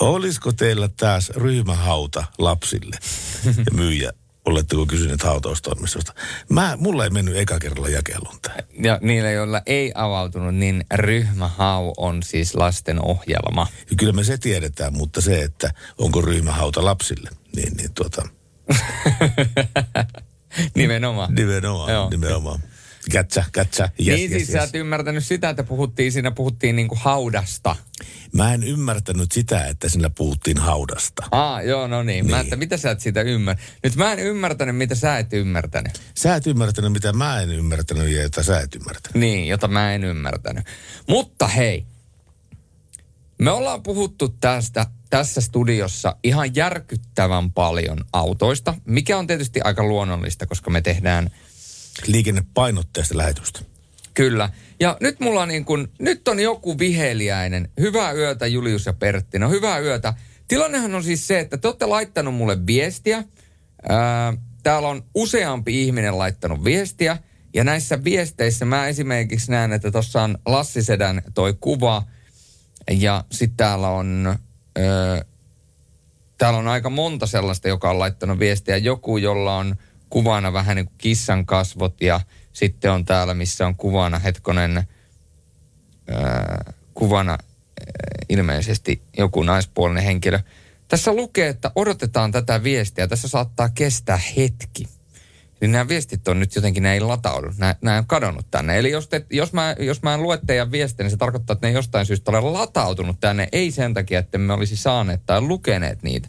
Olisiko teillä taas ryhmähauta lapsille? Ja myyjä, oletteko kysyneet hautaustoimistosta? Mä, mulla ei mennyt eka kerralla jakeluun tää. Ja niillä, joilla ei avautunut, niin ryhmähau on siis lasten ohjelma. Ja kyllä me se tiedetään, mutta se, että onko ryhmähauta lapsille, niin, niin tuota, Nimenomaan. nimenomaan, Joo. nimenomaan. Kätsä, kätsä, yes, niin yes, siis sä yes. et ymmärtänyt sitä, että puhuttiin, siinä puhuttiin niinku haudasta. Mä en ymmärtänyt sitä, että siinä puhuttiin haudasta. Aa, joo, no niin. Mä, Niin. että mitä sä et sitä ymmärrä. Nyt mä en ymmärtänyt, mitä sä et ymmärtänyt. Sä et ymmärtänyt, mitä mä en ymmärtänyt ja jota sä et ymmärtänyt. Niin, jota mä en ymmärtänyt. Mutta hei, me ollaan puhuttu tästä tässä studiossa ihan järkyttävän paljon autoista, mikä on tietysti aika luonnollista, koska me tehdään Liikennepainotteista lähetystä. Kyllä. Ja nyt mulla on niin kuin, nyt on joku viheliäinen. Hyvää yötä Julius ja Pertti. No hyvää yötä. Tilannehan on siis se, että te olette laittanut mulle viestiä. Ää, täällä on useampi ihminen laittanut viestiä. Ja näissä viesteissä mä esimerkiksi näen, että tuossa on Lassi Sedän toi kuva. Ja sitten täällä on, ö, täällä on aika monta sellaista, joka on laittanut viestiä. Joku, jolla on kuvana vähän niin kuin kissan kasvot ja sitten on täällä, missä on kuvana hetkonen, ö, kuvana ö, ilmeisesti joku naispuolinen henkilö. Tässä lukee, että odotetaan tätä viestiä. Tässä saattaa kestää hetki. Eli nämä viestit on nyt jotenkin, ne ei lataudu. Nämä, nämä on kadonnut tänne. Eli jos, te, jos, mä, jos mä en lue teidän viestiä, niin se tarkoittaa, että ne jostain syystä ole latautunut tänne. Ei sen takia, että me olisi saaneet tai lukeneet niitä.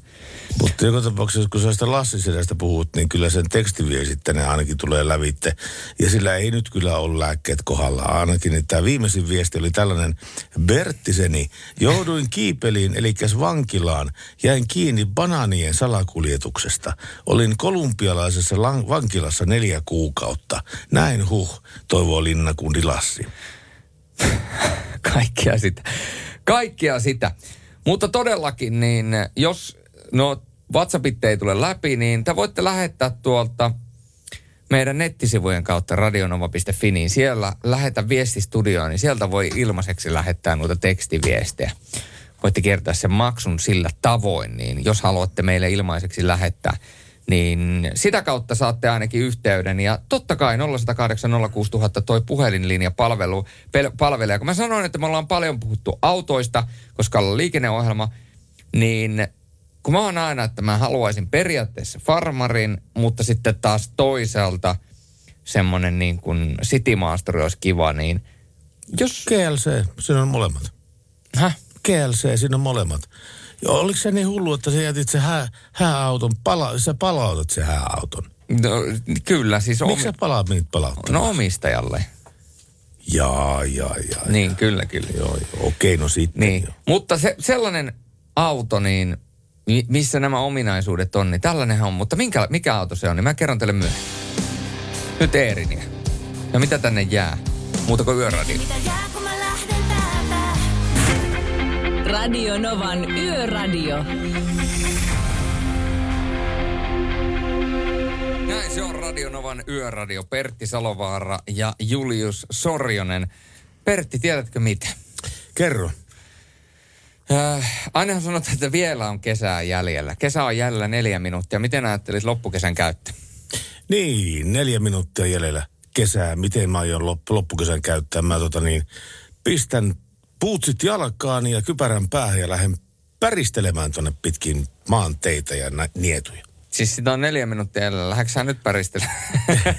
Mutta joka tapauksessa, kun sä sitä Lassisedästä puhut, niin kyllä sen tekstiviestit tänne ainakin tulee lävitte. Ja sillä ei nyt kyllä ole lääkkeet kohdalla. Ainakin, tämä viimeisin viesti oli tällainen. Berttiseni, jouduin kiipeliin, eli vankilaan. Jäin kiinni banaanien salakuljetuksesta. Olin kolumbialaisessa lang- vankilassa neljä kuukautta. Näin huh, toivoo linnakundi Lassi. Kaikkea sitä. Kaikkea sitä. Mutta todellakin, niin jos no WhatsAppit ei tule läpi, niin te voitte lähettää tuolta meidän nettisivujen kautta radionova.fi, niin siellä lähetä viestistudioon, niin sieltä voi ilmaiseksi lähettää noita tekstiviestejä. Voitte kertoa sen maksun sillä tavoin, niin jos haluatte meille ilmaiseksi lähettää, niin sitä kautta saatte ainakin yhteyden. Ja totta kai 0108 06000 toi puhelinlinja palvelu, pel, palvelee. Kun mä sanoin, että me ollaan paljon puhuttu autoista, koska ollaan liikenneohjelma, niin kun mä oon aina, että mä haluaisin periaatteessa farmarin, mutta sitten taas toisaalta semmoinen niin kuin citymaasturi olisi kiva, niin Jos... GLC, siinä on molemmat. Häh? GLC, siinä on molemmat. Ja oliko se niin hullu, että sä jätit se hää, hääauton, pala, sä palautat se hääauton? No, kyllä, siis... Miksi sä palaa, menit palauttamaan? No omistajalle. Jaa, jaa, jaa. Niin, kyllä, kyllä. Joo, joo. okei, no sitten. Niin. joo. Mutta se, sellainen auto, niin mi- missä nämä ominaisuudet on, niin tällainenhan on. Mutta minkä, mikä auto se on, niin mä kerron teille myöhemmin. Nyt Eeriniä. Ja mitä tänne jää? Muuta kuin yöradio. Radio Novan Yöradio. Näin se on Radionovan yöradio. Pertti Salovaara ja Julius Sorjonen. Pertti, tiedätkö mitä? Kerro. Äh, ainahan sanotaan, että vielä on kesää jäljellä. Kesä on jäljellä neljä minuuttia. Miten ajattelit loppukesän käyttö? Niin, neljä minuuttia jäljellä kesää. Miten mä aion lop- loppukesän käyttää? Mä tota niin, pistän puutsit jalkaan ja kypärän päähän ja lähden päristelemään tonne pitkin maanteitä ja nä- nietuja. Siis sitä on neljä minuuttia jäljellä. Lähdekö sä nyt päristelemään?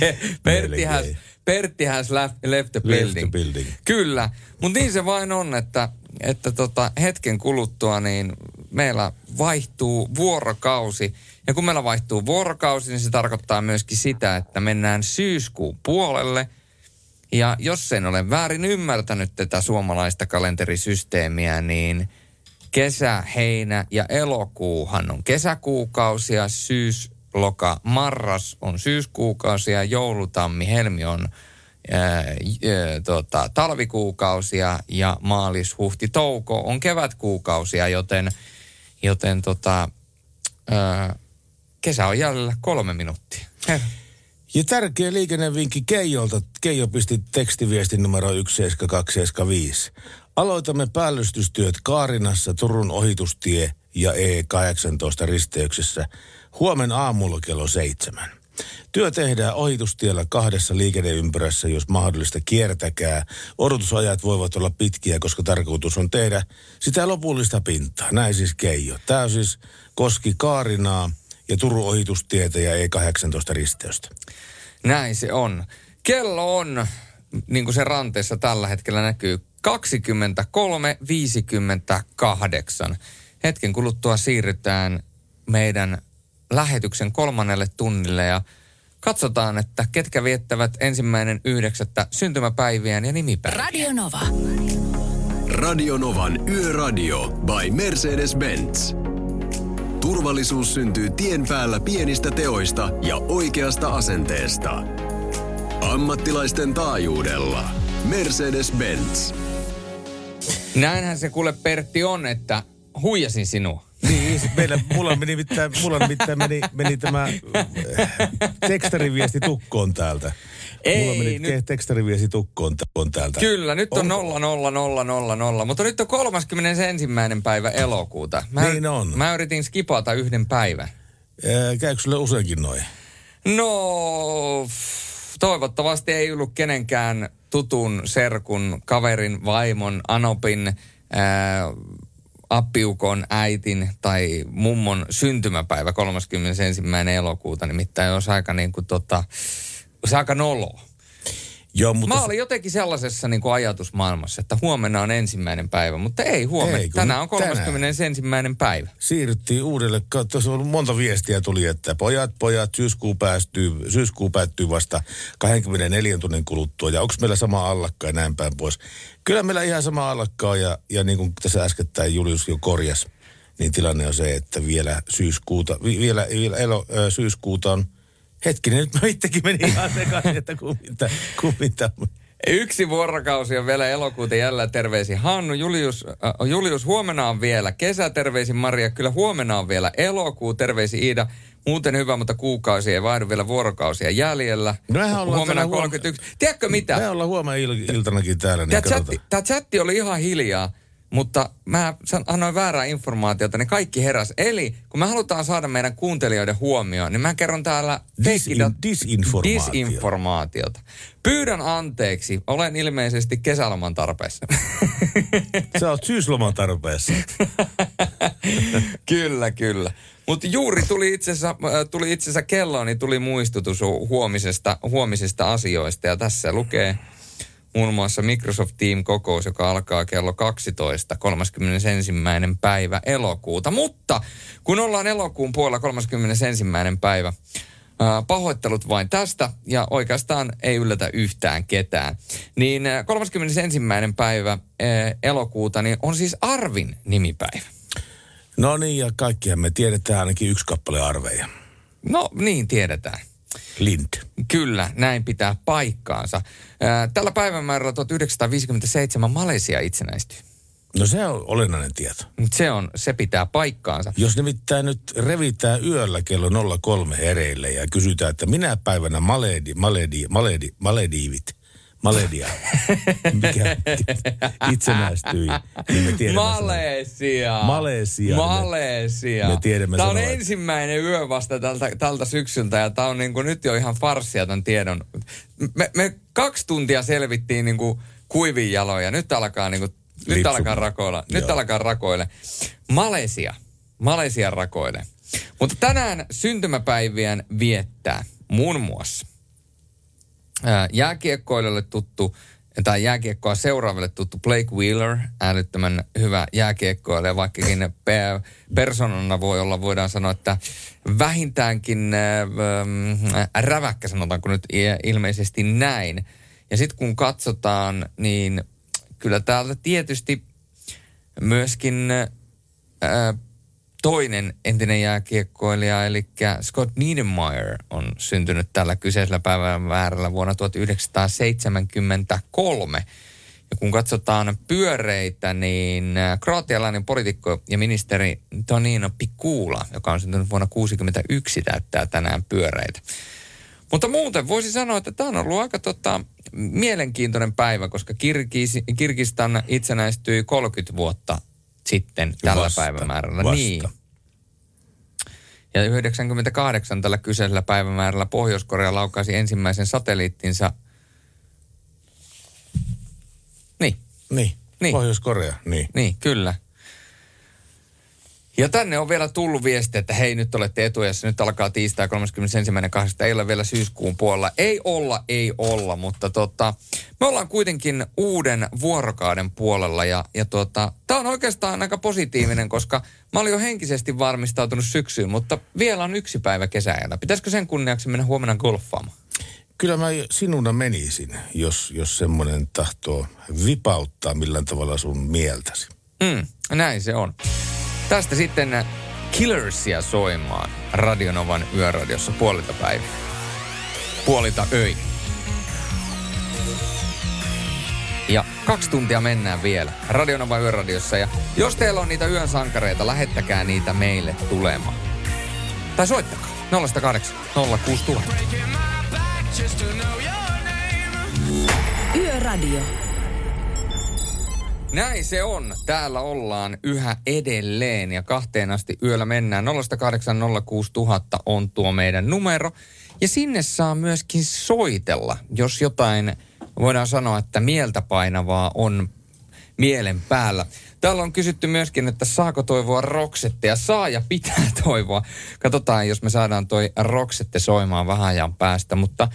Pe- Pertti has, Melkein. Pertti has left, left the Left building. the building. Kyllä, mutta niin se vain on, että, että tota, hetken kuluttua niin meillä vaihtuu vuorokausi. Ja kun meillä vaihtuu vuorokausi, niin se tarkoittaa myöskin sitä, että mennään syyskuun puolelle. Ja jos en ole väärin ymmärtänyt tätä suomalaista kalenterisysteemiä, niin kesä, heinä ja elokuuhan on kesäkuukausia, syys, loka, marras on syyskuukausia, joulutammi, helmi on ää, ää, tota, talvikuukausia ja maalis, huhti, touko on kevätkuukausia, joten, joten tota, ää, kesä on jäljellä kolme minuuttia. Ja tärkeä liikennevinkki Keijolta. Keijo pisti tekstiviestin numero 17275. Aloitamme päällystystyöt Kaarinassa, Turun ohitustie ja E18 risteyksessä huomen aamulla kello seitsemän. Työ tehdään ohitustiellä kahdessa liikenneympyrässä, jos mahdollista kiertäkää. Odotusajat voivat olla pitkiä, koska tarkoitus on tehdä sitä lopullista pintaa. Näin siis Keijo. Tämä siis koski Kaarinaa ja Turun ohitustietä ja E18 risteystä. Näin se on. Kello on, niin kuin se ranteessa tällä hetkellä näkyy, 23.58. Hetken kuluttua siirrytään meidän lähetyksen kolmannelle tunnille ja katsotaan, että ketkä viettävät ensimmäinen yhdeksättä syntymäpäiviään ja nimipäiviä. Radio Nova. Radio Novan Yöradio by Mercedes-Benz. Turvallisuus syntyy tien päällä pienistä teoista ja oikeasta asenteesta. Ammattilaisten taajuudella. Mercedes-Benz. Näinhän se kuule Pertti on, että huijasin sinua. Niin, meillä, mulla meni nimittäin, mulla nimittäin meni, meni tämä äh, tekstariviesti tukkoon täältä. Ei, mulla meni nyt- tekstariviesti tukkoon, tukkoon täältä. Kyllä, nyt on 0, 0, 0, 0, 0, mutta nyt on 31. päivä elokuuta. Mä, Niin on. Mä yritin skipata yhden päivän. Ää, Käykö sulle useinkin noin? No, toivottavasti ei ollut kenenkään tutun serkun, kaverin, vaimon, anopin, ää, appiukon, äitin tai mummon syntymäpäivä 31. elokuuta. Nimittäin olisi aika niin kuin tota, olisi aika noloa. Joo, mutta... Mä olin jotenkin sellaisessa niin kuin ajatusmaailmassa, että huomenna on ensimmäinen päivä, mutta ei huomenna. Ei, Tänään on tänään. 31. päivä. Siirryttiin uudelle, tuossa on monta viestiä tuli, että pojat, pojat, syyskuu, päästyy, syyskuu päättyy vasta 24 tunnin kuluttua ja onko meillä sama allakka ja näin päin pois. Kyllä meillä ihan sama allakka on ja, ja niin kuin tässä äskettäin Julius jo korjas, niin tilanne on se, että vielä syyskuuta, vi, vielä, vielä elo, syyskuuta on, hetkinen, nyt mä itsekin menin ihan sekaisin, että kumminta, kumminta. Yksi vuorokausi on vielä elokuuta jäljellä terveisi Hannu. Julius, äh, Julius, huomenna on vielä kesä, terveisi Maria. Kyllä huomenna on vielä elokuu, terveisi Iida. Muuten hyvä, mutta kuukausi ei vaihdu vielä vuorokausia jäljellä. No mehän ollaan huomenna täällä huom- 31. Tiedätkö mitä? Me ollaan huomenna il- iltanakin täällä, niin Tämä chatti, tämä chatti oli ihan hiljaa, mutta mä annoin väärää informaatiota, niin kaikki heräs. Eli kun me halutaan saada meidän kuuntelijoiden huomioon, niin mä kerron täällä Disin- disinformaatiota. disinformaatiota. Pyydän anteeksi, olen ilmeisesti kesäloman tarpeessa. Sä oot syysloman tarpeessa. kyllä, kyllä. Mutta juuri tuli itse asiassa, äh, tuli itse asiassa kelloon, niin tuli muistutus hu- huomisesta, huomisesta asioista. Ja tässä lukee, muun muassa Microsoft Team-kokous, joka alkaa kello 12, 31. päivä elokuuta. Mutta kun ollaan elokuun puolella 31. päivä, pahoittelut vain tästä ja oikeastaan ei yllätä yhtään ketään. Niin ää, 31. päivä elokuuta niin on siis Arvin nimipäivä. No niin, ja kaikkihan me tiedetään ainakin yksi kappale arveja. No niin tiedetään. Lind. Kyllä, näin pitää paikkaansa. Tällä päivämäärällä 1957 Malesia itsenäistyi. No se on olennainen tieto. Mut Se, on, se pitää paikkaansa. Jos nimittäin nyt revitään yöllä kello 03 hereille ja kysytään, että minä päivänä Maledi, Maledi, Maledi, Malediivit, Maledia, mikä itsenäistyi, niin me tiedämme sen. Malesia. Malesia. Malesia. Me tiedämme Tämä on sanoa, ensimmäinen yö vasta tältä, tältä syksyltä ja tämä on niin kuin nyt jo ihan farssia tämän tiedon. Me, me kaksi tuntia selvittiin niin kuin kuivin jaloja. Nyt alkaa niin kuin, nyt alkaa rakoilla. Nyt Joo. alkaa rakoille. Malesia. Malesia rakoille. Mutta tänään syntymäpäivien viettää muun muassa jääkiekkoilijoille tuttu, tai jääkiekkoa seuraavalle tuttu Blake Wheeler, älyttömän hyvä jääkiekkoilija, vaikkakin pe- persoonana voi olla, voidaan sanoa, että vähintäänkin äh, räväkkä, sanotaanko nyt ilmeisesti näin. Ja sitten kun katsotaan, niin kyllä täältä tietysti myöskin äh, toinen entinen jääkiekkoilija, eli Scott Niedermayer on syntynyt tällä kyseisellä päivämäärällä vuonna 1973. Ja kun katsotaan pyöreitä, niin äh, kroatialainen poliitikko ja ministeri Tonino Pikula, joka on syntynyt vuonna 1961, täyttää tänään pyöreitä. Mutta muuten voisi sanoa, että tämä on ollut aika tota, mielenkiintoinen päivä, koska Kirgis, Kirgistan itsenäistyi 30 vuotta sitten tällä Vasta, päivämäärällä. vasta. Niin. Ja 98 tällä kyseisellä päivämäärällä Pohjois-Korea laukaisi ensimmäisen satelliittinsa. Niin, Niin, Niin. Pohjois-Korea, niin. niin, kyllä. Ja tänne on vielä tullut viesti, että hei nyt olette etujassa, nyt alkaa tiistai 31.8. Ei ole vielä syyskuun puolella. Ei olla, ei olla, mutta tota, me ollaan kuitenkin uuden vuorokauden puolella ja, ja tota, tämä on oikeastaan aika positiivinen, koska mä olin jo henkisesti valmistautunut syksyyn, mutta vielä on yksi päivä kesäajana. Pitäisikö sen kunniaksi mennä huomenna golfaamaan? Kyllä mä sinuna menisin, jos, jos semmoinen tahtoo vipauttaa millään tavalla sun mieltäsi. Mm, näin se on. Tästä sitten Killersia soimaan Radionovan yöradiossa puolilta päivää. Puolilta öi. Ja kaksi tuntia mennään vielä Radionovan yöradiossa. Ja jos teillä on niitä yön sankareita, lähettäkää niitä meille tulemaan. Tai soittakaa. 080 06000. Yöradio. Näin se on. Täällä ollaan yhä edelleen ja kahteen asti yöllä mennään. 0806000 on tuo meidän numero. Ja sinne saa myöskin soitella, jos jotain voidaan sanoa, että mieltä painavaa on mielen päällä. Täällä on kysytty myöskin, että saako toivoa roksetteja. Saa ja pitää toivoa. Katsotaan, jos me saadaan toi roksette soimaan vähän ajan päästä. Mutta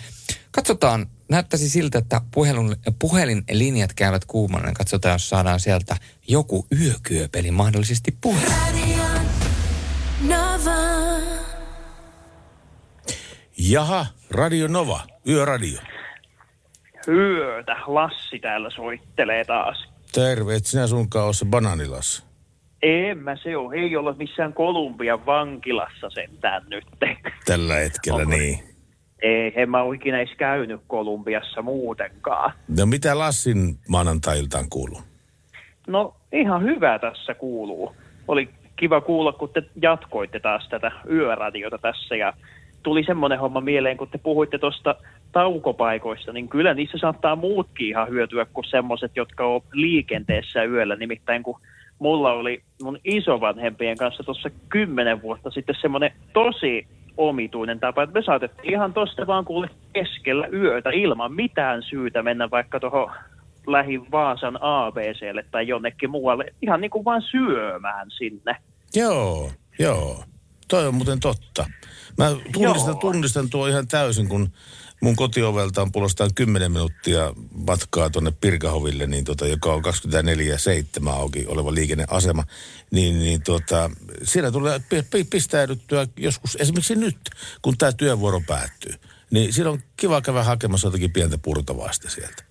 katsotaan, näyttäisi siltä, että puhelin, puhelinlinjat käyvät kuumana. Katsotaan, jos saadaan sieltä joku yökyöpeli mahdollisesti puhelin. Jaha, Radio Nova, Yöradio. Yötä. Lassi täällä soittelee taas. Terve, et sinä sunkaan ole se banaanilas. En mä se on. Ei olla missään Kolumbian vankilassa sentään nyt. Tällä hetkellä, Onko? niin. Ei, en mä ole ikinä edes käynyt Kolumbiassa muutenkaan. No mitä Lassin maanantailtaan kuuluu? No ihan hyvä tässä kuuluu. Oli kiva kuulla, kun te jatkoitte taas tätä yöradiota tässä ja tuli semmoinen homma mieleen, kun te puhuitte tuosta taukopaikoista, niin kyllä niissä saattaa muutkin ihan hyötyä kuin semmoiset, jotka on liikenteessä yöllä. Nimittäin kun mulla oli mun isovanhempien kanssa tuossa kymmenen vuotta sitten semmoinen tosi omituinen tapa, että me saatettiin ihan tosta vaan kuule keskellä yötä ilman mitään syytä mennä vaikka tuohon lähi Vaasan ABClle tai jonnekin muualle, ihan niin kuin vaan syömään sinne. Joo, joo. toi on muuten totta. Mä tunnistan, tunnistan tuo ihan täysin, kun mun kotiovelta on puolestaan 10 minuuttia matkaa tuonne Pirkahoville, niin tota, joka on 24-7 auki oleva liikenneasema, niin, niin tota, siellä tulee pi- pi- pistäydyttyä joskus, esimerkiksi nyt, kun tämä työvuoro päättyy, niin siinä on kiva käydä hakemassa jotakin pientä purtavaa sieltä.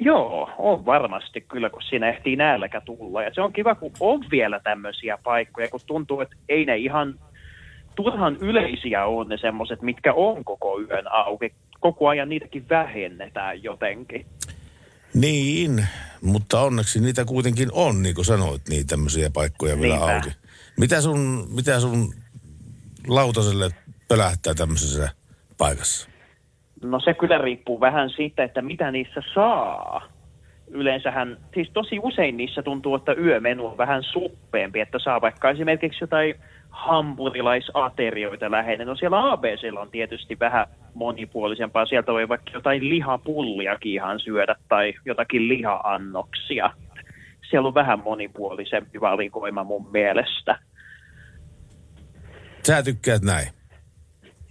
Joo, on varmasti kyllä, kun siinä ehtii nälkä tulla. Ja se on kiva, kun on vielä tämmöisiä paikkoja, kun tuntuu, että ei ne ihan turhan yleisiä ole ne semmoiset, mitkä on koko yön auki. Koko ajan niitäkin vähennetään jotenkin. Niin, mutta onneksi niitä kuitenkin on, niin kuin sanoit, niin tämmöisiä paikkoja vielä Niinpä. auki. Mitä sun, mitä sun lautaselle pölähtää tämmöisessä paikassa? No se kyllä riippuu vähän siitä, että mitä niissä saa. Yleensähän, siis tosi usein niissä tuntuu, että yömenu on vähän suppeempi, että saa vaikka esimerkiksi jotain hampurilaisaterioita lähinnä. No siellä ABCllä on tietysti vähän monipuolisempaa. Sieltä voi vaikka jotain lihapulliakin ihan syödä tai jotakin lihaannoksia. Siellä on vähän monipuolisempi valikoima mun mielestä. Sä tykkäät näin.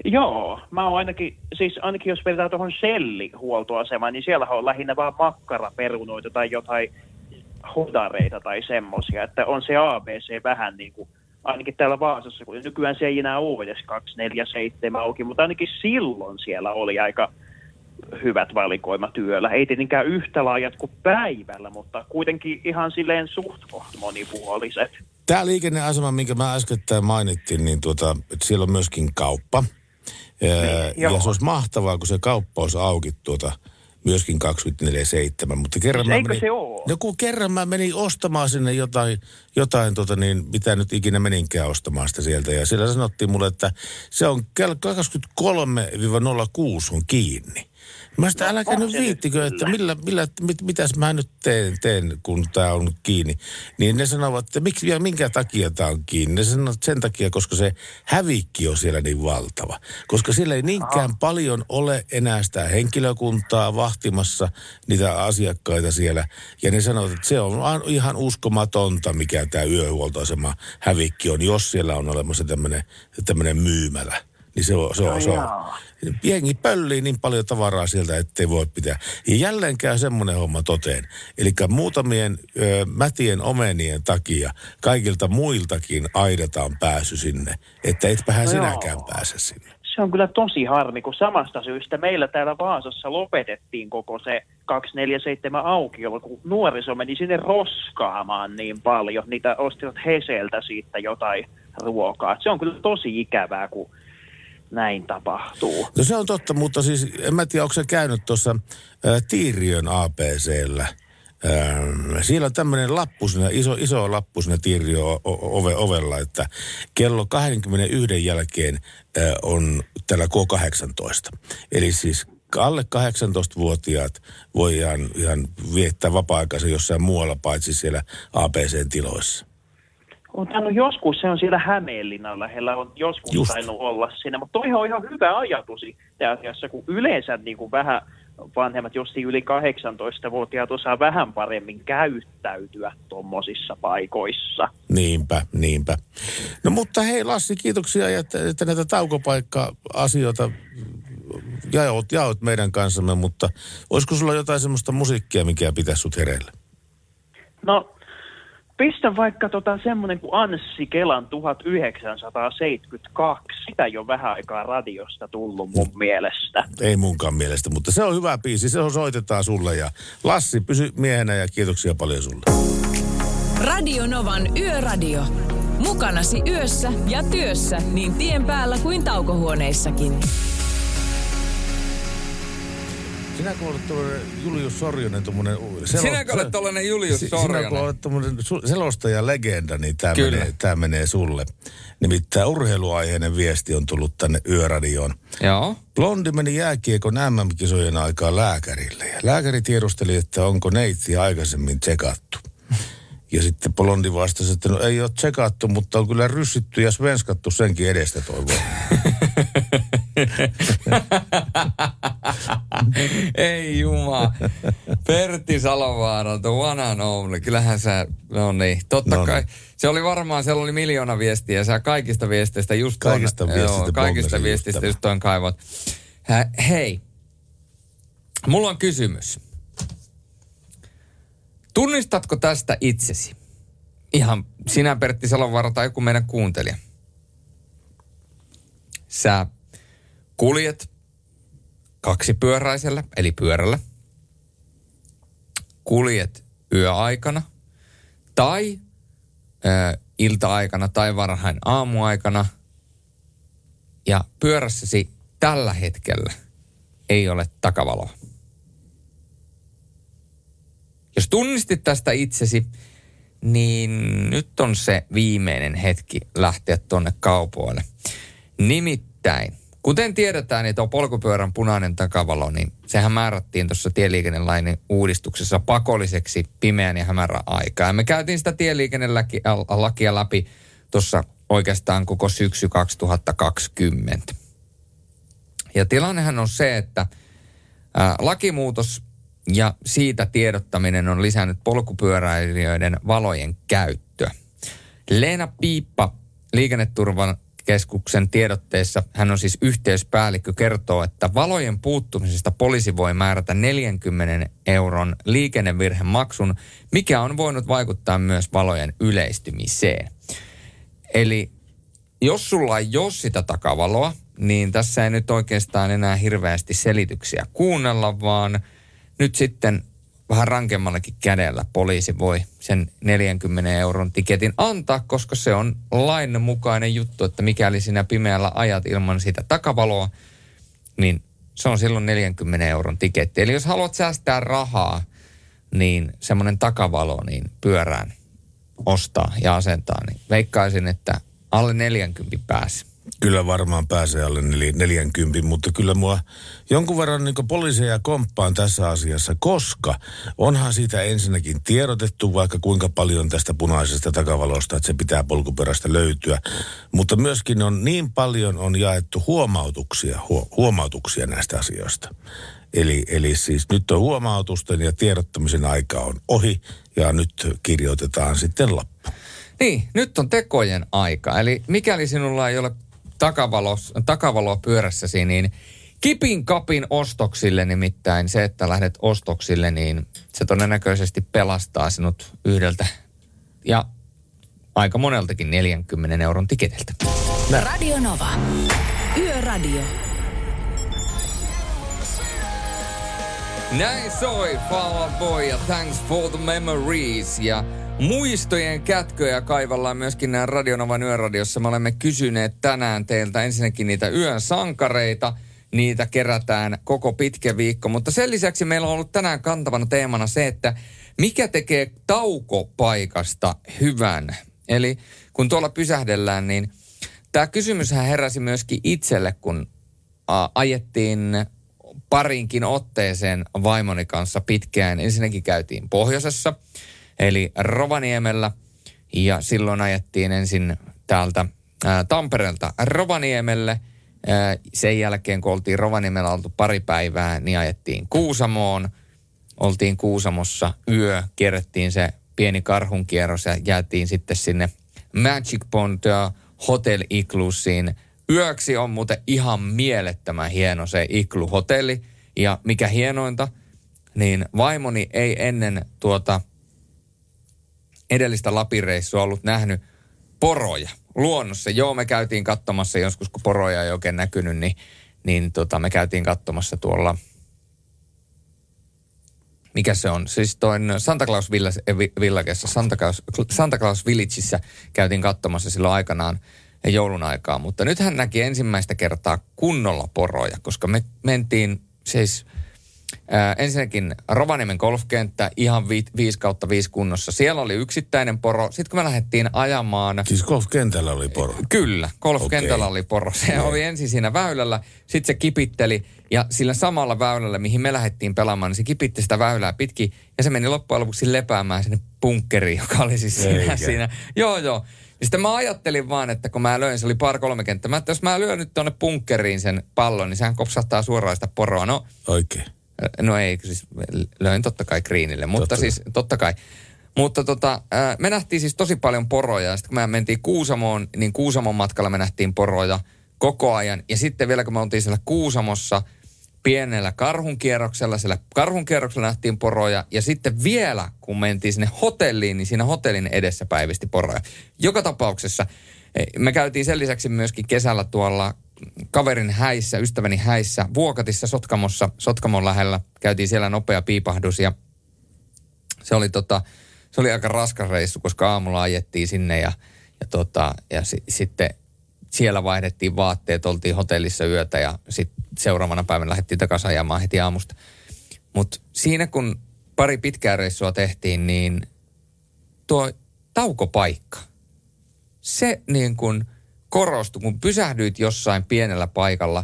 Joo, mä oon ainakin, siis ainakin jos vedetään tuohon Shelli-huoltoasemaan, niin siellä on lähinnä vaan makkaraperunoita tai jotain hodareita tai semmosia, että on se ABC vähän niin kuin, ainakin täällä Vaasassa, kun nykyään se ei enää ole edes 247 auki, mutta ainakin silloin siellä oli aika hyvät valikoimat työllä. Ei tietenkään yhtä laajat kuin päivällä, mutta kuitenkin ihan silleen suht koht monipuoliset. Tämä liikenneasema, minkä mä äskettäin mainittiin, niin tuota, että siellä on myöskin kauppa. Ää, ja joo. se olisi mahtavaa, kun se kauppa olisi auki tuota, myöskin 24-7. Mutta kerran mä Eikö menin, se oo? No kun kerran mä menin ostamaan sinne jotain, jotain tota niin, mitä nyt ikinä meninkään ostamaan sitä sieltä. Ja siellä sanottiin mulle, että se on kello 23-06 on kiinni. Mä sitä, älä on nyt viittikö, että millä, millä, mit, mitäs mä nyt teen, teen kun tämä on kiinni. Niin ne sanovat, että miksi ja minkä takia tämä on kiinni. Ne sanovat sen takia, koska se hävikki on siellä niin valtava. Koska siellä ei niinkään paljon ole enää sitä henkilökuntaa vahtimassa niitä asiakkaita siellä. Ja ne sanovat, että se on ihan uskomatonta, mikä tämä yöhuoltoasema hävikki on, jos siellä on olemassa tämmöinen myymälä. Niin se on, se on, se on. Jengi pöllii niin paljon tavaraa sieltä, ettei voi pitää. Ja jälleen käy semmoinen homma toteen. Eli muutamien ö, mätien omenien takia kaikilta muiltakin aidataan pääsy sinne. Että etpähän No sinäkään joo. pääse sinne. Se on kyllä tosi harmi, kun samasta syystä meillä täällä Vaasassa lopetettiin koko se 247 aukiolla, kun nuoriso meni sinne roskaamaan niin paljon. Niitä ostivat Heseltä siitä jotain ruokaa. Se on kyllä tosi ikävää, kun näin tapahtuu. No se on totta, mutta siis en mä tiedä, onko se käynyt tuossa ä, Tiiriön APCllä. Ähm, siellä on tämmöinen lappu siinä, iso, iso lappu siinä Tiiriön o- o- ove, ovella, että kello 21 jälkeen äh, on tällä K18. Eli siis alle 18-vuotiaat voi ihan, ihan viettää vapaa-aikansa jossain muualla, paitsi siellä APC-tiloissa. On tainnut joskus, se on siellä Hämeenlinnan lähellä, on joskus Just. Tainnut olla siinä, mutta toihan on ihan hyvä ajatus itse asiassa, kun yleensä niin kuin vähän vanhemmat, jos yli 18-vuotiaat osaa vähän paremmin käyttäytyä tuommoisissa paikoissa. Niinpä, niinpä. No mutta hei Lassi, kiitoksia, että, että näitä taukopaikka-asioita jaot, jaot meidän kanssamme, mutta olisiko sulla jotain semmoista musiikkia, mikä pitäisi sut hereillä? No, pistä vaikka tota semmoinen kuin Anssi Kelan 1972. Sitä ei ole vähän aikaa radiosta tullut mun mielestä. Ei munkaan mielestä, mutta se on hyvä biisi, se on soitetaan sulle ja Lassi, pysy miehenä ja kiitoksia paljon sulle. Radio Novan Yöradio. Mukanasi yössä ja työssä niin tien päällä kuin taukohuoneissakin. Sinäkö olet tuollainen Julius Sorjonen, tuommoinen... Sinäkö olet tollainen Julius Sorjonen? olet tuommoinen selostaja-legenda, niin tämä menee, tää menee sulle. Nimittäin urheiluaiheinen viesti on tullut tänne Yöradioon. Joo. Blondi meni jääkiekon MM-kisojen aikaa lääkärille. Ja lääkäri tiedusteli, että onko neitsi aikaisemmin tsekattu. Ja sitten Blondi vastasi, että no ei ole tsekattu, mutta on kyllä ryssitty ja svenskattu senkin edestä toivon. Ei juma. Pertti Salovaara, the one and only. Kyllähän sä, no niin, totta No kai. niin. Se oli varmaan, siellä oli miljoona viestiä sä kaikista viesteistä just Kaikista viesteistä joo, kaikista viestistä just just toin kaivot. Hä, hei, mulla on kysymys. Tunnistatko tästä itsesi? Ihan sinä Pertti Salovaara tai joku meidän kuuntelija. Sä kuljet kaksipyöräisellä, eli pyörällä. Kuljet yöaikana tai ö, ilta-aikana tai varhain aamuaikana. Ja pyörässäsi tällä hetkellä ei ole takavaloa. Jos tunnistit tästä itsesi, niin nyt on se viimeinen hetki lähteä tuonne kaupoille. Nimittäin, kuten tiedetään, että on polkupyörän punainen takavalo, niin sehän määrättiin tuossa tieliikennelain uudistuksessa pakolliseksi pimeän ja hämärän aikaa. Ja me käytiin sitä tieliikennelakia läpi tuossa oikeastaan koko syksy 2020. Ja tilannehan on se, että ää, lakimuutos ja siitä tiedottaminen on lisännyt polkupyöräilijöiden valojen käyttöä. Leena Piippa liikenneturvan keskuksen tiedotteessa, hän on siis yhteyspäällikkö, kertoo, että valojen puuttumisesta poliisi voi määrätä 40 euron liikennevirhemaksun, mikä on voinut vaikuttaa myös valojen yleistymiseen. Eli jos sulla ei ole sitä takavaloa, niin tässä ei nyt oikeastaan enää hirveästi selityksiä kuunnella, vaan nyt sitten vähän rankemmallakin kädellä poliisi voi sen 40 euron tiketin antaa, koska se on lain mukainen juttu, että mikäli sinä pimeällä ajat ilman sitä takavaloa, niin se on silloin 40 euron tiketti. Eli jos haluat säästää rahaa, niin semmoinen takavalo niin pyörään ostaa ja asentaa, niin veikkaisin, että alle 40 pääsi. Kyllä varmaan pääsee alle nel- 40, mutta kyllä mua jonkun verran niin poliiseja komppaan tässä asiassa, koska onhan siitä ensinnäkin tiedotettu vaikka kuinka paljon tästä punaisesta takavalosta, että se pitää polkuperästä löytyä. Mutta myöskin on niin paljon on jaettu huomautuksia, hu- huomautuksia näistä asioista. Eli, eli siis nyt on huomautusten ja tiedottamisen aika on ohi ja nyt kirjoitetaan sitten lappu. Niin, nyt on tekojen aika. Eli mikäli sinulla ei ole takavalos, takavaloa pyörässäsi, niin kipin kapin ostoksille nimittäin se, että lähdet ostoksille, niin se todennäköisesti pelastaa sinut yhdeltä ja aika moneltakin 40 euron tiketiltä. Radio Nova. Yöradio. Näin soi Fall Out Boy ja Thanks for the Memories ja muistojen kätköjä kaivallaan myöskin nämä Radionovan yöradiossa. Me olemme kysyneet tänään teiltä ensinnäkin niitä yön sankareita. Niitä kerätään koko pitkä viikko, mutta sen lisäksi meillä on ollut tänään kantavana teemana se, että mikä tekee taukopaikasta hyvän. Eli kun tuolla pysähdellään, niin tämä kysymyshän heräsi myöskin itselle, kun ajettiin parinkin otteeseen vaimoni kanssa pitkään. Ensinnäkin käytiin pohjoisessa, eli Rovaniemellä, ja silloin ajettiin ensin täältä ää, Tampereelta Rovaniemelle. Ää, sen jälkeen, kun oltiin Rovaniemellä oltu pari päivää, niin ajettiin Kuusamoon. Oltiin Kuusamossa yö, kierrettiin se pieni karhunkierros ja jäätiin sitten sinne Magic Pond Hotel Iglusiin. Yöksi on muuten ihan mielettömän hieno se Iglu-hotelli. Ja mikä hienointa, niin vaimoni ei ennen tuota edellistä Lapireissua ollut nähnyt poroja luonnossa. Joo, me käytiin katsomassa joskus, kun poroja ei oikein näkynyt, niin, niin tota, me käytiin katsomassa tuolla, mikä se on, siis toin Santa Claus vi- Villagessa, Santa Claus, Santa Claus Villageissa käytiin katsomassa silloin aikanaan joulun aikaa, mutta nyt hän näki ensimmäistä kertaa kunnolla poroja, koska me mentiin siis Ää, ensinnäkin Rovaniemen golfkenttä ihan vi, 5 kautta 5 kunnossa. Siellä oli yksittäinen poro. Sitten kun me lähdettiin ajamaan... Siis golfkentällä oli poro? Kyllä, golfkentällä okay. oli poro. Se no. oli ensin siinä väylällä, sitten se kipitteli ja sillä samalla väylällä, mihin me lähdettiin pelaamaan, niin se kipitti sitä väylää pitkin ja se meni loppujen lopuksi lepäämään sinne bunkkeriin, joka oli siis siinä, siinä. Joo, joo. Ja sitten mä ajattelin vaan, että kun mä löin, se oli par kolme kenttä, mä, että jos mä lyön nyt tuonne bunkkeriin sen pallon, niin sehän kopsahtaa suoraan sitä poroa. No, Oikein. No ei, siis löin totta kai kriinille, mutta Totta siis totta kai. Mutta tota, me nähtiin siis tosi paljon poroja. Ja sitten kun me mentiin Kuusamoon, niin Kuusamon matkalla me nähtiin poroja koko ajan. Ja sitten vielä kun me oltiin siellä Kuusamossa pienellä karhunkierroksella, siellä karhunkierroksella nähtiin poroja. Ja sitten vielä kun mentiin sinne hotelliin, niin siinä hotellin edessä päivisti poroja. Joka tapauksessa me käytiin sen lisäksi myöskin kesällä tuolla kaverin häissä, ystäväni häissä, Vuokatissa Sotkamossa, Sotkamon lähellä. Käytiin siellä nopea piipahdus ja se oli, tota, se oli aika raskas reissu, koska aamulla ajettiin sinne ja, ja, tota, ja si, sitten siellä vaihdettiin vaatteet, oltiin hotellissa yötä ja sitten seuraavana päivänä lähdettiin takaisin ajamaan heti aamusta. Mutta siinä kun pari pitkää reissua tehtiin, niin tuo taukopaikka, se niin kuin korostui, kun pysähdyit jossain pienellä paikalla,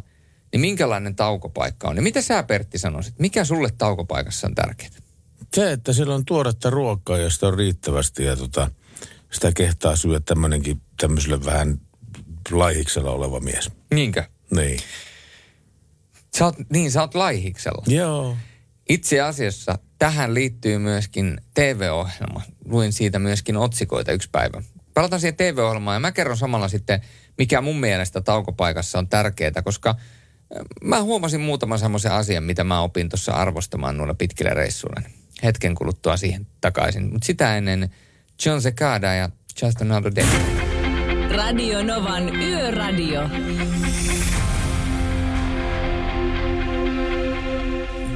niin minkälainen taukopaikka on? Ja mitä sä Pertti sanoisit, mikä sulle taukopaikassa on tärkeää? Se, että siellä on tuoretta ruokaa ja sitä on riittävästi ja tota, sitä kehtaa syödä tämmöinenkin tämmöiselle vähän laihiksella oleva mies. Niinkö? Niin. Sä oot, niin, sä oot laihiksella. Joo. Itse asiassa tähän liittyy myöskin TV-ohjelma. Luin siitä myöskin otsikoita yksi päivä. Palataan siihen TV-ohjelmaan ja mä kerron samalla sitten, mikä mun mielestä taukopaikassa on tärkeää, koska äh, mä huomasin muutaman semmoisen asian, mitä mä opin tuossa arvostamaan noilla pitkillä reissuilla. Hetken kuluttua siihen takaisin. Mutta sitä ennen John Secada ja Just Another Day. Radio Novan Yöradio.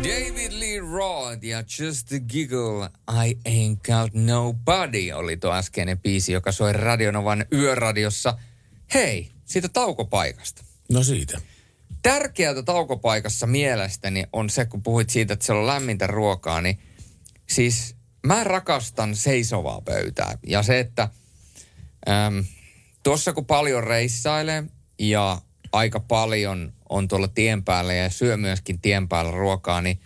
David Roth ja Just a Giggle, I Ain't Got Nobody oli tuo äskeinen biisi, joka soi Radionovan yöradiossa. Hei, siitä taukopaikasta. No siitä. Tärkeää taukopaikassa mielestäni on se, kun puhuit siitä, että siellä on lämmintä ruokaa, niin siis mä rakastan seisovaa pöytää. Ja se, että äm, tuossa kun paljon reissailee ja aika paljon on tuolla tien päällä ja syö myöskin tien päällä ruokaa, niin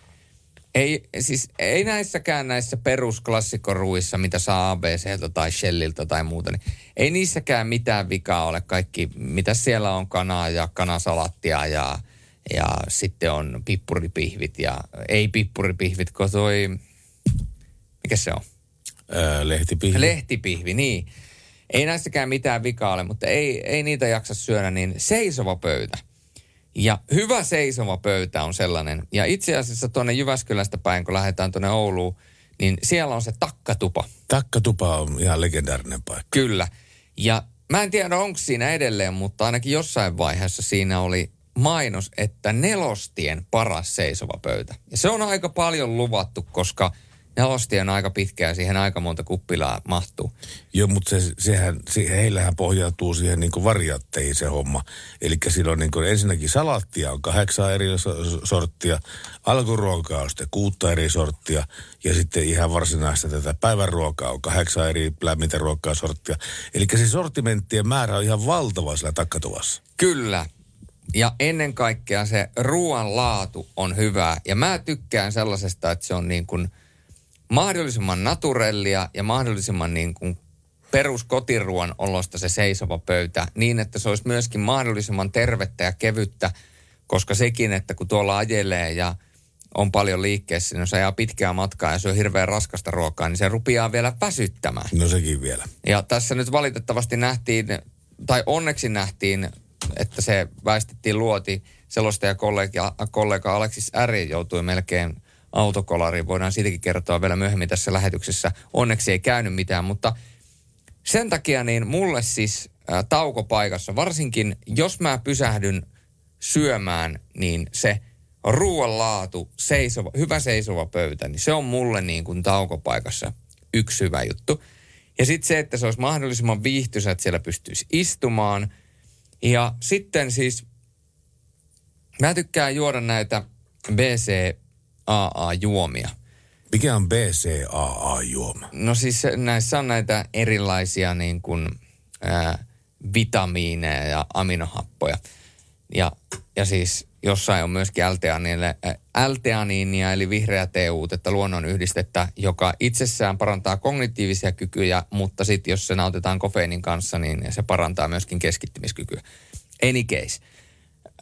ei, siis ei näissäkään näissä perusklassikkoruissa, mitä saa ABCltä tai Shelliltä tai muuta, niin ei niissäkään mitään vikaa ole. Kaikki, mitä siellä on kanaa ja kanasalattia ja, ja sitten on pippuripihvit ja ei pippuripihvit, kun toi, mikä se on? Ää, lehtipihvi. Lehtipihvi, niin. Ei näissäkään mitään vikaa ole, mutta ei, ei niitä jaksa syödä, niin seisova pöytä. Ja hyvä seisova pöytä on sellainen. Ja itse asiassa tuonne Jyväskylästä päin, kun lähdetään tuonne Ouluun, niin siellä on se takkatupa. Takkatupa on ihan legendaarinen paikka. Kyllä. Ja mä en tiedä, onko siinä edelleen, mutta ainakin jossain vaiheessa siinä oli mainos, että nelostien paras seisova pöytä. Ja se on aika paljon luvattu, koska – nelostie on aika pitkä ja siihen aika monta kuppilaa mahtuu. Joo, mutta se, sehän, se, heillähän pohjautuu siihen niin variatteihin se homma. Eli silloin niin ensinnäkin salattia on kahdeksan eri sorttia, alkuruokaa on sitten kuutta eri sorttia ja sitten ihan varsinaista tätä päivän ruokaa on kahdeksan eri lämmintä ruokaa sorttia. Eli se sortimenttien määrä on ihan valtava sillä takkatuvassa. Kyllä. Ja ennen kaikkea se ruoan laatu on hyvää. Ja mä tykkään sellaisesta, että se on niin kuin – mahdollisimman naturellia ja mahdollisimman niin kuin peruskotiruon olosta se seisova pöytä niin, että se olisi myöskin mahdollisimman tervettä ja kevyttä, koska sekin, että kun tuolla ajelee ja on paljon liikkeessä, niin jos ajaa pitkää matkaa ja se on hirveän raskasta ruokaa, niin se rupiaa vielä väsyttämään. No sekin vielä. Ja tässä nyt valitettavasti nähtiin, tai onneksi nähtiin, että se väistettiin luoti selostaja kollega, kollega Aleksis Äri joutui melkein autokolariin. Voidaan siitäkin kertoa vielä myöhemmin tässä lähetyksessä. Onneksi ei käynyt mitään, mutta sen takia niin mulle siis taukopaikassa, varsinkin jos mä pysähdyn syömään, niin se ruoan laatu, seisova, hyvä seisova pöytä, niin se on mulle niin kuin taukopaikassa yksi hyvä juttu. Ja sitten se, että se olisi mahdollisimman viihtyisä, että siellä pystyisi istumaan. Ja sitten siis, mä tykkään juoda näitä BC AA-juomia. Mikä on BCAA-juoma? No siis näissä on näitä erilaisia niin kuin, ää, vitamiineja ja aminohappoja. Ja, ja siis jossain on myöskin L-teaniinia, eli vihreä T-uutetta, luonnon yhdistettä, joka itsessään parantaa kognitiivisia kykyjä, mutta sitten jos se nautitaan kofeiinin kanssa, niin se parantaa myöskin keskittymiskykyä. Any case.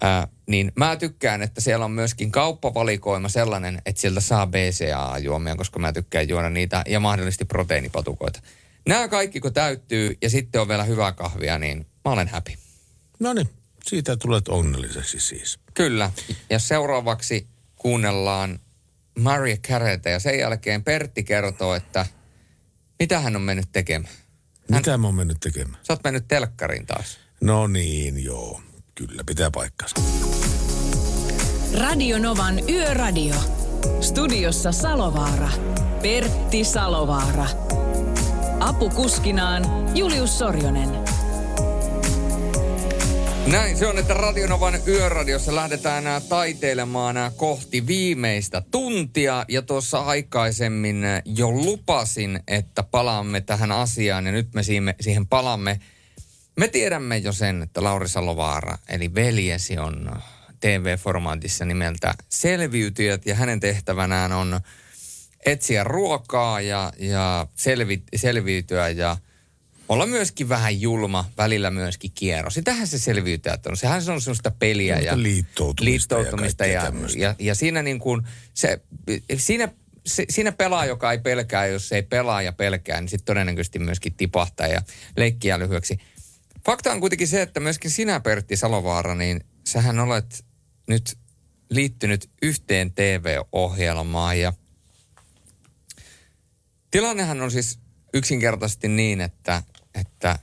Ää, niin mä tykkään, että siellä on myöskin kauppavalikoima sellainen, että sieltä saa BCA-juomia, koska mä tykkään juoda niitä ja mahdollisesti proteiinipatukoita. Nämä kaikki kun täyttyy ja sitten on vielä hyvää kahvia, niin mä olen happy. No niin, siitä tulet onnelliseksi siis. Kyllä. Ja seuraavaksi kuunnellaan Maria Careyta ja sen jälkeen Pertti kertoo, että mitä hän on mennyt tekemään. Mitä mä oon mennyt tekemään? Sä oot mennyt telkkariin taas. No niin, joo. Kyllä, pitää paikkansa. Radio Novan Yöradio. Studiossa Salovaara. Pertti Salovaara. Apukuskinaan Julius Sorjonen. Näin se on, että Radionovan yöradiossa lähdetään nää taiteilemaan nää kohti viimeistä tuntia. Ja tuossa aikaisemmin jo lupasin, että palaamme tähän asiaan ja nyt me siihen, siihen palaamme. Me tiedämme jo sen, että Lauri Salovaara, eli veljesi on TV-formaatissa nimeltä Selviytyjät ja hänen tehtävänään on etsiä ruokaa ja, ja selvi, selviytyä ja olla myöskin vähän julma, välillä myöskin kierro. Sitähän se selviytyjät on. Sehän se on semmoista peliä ja liittoutumista, liittoutumista ja, ja, ja, ja siinä niin kuin se, siinä se, siinä pelaa, joka ei pelkää, jos ei pelaa ja pelkää, niin sitten todennäköisesti myöskin tipahtaa ja leikkiä lyhyeksi. Fakta on kuitenkin se, että myöskin sinä, Pertti Salovaara, niin sähän olet nyt liittynyt yhteen TV-ohjelmaan ja tilannehan on siis yksinkertaisesti niin, että, että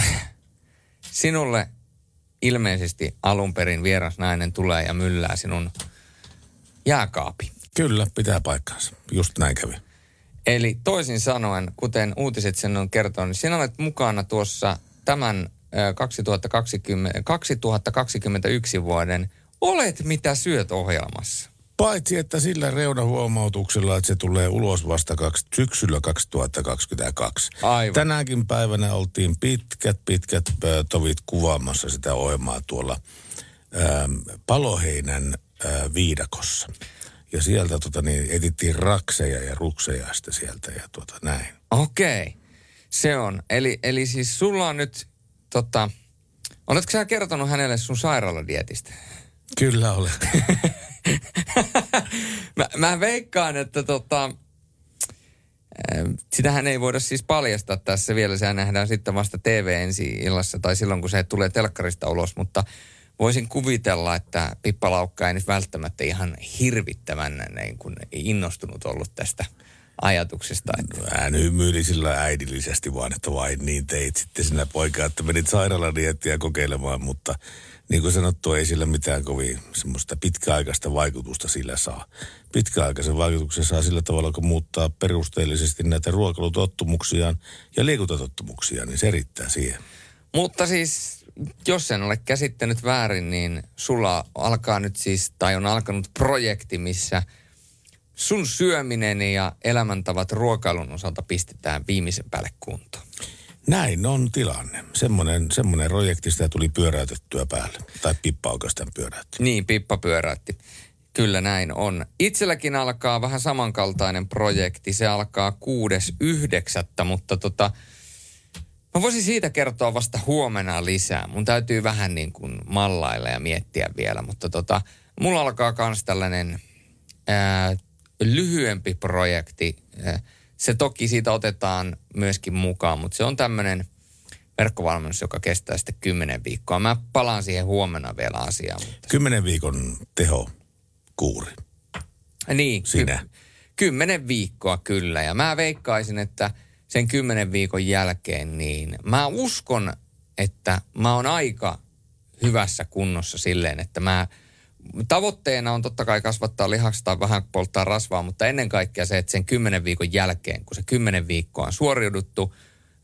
sinulle ilmeisesti alun perin vieras nainen tulee ja myllää sinun jääkaapi. Kyllä, pitää paikkansa. Just näin kävi. Eli toisin sanoen, kuten uutiset sen on kertonut, niin sinä olet mukana tuossa tämän 2020, 2021 vuoden Olet mitä syöt ohjelmassa. Paitsi, että sillä reunahuomautuksella, että se tulee ulos vasta kaksi, syksyllä 2022. Aivan. Tänäkin päivänä oltiin pitkät, pitkät tovit kuvaamassa sitä ohjelmaa tuolla ää, Paloheinän ää, viidakossa. Ja sieltä tota, niin, etittiin rakseja ja rukseja sitten sieltä ja tuota, näin. Okei, okay. se on. Eli, eli siis sulla on nyt, tota, oletko sä kertonut hänelle sun sairaaladietistä? Kyllä olet. mä, mä veikkaan, että tota, sitähän ei voida siis paljastaa tässä vielä. Sehän nähdään sitten vasta TV ensi illassa tai silloin, kun se tulee telkkarista ulos. Mutta voisin kuvitella, että Pippa Laukka ei nyt välttämättä ihan hirvittävän niin kuin innostunut ollut tästä ajatuksesta. Että... No, hän hymyili sillä äidillisesti vaan, että vain niin teit sitten sinä poika, että menit sairaaladiettiä kokeilemaan, mutta niin kuin sanottu, ei sillä mitään kovin semmoista pitkäaikaista vaikutusta sillä saa. Pitkäaikaisen vaikutuksen saa sillä tavalla, kun muuttaa perusteellisesti näitä ruokailutottumuksiaan ja liikuntatottumuksia, niin se riittää siihen. Mutta siis, jos en ole käsittänyt väärin, niin sulla alkaa nyt siis, tai on alkanut projekti, missä sun syöminen ja elämäntavat ruokailun osalta pistetään viimeisen päälle kuntoon. Näin on tilanne. Semmoinen, semmoinen projekti sitä tuli pyöräytettyä päälle. Tai Pippa oikeastaan pyöräytti. Niin, Pippa pyöräytti. Kyllä näin on. Itselläkin alkaa vähän samankaltainen projekti. Se alkaa 6.9. Mutta tota, mä voisin siitä kertoa vasta huomenna lisää. Mun täytyy vähän niin kuin mallailla ja miettiä vielä. Mutta tota, mulla alkaa myös tällainen ää, lyhyempi projekti. Ää, se toki siitä otetaan myöskin mukaan, mutta se on tämmöinen verkkovalmennus, joka kestää sitten kymmenen viikkoa. Mä palaan siihen huomenna vielä asiaan. Mutta... Kymmenen viikon teho kuuri. Niin. Sinä. Ky- kymmenen viikkoa kyllä. Ja mä veikkaisin, että sen kymmenen viikon jälkeen, niin mä uskon, että mä oon aika hyvässä kunnossa silleen, että mä tavoitteena on totta kai kasvattaa lihasta vähän polttaa rasvaa, mutta ennen kaikkea se, että sen kymmenen viikon jälkeen, kun se kymmenen viikkoa on suoriuduttu,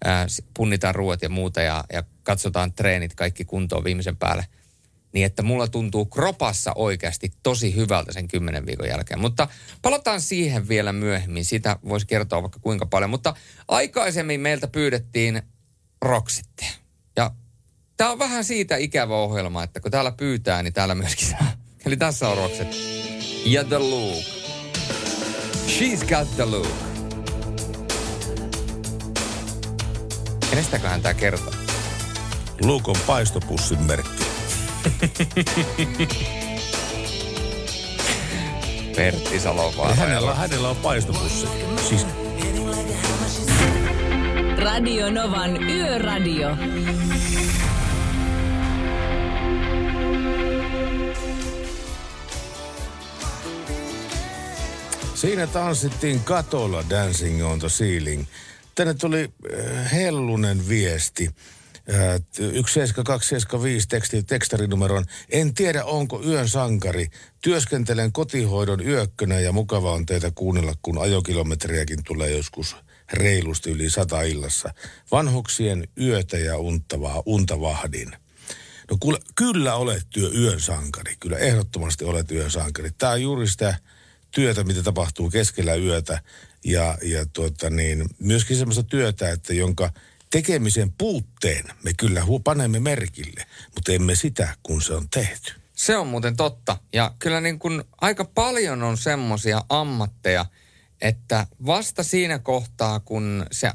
ää, punnitaan ruoat ja muuta ja, ja katsotaan treenit kaikki kuntoon viimeisen päälle, niin että mulla tuntuu kropassa oikeasti tosi hyvältä sen kymmenen viikon jälkeen. Mutta palataan siihen vielä myöhemmin. Sitä voisi kertoa vaikka kuinka paljon. Mutta aikaisemmin meiltä pyydettiin roksitteja. Ja tämä on vähän siitä ikävä ohjelma, että kun täällä pyytää, niin täällä myöskin saa Eli tässä on rokset. Ja The Look. She's got the look. Kenestäköhän tämä kertoo? Luke on paistopussin merkki. Pertti Salovaara. Hänellä, hänellä on paistopussi. Siis Radio Novan Yöradio. Siinä tanssittiin katolla Dancing on the Ceiling. Tänne tuli äh, hellunen viesti. Äh, 17275 teksti, tekstarinumeron. En tiedä, onko yön sankari. Työskentelen kotihoidon yökkönä ja mukava on teitä kuunnella, kun ajokilometriäkin tulee joskus reilusti yli sata illassa. Vanhuksien yötä ja untavaa, untavahdin. No kuule, kyllä olet työ yön sankari. Kyllä ehdottomasti olet yön sankari. Tämä on juuri sitä työtä, mitä tapahtuu keskellä yötä. Ja, ja tuota niin, myöskin semmoista työtä, että jonka tekemisen puutteen me kyllä panemme merkille, mutta emme sitä, kun se on tehty. Se on muuten totta. Ja kyllä niin kuin aika paljon on semmoisia ammatteja, että vasta siinä kohtaa, kun se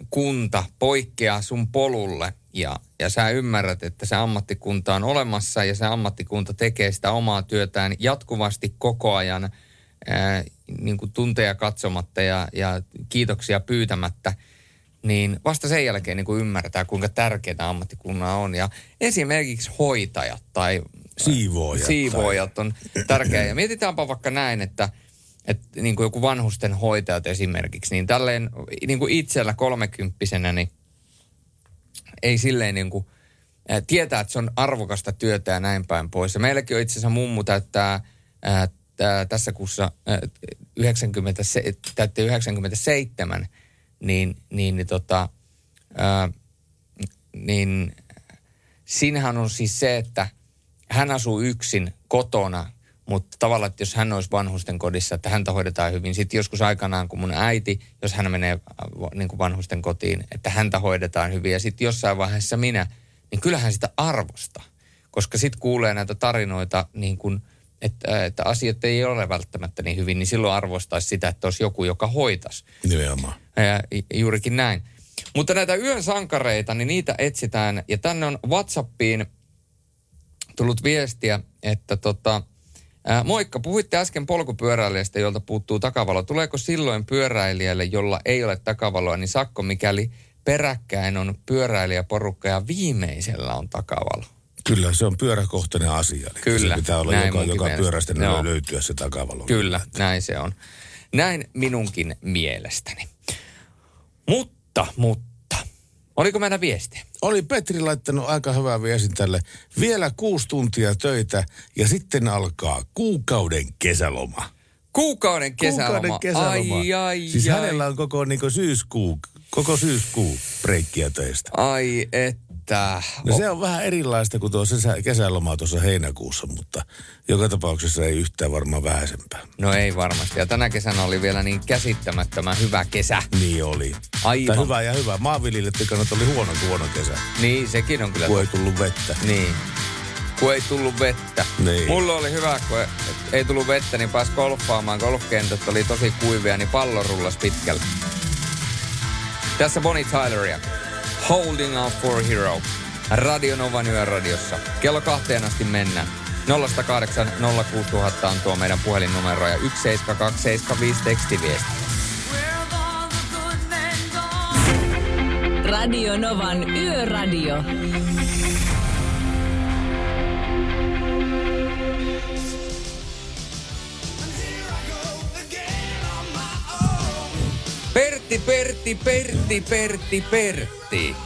ammattikunta poikkeaa sun polulle ja, ja sä ymmärrät, että se ammattikunta on olemassa ja se ammattikunta tekee sitä omaa työtään jatkuvasti koko ajan ää, niin kuin tunteja katsomatta ja, ja kiitoksia pyytämättä, niin vasta sen jälkeen niin kuin ymmärretään, kuinka tärkeää ammattikunnan on. Ja esimerkiksi hoitajat tai Siivoojat. siivoojat on tärkeää. Ja mietitäänpä vaikka näin, että, että niin kuin joku vanhusten hoitajat esimerkiksi, niin tälleen niin kuin itsellä kolmekymppisenä, niin ei silleen niin kuin, ää, tietää, että se on arvokasta työtä ja näin päin pois. Ja meilläkin on itse asiassa mummu täyttää ää, tää, tässä kuussa ää, 90, täytti 97, niin, niin, niin, tota, niin siinähän on siis se, että hän asuu yksin kotona, mutta tavallaan, että jos hän olisi vanhusten kodissa, että häntä hoidetaan hyvin. Sitten joskus aikanaan, kun mun äiti, jos hän menee äh, niin kuin vanhusten kotiin, että häntä hoidetaan hyvin. Ja sitten jossain vaiheessa minä, niin kyllähän sitä arvosta. Koska sitten kuulee näitä tarinoita, niin kuin, että, että asiat ei ole välttämättä niin hyvin, niin silloin arvostaisi sitä, että olisi joku, joka hoitaisi. Nimenomaan. Ja juurikin näin. Mutta näitä yön sankareita, niin niitä etsitään. Ja tänne on WhatsAppiin tullut viestiä, että tota, ää, moikka, puhuitte äsken polkupyöräilijästä, jolta puuttuu takavalo. Tuleeko silloin pyöräilijälle, jolla ei ole takavaloa, niin sakko, mikäli peräkkäin on pyöräilijäporukka ja viimeisellä on takavalo? Kyllä, se on pyöräkohtainen asia. Eli Kyllä, Se pitää olla näin joka, joka mielestä. pyörästä Joo. löytyä se takavalo. Kyllä, näin se on. Näin minunkin mielestäni. Mutta, mutta, oliko meidän viestiä? Oli Petri laittanut aika hyvää viestin tälle. Vielä kuusi tuntia töitä ja sitten alkaa kuukauden kesäloma. Kuukauden kesäloma. Kuukauden kesäloma. Ai, ai, siis ai. hänellä on koko niin syyskuu, koko syyskuu breikkiä töistä. Ai että. No se on vähän erilaista kuin tuo kesäloma tuossa heinäkuussa, mutta joka tapauksessa ei yhtään varmaan vähäisempää. No ei varmasti. Ja tänä kesänä oli vielä niin käsittämättömän hyvä kesä. Niin oli. Aivan. Tai hyvä ja hyvä. Maanviljelijöiden kannalta oli huono huono kesä, Niin, sekin on kyllä. kun ei tullut vettä. Niin. Kun ei tullut vettä. Niin. Mulla oli hyvä, kun ei tullut vettä, niin pääsi golfaamaan. Golfkentät oli tosi kuivia, niin pallo rullas pitkälle. Tässä Bonnie Tyleria. Holding out for a hero. Radio Novan yöradiossa. Kello kahteen asti mennään. 080 06000 on tuo meidän puhelinnumero ja 17275 tekstiviesti. Radio Novan Yöradio. Pertti, Pertti, Pertti, Pertti, Pertti.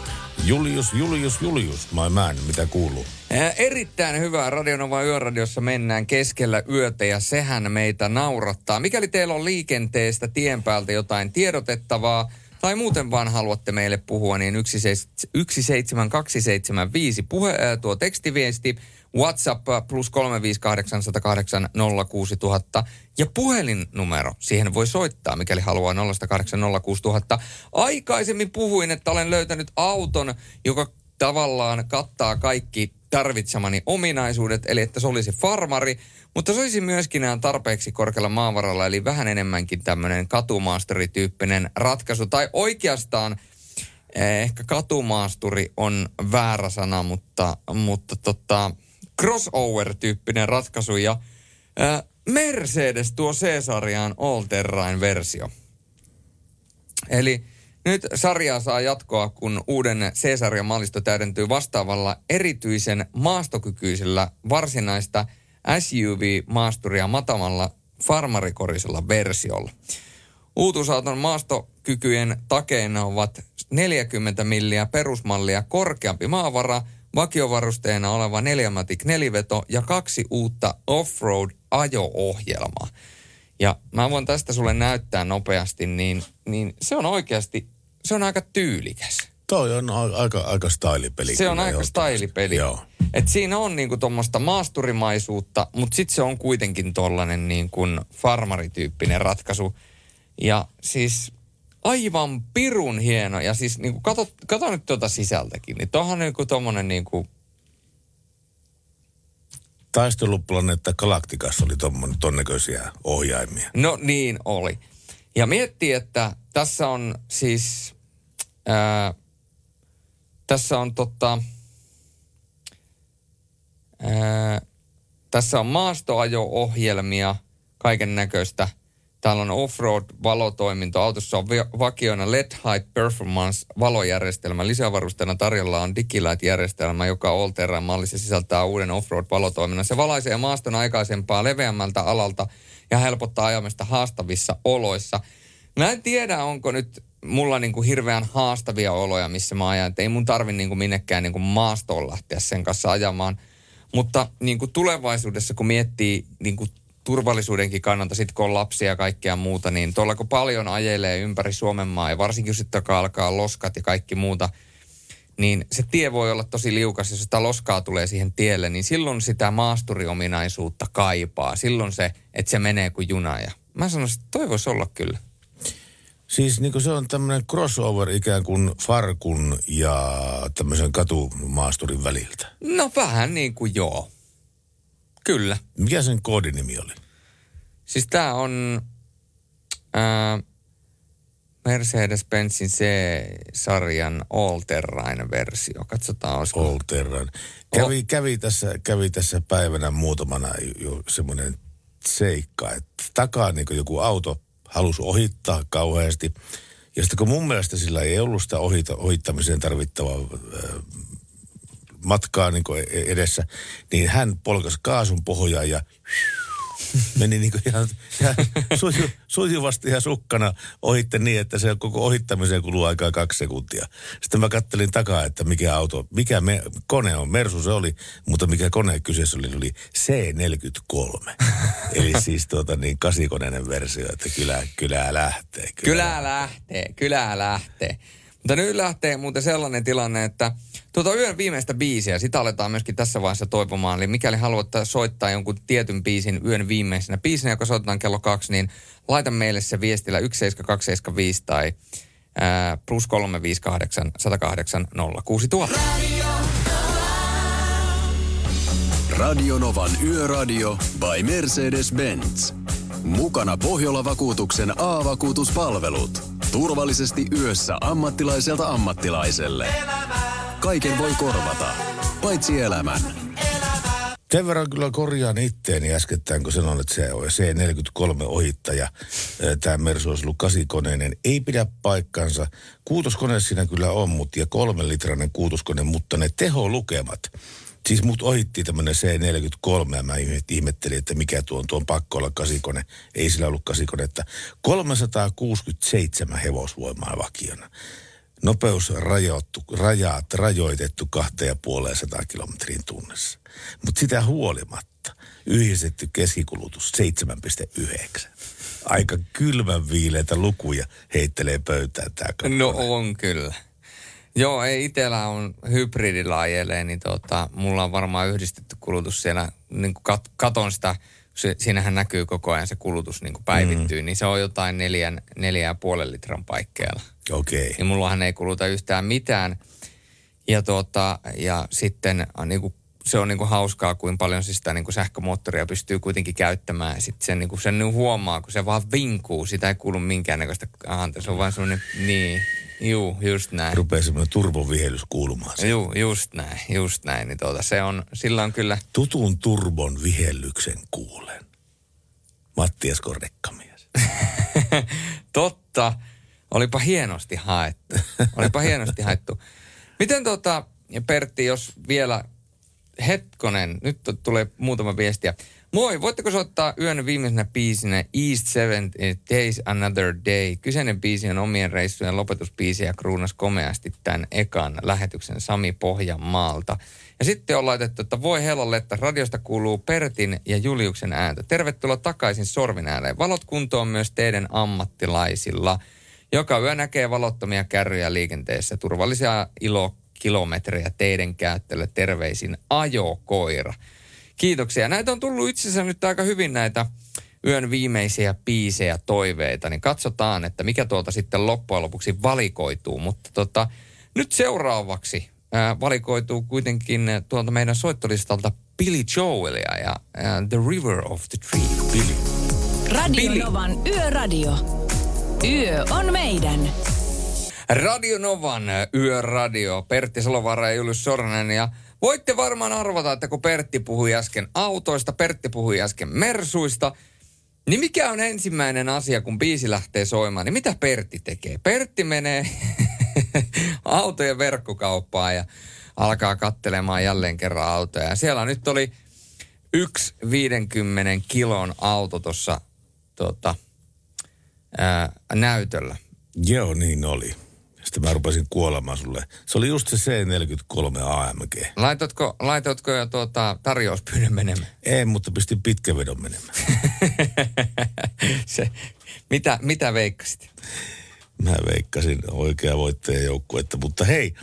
Julius, Julius, Julius, my man, mitä kuuluu? Ää, Erittäin hyvää Radionova Yöradiossa mennään keskellä yötä ja sehän meitä naurattaa. Mikäli teillä on liikenteestä tien päältä jotain tiedotettavaa tai muuten vaan haluatte meille puhua, niin 17275 puhe, ää, tuo tekstiviesti, WhatsApp plus 358 06000 ja puhelinnumero. Siihen voi soittaa, mikäli haluaa 080 06000. Aikaisemmin puhuin, että olen löytänyt auton, joka tavallaan kattaa kaikki tarvitsemani ominaisuudet, eli että se olisi farmari, mutta se olisi myöskin ihan tarpeeksi korkealla maavaralla, eli vähän enemmänkin tämmöinen katumaasterityyppinen ratkaisu, tai oikeastaan Eh, Ehkä katumaasturi on väärä sana, mutta, mutta tota, crossover-tyyppinen ratkaisu. Ja ää, Mercedes tuo C-sarjaan all-terrain versio. Eli nyt sarjaa saa jatkoa, kun uuden C-sarjan mallisto täydentyy vastaavalla erityisen maastokykyisellä varsinaista SUV-maasturia matamalla farmarikorisella versiolla. Uutuusauton maastokykyjen takeena ovat 40 milliä perusmallia korkeampi maavara, vakiovarusteena oleva 4matic neliveto ja kaksi uutta off-road ajo-ohjelmaa. Ja mä voin tästä sulle näyttää nopeasti, niin, niin se on oikeasti, se on aika tyylikäs. Toi on a- aika, aika stylipeli. Se on aika stylipeli. Joo. Et siinä on niinku tuommoista maasturimaisuutta, mutta sitten se on kuitenkin tollanen niin kuin farmarityyppinen ratkaisu. Ja siis aivan pirun hieno. Ja siis niinku kato, kato nyt tuota sisältäkin, niin tuohon on niinku tommonen niinku, Taisteluplaneetta Galacticassa oli tommonen, ton näköisiä ohjaimia. no niin oli. Ja miettii, että tässä on siis, ää, tässä on tota, ää, tässä on maastoajo-ohjelmia, kaiken näköistä. Täällä on off-road-valotoiminto. Autossa on vakioina LED High Performance valojärjestelmä. Lisävarusteena tarjolla on Digilight-järjestelmä, joka Olteran mallissa sisältää uuden off-road-valotoiminnan. Se valaisee maaston aikaisempaa leveämmältä alalta ja helpottaa ajamista haastavissa oloissa. Mä en tiedä, onko nyt mulla niinku hirveän haastavia oloja, missä mä ajan. Että ei mun tarvi niinku minnekään niinku maastoon lähteä sen kanssa ajamaan. Mutta niin kuin tulevaisuudessa, kun miettii niin kuin turvallisuudenkin kannalta, sitten kun on lapsia ja kaikkea muuta, niin tuolla kun paljon ajelee ympäri Suomen maa, ja varsinkin sitten alkaa loskat ja kaikki muuta, niin se tie voi olla tosi liukas, jos sitä loskaa tulee siihen tielle, niin silloin sitä maasturiominaisuutta kaipaa. Silloin se, että se menee kuin juna. Ja mä sanoisin, että toi voisi olla kyllä. Siis niin se on tämmöinen crossover ikään kuin farkun ja tämmöisen katumaasturin väliltä. No vähän niin kuin joo. Kyllä. Mikä sen koodinimi oli? Siis tää on ää, Mercedes-Benzin C-sarjan all-terrain versio. Katsotaan, olisiko... All Terran. Kävi, kävi, tässä, kävi tässä päivänä muutamana jo semmoinen seikka, että takaa niin joku auto halusi ohittaa kauheasti. Ja sitten kun mun mielestä sillä ei ollut sitä ohita, ohittamiseen tarvittavaa äh, matkaa niin edessä, niin hän polkas kaasun pohjaan ja meni niin kuin ihan, ihan suju, sujuvasti ja sukkana ohitte niin, että se koko ohittamiseen kuluu aikaa kaksi sekuntia. Sitten mä kattelin takaa, että mikä auto, mikä me, kone on, Mersu se oli, mutta mikä kone kyseessä oli, oli C43. Eli siis tuota niin kasikoneinen versio, että kyllä, kyllä lähtee. Kylää lähtee, kylää lähtee. Mutta nyt lähtee muuten sellainen tilanne, että tuota yön viimeistä biisiä, sitä aletaan myöskin tässä vaiheessa toivomaan. Eli mikäli haluat soittaa jonkun tietyn biisin yön viimeisenä biisinä, joka soitetaan kello kaksi, niin laita meille se viestillä 17275 tai ää, plus 358 108 06000. Radio Novan Yöradio by Mercedes-Benz. Mukana Pohjola-vakuutuksen A-vakuutuspalvelut. Turvallisesti yössä ammattilaiselta ammattilaiselle. Kaiken voi korvata, paitsi elämän. Sen verran kyllä korjaan itteeni äskettäin, kun sanon, että se on C43 ohittaja. Tämä Mersu olisi ollut kasikoneinen. Ei pidä paikkansa. Kuutoskone siinä kyllä on, mutta ja kolmen litrainen kuutoskone, mutta ne teholukemat. Siis mut ohitti tämmöinen C43 ja mä ihmettelin, että mikä tuo on, tuo on pakko olla kasikone. Ei sillä ollut kasikonetta. 367 hevosvoimaa vakiona. Nopeus rajoittu, rajaat rajoitettu kahteen ja puoleen sataan kilometrin tunnissa. Mutta sitä huolimatta yhdistetty keskikulutus 7,9. Aika kylmän viileitä lukuja heittelee pöytään tämä No on kyllä. Joo, ei itellä on hybridillä ajelee, niin tota, mulla on varmaan yhdistetty kulutus siellä, niin kat, katon sitä, se, siinähän näkyy koko ajan se kulutus niin kuin päivittyy, mm. niin se on jotain neljän, neljä ja puolen litran paikkeilla. Okei. Okay. Niin mullahan ei kuluta yhtään mitään. Ja, tuota, ja sitten niin kuin se on niin kuin hauskaa, kuin paljon siis sitä niin kuin sähkömoottoria pystyy kuitenkin käyttämään. Ja sitten sen, niin kuin, sen niin huomaa, kun se vaan vinkuu, sitä ei kuulu minkäännäköistä ääntä. Se on vaan semmoinen, niin, juu, just näin. Rupeaa semmoinen turbovihellys kuulumaan. Juu, just näin, just näin. Niin tuota, se on, sillä on kyllä, Tutun turbon vihellyksen kuulen. Matti Esko rekkamies. totta, olipa hienosti haettu. Olipa hienosti haettu. Miten tota, Pertti, jos vielä hetkonen, nyt tulee muutama viestiä. Moi, voitteko soittaa yön viimeisenä biisinä East Seven Days Another Day? Kyseinen biisi on omien reissujen lopetusbiisi ja kruunas komeasti tämän ekan lähetyksen Sami Pohjanmaalta. Ja sitten on laitettu, että voi hellalle, että radiosta kuuluu Pertin ja Juliuksen ääntä. Tervetuloa takaisin sorvin ääneen. Valot kuntoon myös teidän ammattilaisilla. Joka yö näkee valottomia kärryjä liikenteessä. Turvallisia ilokilometrejä teidän käyttölle. Terveisin ajokoira. Kiitoksia. Näitä on tullut itse asiassa nyt aika hyvin näitä yön viimeisiä biisejä, toiveita, niin katsotaan, että mikä tuolta sitten loppujen lopuksi valikoituu. Mutta tota, nyt seuraavaksi ää, valikoituu kuitenkin tuolta meidän soittolistalta Billy Joelia ja ää, The River of the Tree. Billy. Radio Billy. Novan Yöradio. Yö on meidän. Radio Novan Yöradio, Pertti Salovaara ja Julius Sornen. Ja voitte varmaan arvata, että kun Pertti puhui äsken autoista, Pertti puhui äsken mersuista, niin mikä on ensimmäinen asia, kun biisi lähtee soimaan, niin mitä Pertti tekee? Pertti menee autojen verkkokauppaan ja alkaa kattelemaan jälleen kerran autoja. Ja siellä nyt oli yksi 50 kilon auto tuossa tota, näytöllä. Joo, niin oli. Sitten mä rupesin kuolemaan sulle. Se oli just se C43 AMG. Laitatko, laitatko jo tuota tarjouspyynnön menemään? Ei, mutta pistin pitkävedon menemään. Se, mitä, mitä veikkasit? Mä veikkasin oikea voittajan joukkuetta. Mutta hei,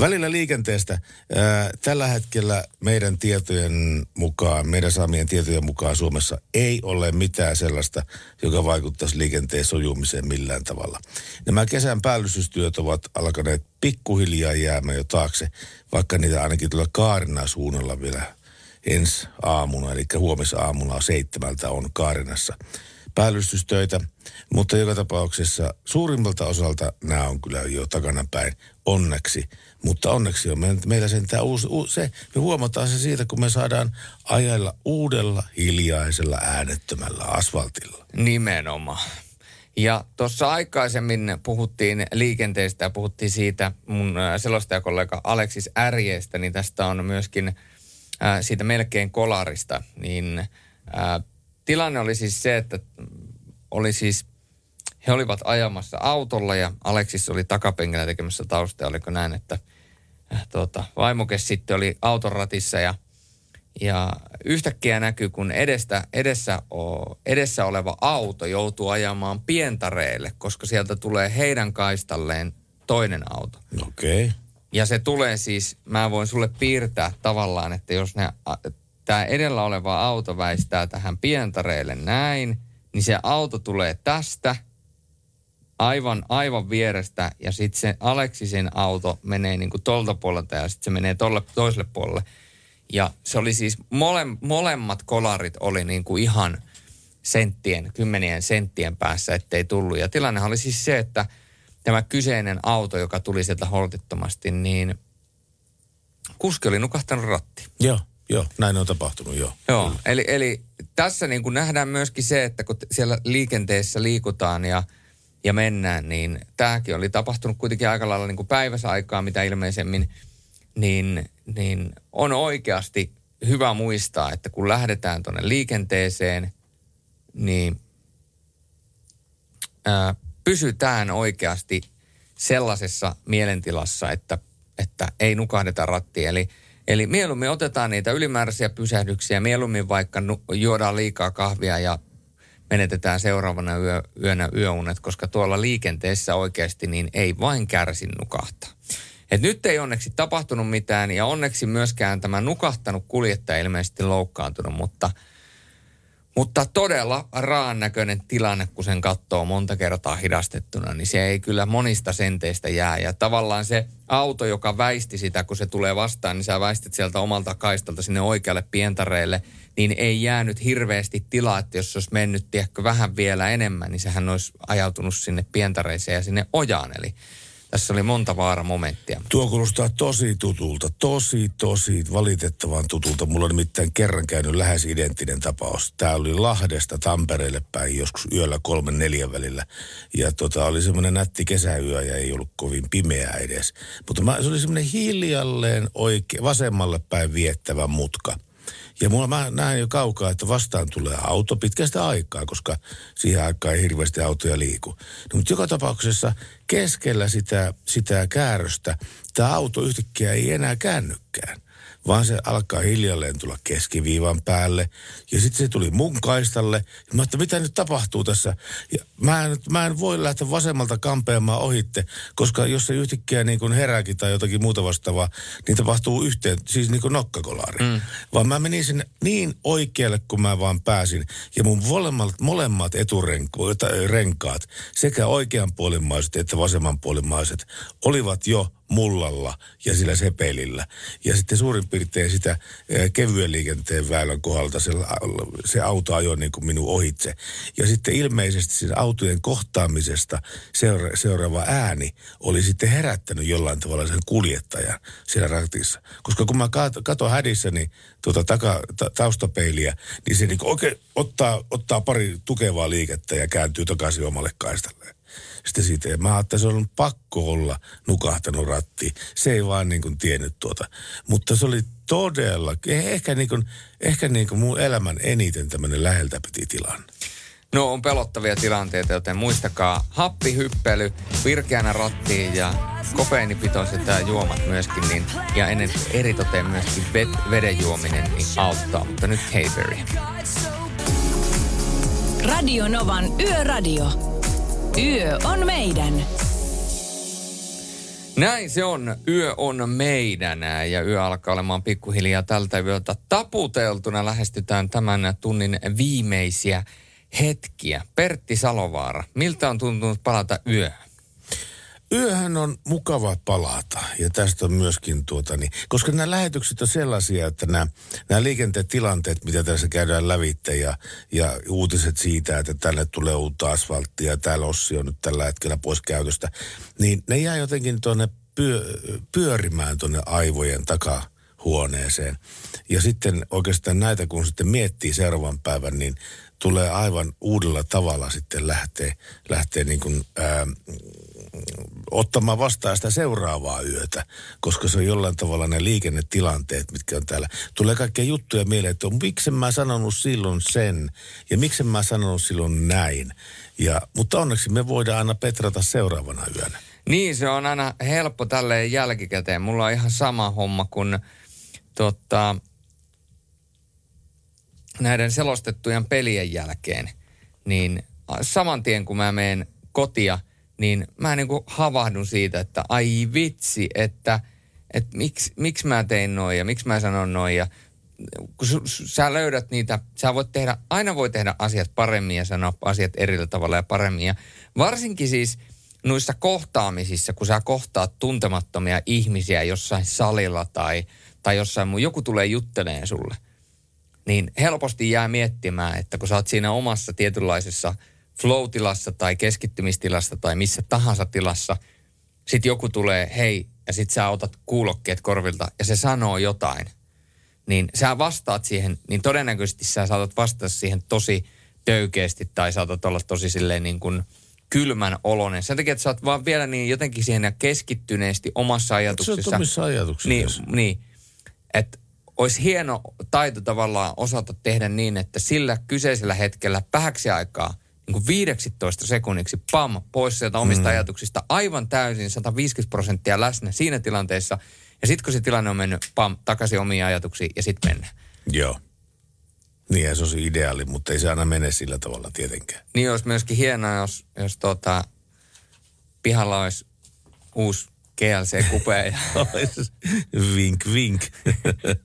välillä liikenteestä. Ää, tällä hetkellä meidän tietojen mukaan, meidän saamien tietojen mukaan Suomessa ei ole mitään sellaista, joka vaikuttaisi liikenteen sojumiseen millään tavalla. Nämä kesän päällystystyöt ovat alkaneet pikkuhiljaa jäämään jo taakse, vaikka niitä ainakin tuolla Kaarinan suunnalla vielä ensi aamuna, eli huomisaamuna seitsemältä on Kaarinassa päällystystöitä, mutta joka tapauksessa suurimmalta osalta nämä on kyllä jo takana päin, onneksi. Mutta onneksi on meillä, sentään uusi, uusi, se, me huomataan se siitä, kun me saadaan ajella uudella, hiljaisella, äänettömällä asfaltilla. Nimenomaan. Ja tuossa aikaisemmin puhuttiin liikenteestä ja puhuttiin siitä mun äh, selostajakollega Aleksis Ärjeestä, niin tästä on myöskin äh, siitä melkein kolarista. Niin äh, tilanne oli siis se, että oli siis, he olivat ajamassa autolla ja Aleksis oli takapenkillä tekemässä taustaa. Oliko näin, että äh, tuota, vaimokes sitten oli auton ratissa ja ja yhtäkkiä näkyy, kun edestä, edessä, o, edessä oleva auto joutuu ajamaan pientareelle, koska sieltä tulee heidän kaistalleen toinen auto. Okei. Okay. Ja se tulee siis, mä voin sulle piirtää tavallaan, että jos ne, tämä edellä oleva auto väistää tähän pientareelle näin, niin se auto tulee tästä aivan, aivan vierestä ja sitten se Aleksisen auto menee niin kuin tolta puolelta ja sitten se menee tolle, toiselle puolelle. Ja se oli siis, mole, molemmat kolarit oli niin kuin ihan senttien, kymmenien senttien päässä, ettei tullut. Ja tilannehan oli siis se, että tämä kyseinen auto, joka tuli sieltä holtittomasti, niin kuski oli nukahtanut ratti. Joo, joo, näin on tapahtunut, joo. Joo, eli, eli tässä niin kuin nähdään myöskin se, että kun siellä liikenteessä liikutaan ja, ja mennään, niin tämäkin oli tapahtunut kuitenkin aika lailla niin kuin päiväsaikaa, mitä ilmeisemmin, niin, niin on oikeasti hyvä muistaa, että kun lähdetään tuonne liikenteeseen, niin ää, pysytään oikeasti sellaisessa mielentilassa, että, että ei nukahdeta rattiin. Eli, eli mieluummin otetaan niitä ylimääräisiä pysähdyksiä, mieluummin vaikka nu, juodaan liikaa kahvia ja menetetään seuraavana yö, yönä yöunet, koska tuolla liikenteessä oikeasti niin ei vain kärsi nukahtaa. Et nyt ei onneksi tapahtunut mitään ja onneksi myöskään tämä nukahtanut kuljettaja ilmeisesti loukkaantunut, mutta, Mutta todella raan näköinen tilanne, kun sen katsoo monta kertaa hidastettuna, niin se ei kyllä monista senteistä jää. Ja tavallaan se auto, joka väisti sitä, kun se tulee vastaan, niin sä väistit sieltä omalta kaistalta sinne oikealle pientareelle, niin ei jäänyt hirveästi tilaa, että jos olisi mennyt tiedätkö, vähän vielä enemmän, niin sehän olisi ajautunut sinne pientareeseen ja sinne ojaan. Eli tässä oli monta vaaramomenttia. Tuo kuulostaa tosi tutulta, tosi, tosi valitettavan tutulta. Mulla on nimittäin kerran käynyt lähes identtinen tapaus. Tämä oli Lahdesta Tampereelle päin joskus yöllä kolmen neljän välillä. Ja tota, oli semmoinen nätti kesäyö ja ei ollut kovin pimeää edes. Mutta mä, se oli semmoinen hiljalleen oikein, vasemmalle päin viettävä mutka. Ja mulla mä näen jo kaukaa, että vastaan tulee auto pitkästä aikaa, koska siihen aikaan ei hirveästi autoja liiku. No, mutta joka tapauksessa keskellä sitä, sitä kääröstä tämä auto yhtäkkiä ei enää käännykään vaan se alkaa hiljalleen tulla keskiviivan päälle. Ja sitten se tuli mun kaistalle. Ja mä että mitä nyt tapahtuu tässä? Ja mä, en, mä en voi lähteä vasemmalta kampeamaan ohitte, koska jos se yhtäkkiä niin kuin herääkin tai jotakin muuta vastaavaa, niin tapahtuu yhteen, siis niin kuin nokkakolaari. Mm. Vaan mä menin sinne niin oikealle, kun mä vaan pääsin. Ja mun molemmat, molemmat eturenkaat, sekä oikeanpuolimaiset että vasemmanpuolimaiset, olivat jo mullalla ja sillä sepelillä. Ja sitten suurin piirtein sitä kevyen liikenteen väylän kohdalta se, se auto ajoi niin kuin minun ohitse. Ja sitten ilmeisesti siinä autojen kohtaamisesta seura- seuraava ääni oli sitten herättänyt jollain tavalla sen kuljettajan siellä ratissa. Koska kun mä katon hädissäni tuota taka, ta, taustapeiliä, niin se niin oikein ottaa, ottaa pari tukevaa liikettä ja kääntyy takaisin omalle kaistalle sitten siitä. Ja mä ajattelin, että se on pakko olla nukahtanut ratti. Se ei vaan niin kuin tiennyt tuota. Mutta se oli todella, ehkä, niin kuin, ehkä niin kuin mun elämän eniten tämmöinen läheltä piti tilanne. No on pelottavia tilanteita, joten muistakaa happihyppely, virkeänä rattiin ja kopeinipitoiset ja juomat myöskin, niin, ja ennen eritoteen myöskin vet, veden juominen niin auttaa. Mutta nyt Hey Radio Novan Yöradio. Yö on meidän. Näin se on. Yö on meidän ja yö alkaa olemaan pikkuhiljaa tältä yöltä taputeltuna. Lähestytään tämän tunnin viimeisiä hetkiä. Pertti Salovaara, miltä on tuntunut palata yöhön? Yöhän on mukava palata ja tästä on myöskin tuota niin, koska nämä lähetykset on sellaisia, että nämä, nämä liikenteen tilanteet, mitä tässä käydään lävitte ja, ja uutiset siitä, että tänne tulee uutta asfalttia ja täällä Ossi on nyt tällä hetkellä pois käytöstä, niin ne jää jotenkin tuonne pyö, pyörimään tuonne aivojen takaa huoneeseen. Ja sitten oikeastaan näitä, kun sitten miettii seuraavan päivän, niin tulee aivan uudella tavalla sitten lähteä, lähteä niin kuin, ää, ottamaan vastaan sitä seuraavaa yötä, koska se on jollain tavalla ne liikennetilanteet, mitkä on täällä. Tulee kaikkia juttuja mieleen, että miksi mä sanonut silloin sen ja miksi mä sanonut silloin näin. Ja, mutta onneksi me voidaan aina petrata seuraavana yönä. Niin, se on aina helppo tälleen jälkikäteen. Mulla on ihan sama homma kuin tota, näiden selostettujen pelien jälkeen. Niin saman tien kun mä menen kotia – niin mä niin kuin havahdun siitä, että ai vitsi, että, että miksi, miksi mä tein noin ja miksi mä sanon noin ja kun sä löydät niitä, sä voit tehdä, aina voi tehdä asiat paremmin ja sanoa asiat eri tavalla ja paremmin. Ja varsinkin siis noissa kohtaamisissa, kun sä kohtaat tuntemattomia ihmisiä jossain salilla tai, tai jossain muu, joku tulee jutteleen sulle, niin helposti jää miettimään, että kun sä oot siinä omassa tietynlaisessa – flow-tilassa tai keskittymistilassa tai missä tahansa tilassa, sitten joku tulee, hei, ja sitten sä otat kuulokkeet korvilta ja se sanoo jotain, niin sä vastaat siihen, niin todennäköisesti sä saatat vastata siihen tosi töykeästi tai saatat olla tosi silleen niin kuin kylmän olonen. Sen takia, että sä oot vaan vielä niin jotenkin siihen keskittyneesti omassa ajatuksessa. Omissa ajatuksissa. Niin, niin että olisi hieno taito tavallaan osata tehdä niin, että sillä kyseisellä hetkellä vähäksi aikaa niin kuin 15 sekunniksi, pam, pois sieltä omista mm. ajatuksista, aivan täysin 150 prosenttia läsnä siinä tilanteessa. Ja sitten kun se tilanne on mennyt, pam, takaisin omiin ajatuksiin ja sitten mennään. Joo. Niin, se olisi ideaali, mutta ei se aina mene sillä tavalla tietenkään. Niin olisi myöskin hienoa, jos, jos tuota, pihalla olisi uusi GLC-kupe. vink, vink.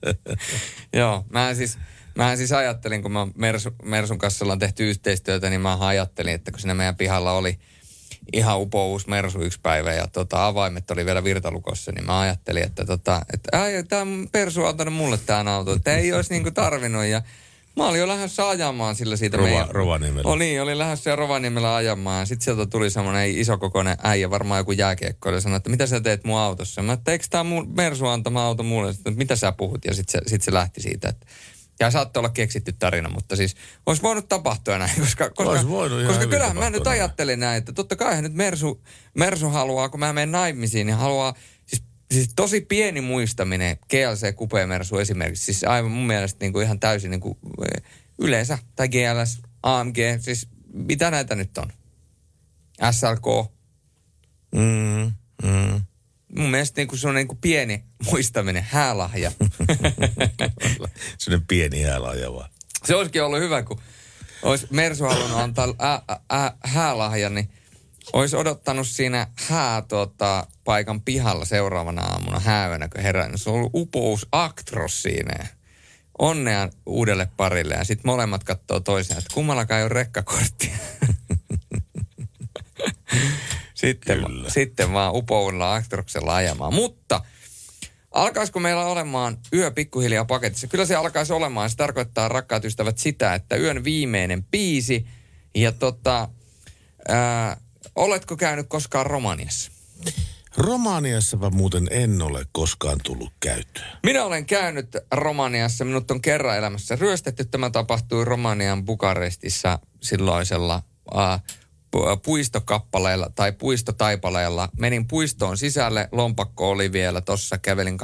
Joo, mä siis Mä siis ajattelin, kun mä Mersu, Mersun kanssa ollaan tehty yhteistyötä, niin mä ajattelin, että kun siinä meidän pihalla oli ihan upous Mersu yksi päivä ja tota, avaimet oli vielä virtalukossa, niin mä ajattelin, että, tota, että tämä Persu on antanut mulle tämän auton, että ei olisi niinku tarvinnut ja Mä olin jo lähdössä ajamaan sillä siitä Rova, meidän... Rovaniemellä. Oh, niin, olin lähdössä Rovaniemellä ajamaan. Sitten sieltä tuli semmoinen isokokoinen äijä, varmaan joku jääkiekko, ja sanoi, että mitä sä teet mun autossa? Mä että eikö tää mun Mersu antama auto mulle? Sitten, mitä sä puhut? Ja sitten se, sit se lähti siitä, että ja saattoi olla keksitty tarina, mutta siis olisi voinut tapahtua näin, koska, koska, Olisi voinut koska kyllähän mä nyt ajattelin näin, että totta kai nyt Mersu, Mersu haluaa, kun mä menen naimisiin, niin haluaa, siis, siis tosi pieni muistaminen, GLC Coupe Mersu esimerkiksi, siis aivan mun mielestä niin kuin ihan täysin niin kuin, eh, yleensä, tai GLS, AMG, siis mitä näitä nyt on? SLK, Mm, mm. Mun mielestä niin kuin se on niin kuin pieni muistaminen, häälahja. Sellainen pieni häälaaja vaan. Se olisikin ollut hyvä, kun olisi Mersu halunnut antaa ä, ä, häälahjan, niin olisi odottanut siinä hää tota, paikan pihalla seuraavana aamuna häävänä, kun herään. Se on ollut upous Actros siinä. Onnea uudelle parille ja sitten molemmat katsoo toisiaan, että kummallakaan ei ole rekkakorttia. sitten, sitten vaan upouudella Actroksella ajamaan. Mutta Alkaisiko meillä olemaan yö pikkuhiljaa paketissa? Kyllä se alkaisi olemaan. Se tarkoittaa, rakkaat ystävät, sitä, että yön viimeinen biisi. Ja tota, ää, oletko käynyt koskaan Romaniassa? Romaniassa muuten en ole koskaan tullut käyttöön. Minä olen käynyt Romaniassa. Minut on kerran elämässä ryöstetty. Tämä tapahtui Romanian Bukarestissa silloisella ää, puistokappaleella tai puistotaipaleella. Menin puistoon sisälle, lompakko oli vielä tossa, kävelin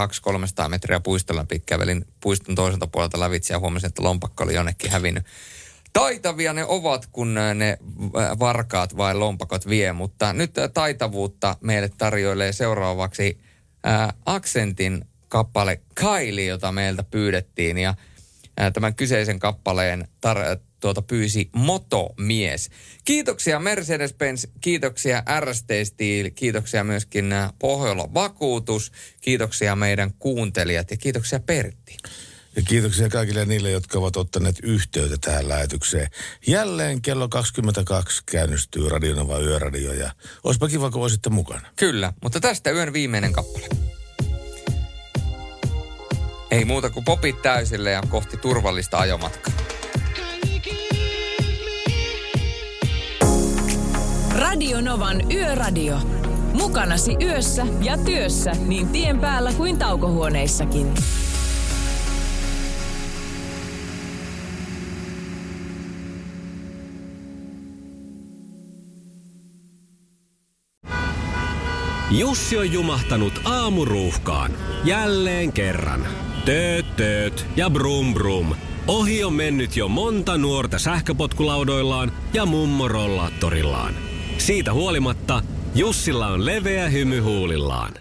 200-300 metriä puiston läpi, kävelin puiston toiselta puolelta lävitse ja huomasin, että lompakko oli jonnekin hävinnyt. Taitavia ne ovat, kun ne äh, varkaat vai lompakot vie, mutta nyt äh, taitavuutta meille tarjoilee seuraavaksi ää, Aksentin kappale Kaili, jota meiltä pyydettiin ja ää, tämän kyseisen kappaleen tar- tuota pyysi Motomies. Kiitoksia Mercedes-Benz, kiitoksia RST Steel, kiitoksia myöskin ää, Pohjola Vakuutus, kiitoksia meidän kuuntelijat ja kiitoksia Pertti. Ja kiitoksia kaikille niille, jotka ovat ottaneet yhteyttä tähän lähetykseen. Jälleen kello 22 käynnistyy Radionova Yöradio ja olisipa kiva, kun olisitte mukana. Kyllä, mutta tästä yön viimeinen kappale. Ei muuta kuin popit täysille ja kohti turvallista ajomatkaa. Radio Novan Yöradio. Mukanasi yössä ja työssä niin tien päällä kuin taukohuoneissakin. Jussi on jumahtanut aamuruuhkaan. Jälleen kerran. Tööt, tööt ja brum brum. Ohi on mennyt jo monta nuorta sähköpotkulaudoillaan ja mummorollaattorillaan. Siitä huolimatta Jussilla on leveä hymy huulillaan.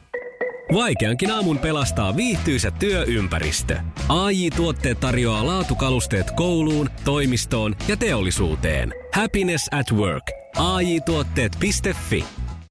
Vaikeankin aamun pelastaa viihtyisä työympäristö. AI Tuotteet tarjoaa laatukalusteet kouluun, toimistoon ja teollisuuteen. Happiness at work. AJ-tuotteet.fi